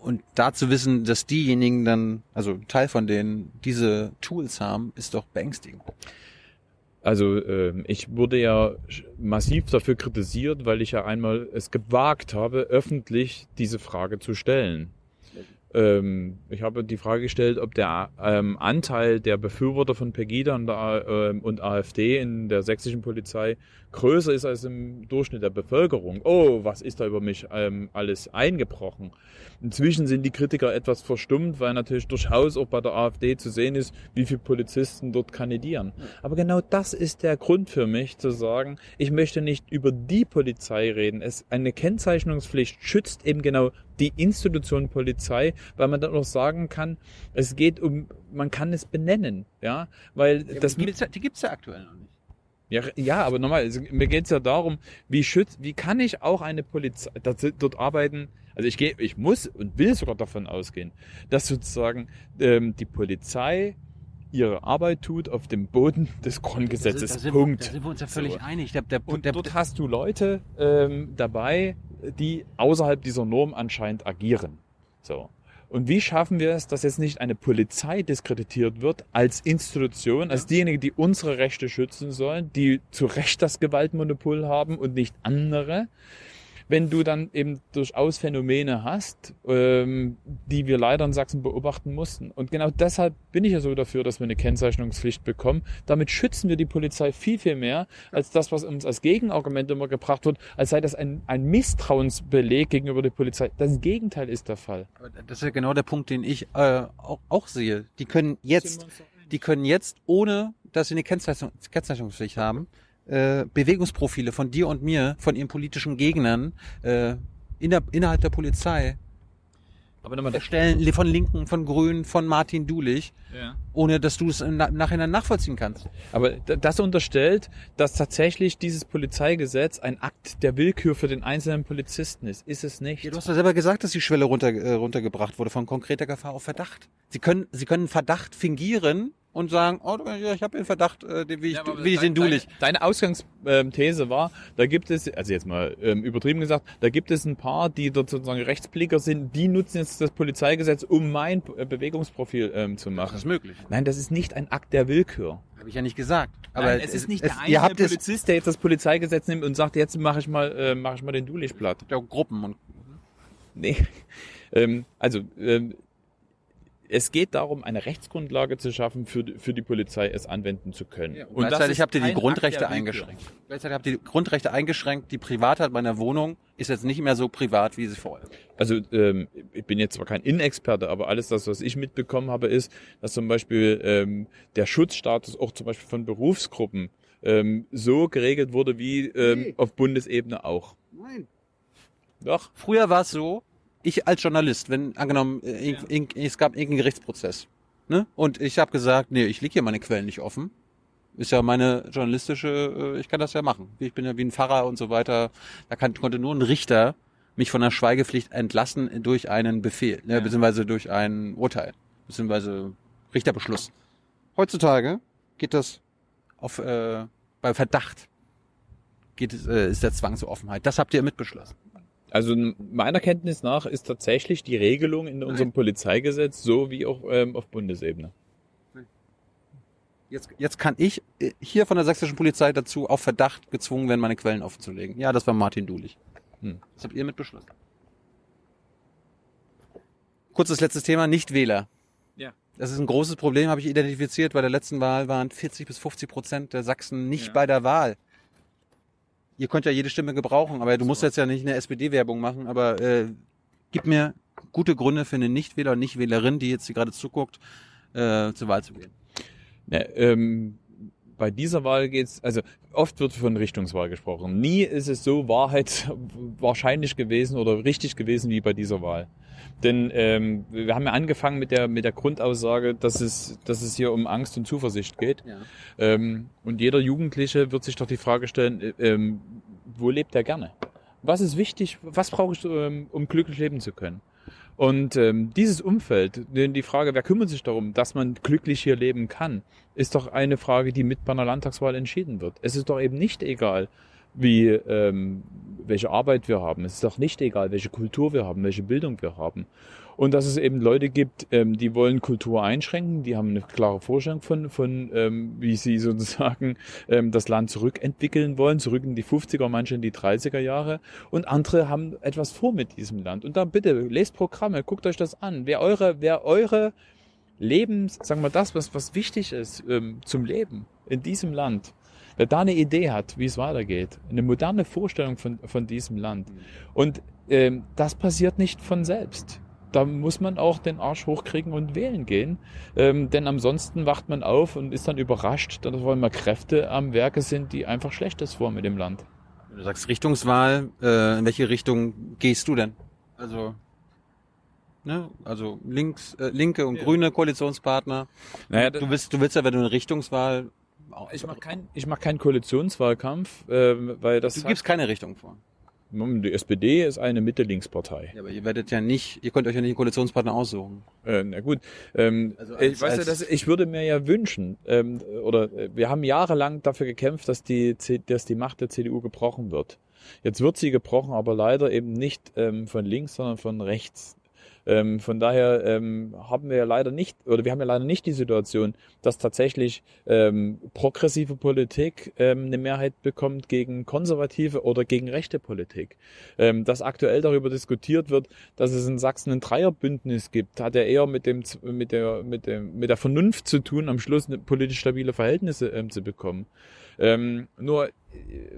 Und da zu wissen, dass diejenigen dann, also Teil von denen, diese Tools haben, ist doch beängstigend. Also ähm, ich wurde ja massiv dafür kritisiert, weil ich ja einmal es gewagt habe, öffentlich diese Frage zu stellen. ähm, ich habe die Frage gestellt, ob der ähm, Anteil der Befürworter von Pegida und AfD in der sächsischen Polizei größer ist als im Durchschnitt der Bevölkerung. Oh, was ist da über mich ähm, alles eingebrochen? Inzwischen sind die Kritiker etwas verstummt, weil natürlich durchaus auch bei der AfD zu sehen ist, wie viele Polizisten dort kandidieren. Aber genau das ist der Grund für mich zu sagen, ich möchte nicht über die Polizei reden. Es, eine Kennzeichnungspflicht schützt eben genau die Institution Polizei, weil man dann auch sagen kann, es geht um, man kann es benennen, ja, weil Ja, das die gibt's ja, die gibt's ja aktuell noch nicht. Ja, ja, aber nochmal, also mir geht's ja darum, wie schützt, wie kann ich auch eine Polizei dort arbeiten? Also ich gehe, ich muss und will sogar davon ausgehen, dass sozusagen ähm, die Polizei ihre Arbeit tut auf dem Boden des Grundgesetzes. Da sind, Punkt. Da sind wir uns ja völlig So. einig. Der, der, Und der, dort hast du Leute ähm, dabei, die außerhalb dieser Norm anscheinend agieren. So. Und wie schaffen wir es, dass jetzt nicht eine Polizei diskreditiert wird als Institution, als diejenige, die unsere Rechte schützen sollen, die zu Recht das Gewaltmonopol haben und nicht andere? Wenn du dann eben durchaus Phänomene hast, ähm, die wir leider in Sachsen beobachten mussten. Und genau deshalb bin ich ja so dafür, dass wir eine Kennzeichnungspflicht bekommen. Damit schützen wir die Polizei viel, viel mehr als das, was uns als Gegenargument immer gebracht wird, als sei das ein, ein Misstrauensbeleg gegenüber der Polizei. Das Gegenteil ist der Fall. Aber das ist ja genau der Punkt, den ich äh, auch, auch sehe. Die können jetzt, die können jetzt, ohne dass sie eine Kennzeichnung, Kennzeichnungspflicht haben, äh, Bewegungsprofile von dir und mir, von ihren politischen Gegnern äh, in der, innerhalb der Polizei Aber nochmal, erstellen, von Linken, von Grünen, von Martin Dulich, ja. ohne dass du es im Na- Nachhinein nachvollziehen kannst. Aber das unterstellt, dass tatsächlich dieses Polizeigesetz ein Akt der Willkür für den einzelnen Polizisten ist. Ist es nicht? Ja, du hast ja selber gesagt, dass die Schwelle runter, äh, runtergebracht wurde von konkreter Gefahr auf Verdacht. Sie können, sie können Verdacht fingieren und sagen, oh, ja, ich habe den Verdacht, äh, wie ich, wie ich den Dulich. Deine, deine Ausgangsthese war, da gibt es, also jetzt mal ähm, übertrieben gesagt, da gibt es ein paar, die dort sozusagen Rechtsblicker sind, die nutzen jetzt das Polizeigesetz, um mein äh, Bewegungsprofil ähm, zu machen. möglich. Nein, das ist nicht ein Akt der Willkür. Habe ich ja nicht gesagt. Aber Nein, es ist nicht der ihr einzelne habt es Polizist, der jetzt das Polizeigesetz nimmt und sagt, jetzt mache ich mal, äh, mache ich mal den Dulich platt. ja, Gruppen und Nee. Ähm, also, ähm, es geht darum, eine Rechtsgrundlage zu schaffen, für, die- für die Polizei es anwenden zu können. und das gleichzeitig habt ihr die Grundrechte eingeschränkt. Gleichzeitig habt ihr die Grundrechte eingeschränkt. Die Privatheit meiner Wohnung ist jetzt nicht mehr so privat, wie sie vorher. war. Also ähm, ich bin jetzt zwar kein Innenexperte, aber alles das, was ich mitbekommen habe, ist, dass zum Beispiel ähm, der Schutzstatus auch zum Beispiel von Berufsgruppen ähm, so geregelt wurde wie ähm, Nee. auf Bundesebene auch. Nein. Doch. Früher war es so, ich als Journalist, wenn angenommen, äh, irg- irg- es gab irgendeinen Gerichtsprozess, ne? Und ich habe gesagt, nee, ich leg hier meine Quellen nicht offen. Ist ja meine journalistische, äh, ich kann das ja machen. Ich bin ja wie ein Pfarrer und so weiter. Da kann, konnte nur ein Richter mich von der Schweigepflicht entlassen durch einen Befehl, ne, Ja. beziehungsweise durch ein Urteil, beziehungsweise Richterbeschluss. Heutzutage geht das auf äh, bei Verdacht geht es, äh, ist der Zwang zur Offenheit. Das habt ihr mitbeschlossen. Also meiner Kenntnis nach ist tatsächlich die Regelung in unserem Polizeigesetz so wie auch ähm, auf Bundesebene. Jetzt, jetzt kann ich äh, hier von der sächsischen Polizei dazu auf Verdacht gezwungen werden, meine Quellen offenzulegen. Ja, das war Martin Dulich. Hm. Das habt ihr mit beschlossen. Kurzes letztes Thema, Nichtwähler. Ja. Das ist ein großes Problem, habe ich identifiziert. Bei der letzten Wahl waren 40 bis 50 Prozent der Sachsen nicht Ja. bei der Wahl. Ihr könnt ja jede Stimme gebrauchen, aber du musst jetzt ja nicht eine SPD-Werbung machen, aber äh, gib mir gute Gründe für eine Nichtwähler und Nichtwählerin, die jetzt hier gerade zuguckt, äh, zur Wahl zu gehen. Ja, ähm, bei dieser Wahl geht's, also oft wird von Richtungswahl gesprochen. Nie ist es so Wahrheit wahrscheinlich gewesen oder richtig gewesen wie bei dieser Wahl. Denn ähm, wir haben ja angefangen mit der mit der Grundaussage, dass es dass es hier um Angst und Zuversicht geht. Ja. Ähm, und jeder Jugendliche wird sich doch die Frage stellen, äh, ähm, wo lebt er gerne? Was ist wichtig? Was brauche ich, ähm, um glücklich leben zu können? Und ähm, dieses Umfeld, die Frage, wer kümmert sich darum, dass man glücklich hier leben kann, ist doch eine Frage, die mit bei einer Landtagswahl entschieden wird. Es ist doch eben nicht egal, wie ähm, welche Arbeit wir haben. Es ist doch nicht egal, welche Kultur wir haben, welche Bildung wir haben. Und dass es eben Leute gibt, ähm, die wollen Kultur einschränken, die haben eine klare Vorstellung von, von ähm, wie sie sozusagen ähm, das Land zurückentwickeln wollen, zurück in die 50er, manche in die 30er Jahre. Und andere haben etwas vor mit diesem Land. Und dann bitte, lest Programme, guckt euch das an. Wer eure, wer eure Lebens, sagen wir das, was, was wichtig ist ähm, zum Leben in diesem Land, wer da eine Idee hat, wie es weitergeht, eine moderne Vorstellung von, von diesem Land. Und ähm, das passiert nicht von selbst. Da muss man auch den Arsch hochkriegen und wählen gehen. Ähm, denn ansonsten wacht man auf und ist dann überrascht, dass auf einmal Kräfte am Werke sind, die einfach Schlechtes vor mit dem Land. Du sagst Richtungswahl, äh, in welche Richtung gehst du denn? Also, ne? Also links, äh, linke und Ja. grüne Koalitionspartner. Naja, du willst, du willst ja, wenn du eine Richtungswahl. Ich mache kein, ich mach keinen Koalitionswahlkampf, ähm, weil das Du gibst keine Richtung vor. Die SPD ist eine Mitte-Links-Partei. Ja, aber ihr werdet ja nicht, ihr könnt euch ja nicht einen Koalitionspartner aussuchen. Äh, na gut, ähm, Also ich, als- du, als- dass, ich würde mir ja wünschen, ähm, oder äh, wir haben jahrelang dafür gekämpft, dass die, dass die Macht der CDU gebrochen wird. Jetzt wird sie gebrochen, aber leider eben nicht ähm, von links, sondern von rechts. Ähm, von daher ähm, haben wir ja leider nicht, oder wir haben ja leider nicht die Situation, dass tatsächlich ähm, progressive Politik ähm, eine Mehrheit bekommt gegen konservative oder gegen rechte Politik. Ähm, dass aktuell darüber diskutiert wird, dass es in Sachsen ein Dreierbündnis gibt, hat ja eher mit dem mit der mit dem mit der Vernunft zu tun, am Schluss politisch stabile Verhältnisse ähm, zu bekommen. Ähm, nur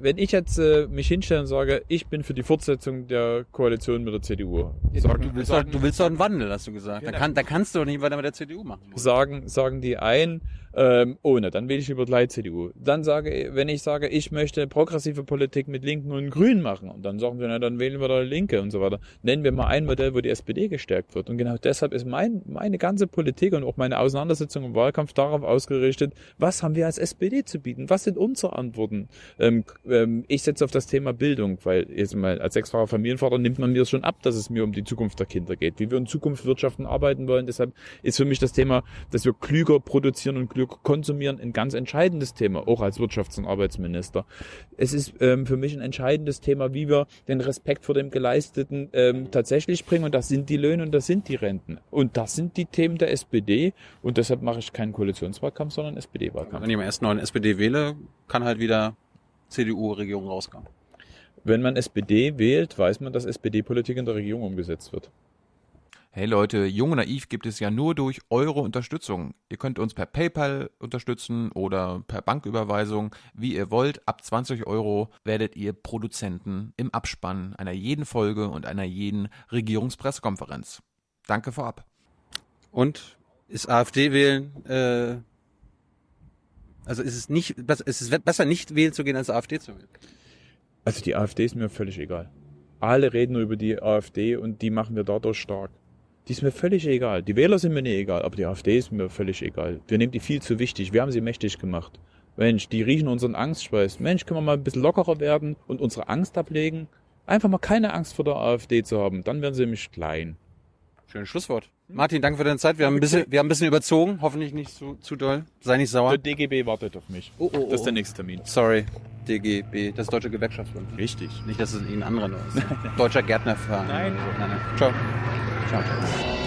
wenn ich jetzt äh, mich hinstelle und sage, ich bin für die Fortsetzung der Koalition mit der CDU, sagen, du, willst sagen, doch, du willst doch einen Wandel, hast du gesagt. Ja, da, kann, da kannst du doch nicht weiter mit der CDU machen. sagen, sagen die ein, ähm, ohne, dann wähle ich lieber gleich CDU. Dann sage, wenn ich sage, ich möchte progressive Politik mit Linken und Grünen machen, und dann sagen sie, na, dann wählen wir da Linke und so weiter. Nennen wir mal ein Modell, wo die SPD gestärkt wird. Und genau deshalb ist mein, meine ganze Politik und auch meine Auseinandersetzung im Wahlkampf darauf ausgerichtet, was haben wir als SPD zu bieten? Was sind unsere Antworten? Ähm, ähm, ich setze auf das Thema Bildung, weil jetzt mal als sechsfacher Familienvater nimmt man mir das schon ab, dass es mir um die Zukunft der Kinder geht, wie wir in Zukunft wirtschaften, arbeiten wollen. Deshalb ist für mich das Thema, dass wir klüger produzieren und klüger konsumieren, ein ganz entscheidendes Thema, auch als Wirtschafts- und Arbeitsminister. Es ist ähm, für mich ein entscheidendes Thema, wie wir den Respekt vor dem Geleisteten ähm, tatsächlich bringen. Und das sind die Löhne und das sind die Renten. Und das sind die Themen der SPD. Und deshalb mache ich keinen Koalitionswahlkampf, sondern SPD-Wahlkampf. Wenn ich am ersten neuen SPD wähle, kann halt wieder CDU-Regierung rauskommen. Wenn man SPD wählt, weiß man, dass SPD-Politik in der Regierung umgesetzt wird. Hey Leute, Jung und Naiv gibt es ja nur durch eure Unterstützung. Ihr könnt uns per PayPal unterstützen oder per Banküberweisung, wie ihr wollt. Ab 20 Euro werdet ihr Produzenten im Abspann einer jeden Folge und einer jeden Regierungspressekonferenz. Danke vorab. Und ist AfD wählen, äh, also ist es nicht, ist es besser nicht wählen zu gehen, als AfD zu wählen? Also die AfD ist mir völlig egal. Alle reden nur über die AfD und die machen wir dadurch stark. Die ist mir völlig egal. Die Wähler sind mir nicht egal, aber die AfD ist mir völlig egal. Wir nehmen die viel zu wichtig. Wir haben sie mächtig gemacht. Mensch, die riechen unseren Angstschweiß. Mensch, können wir mal ein bisschen lockerer werden und unsere Angst ablegen? Einfach mal keine Angst vor der AfD zu haben. Dann werden sie nämlich klein. Schönes Schlusswort. Martin, danke für deine Zeit. Wir haben ein bisschen, wir haben ein bisschen überzogen. Hoffentlich nicht zu, zu doll. Sei nicht sauer. Der DGB wartet auf mich. Oh, oh, oh. Das ist der nächste Termin. Sorry. DGB, das Deutsche Gewerkschaftsbund. Richtig. Nicht, dass es irgendein anderer nur ist. Deutscher Gärtnerverein. Nein. nein, nein. Ciao. Ciao, ciao.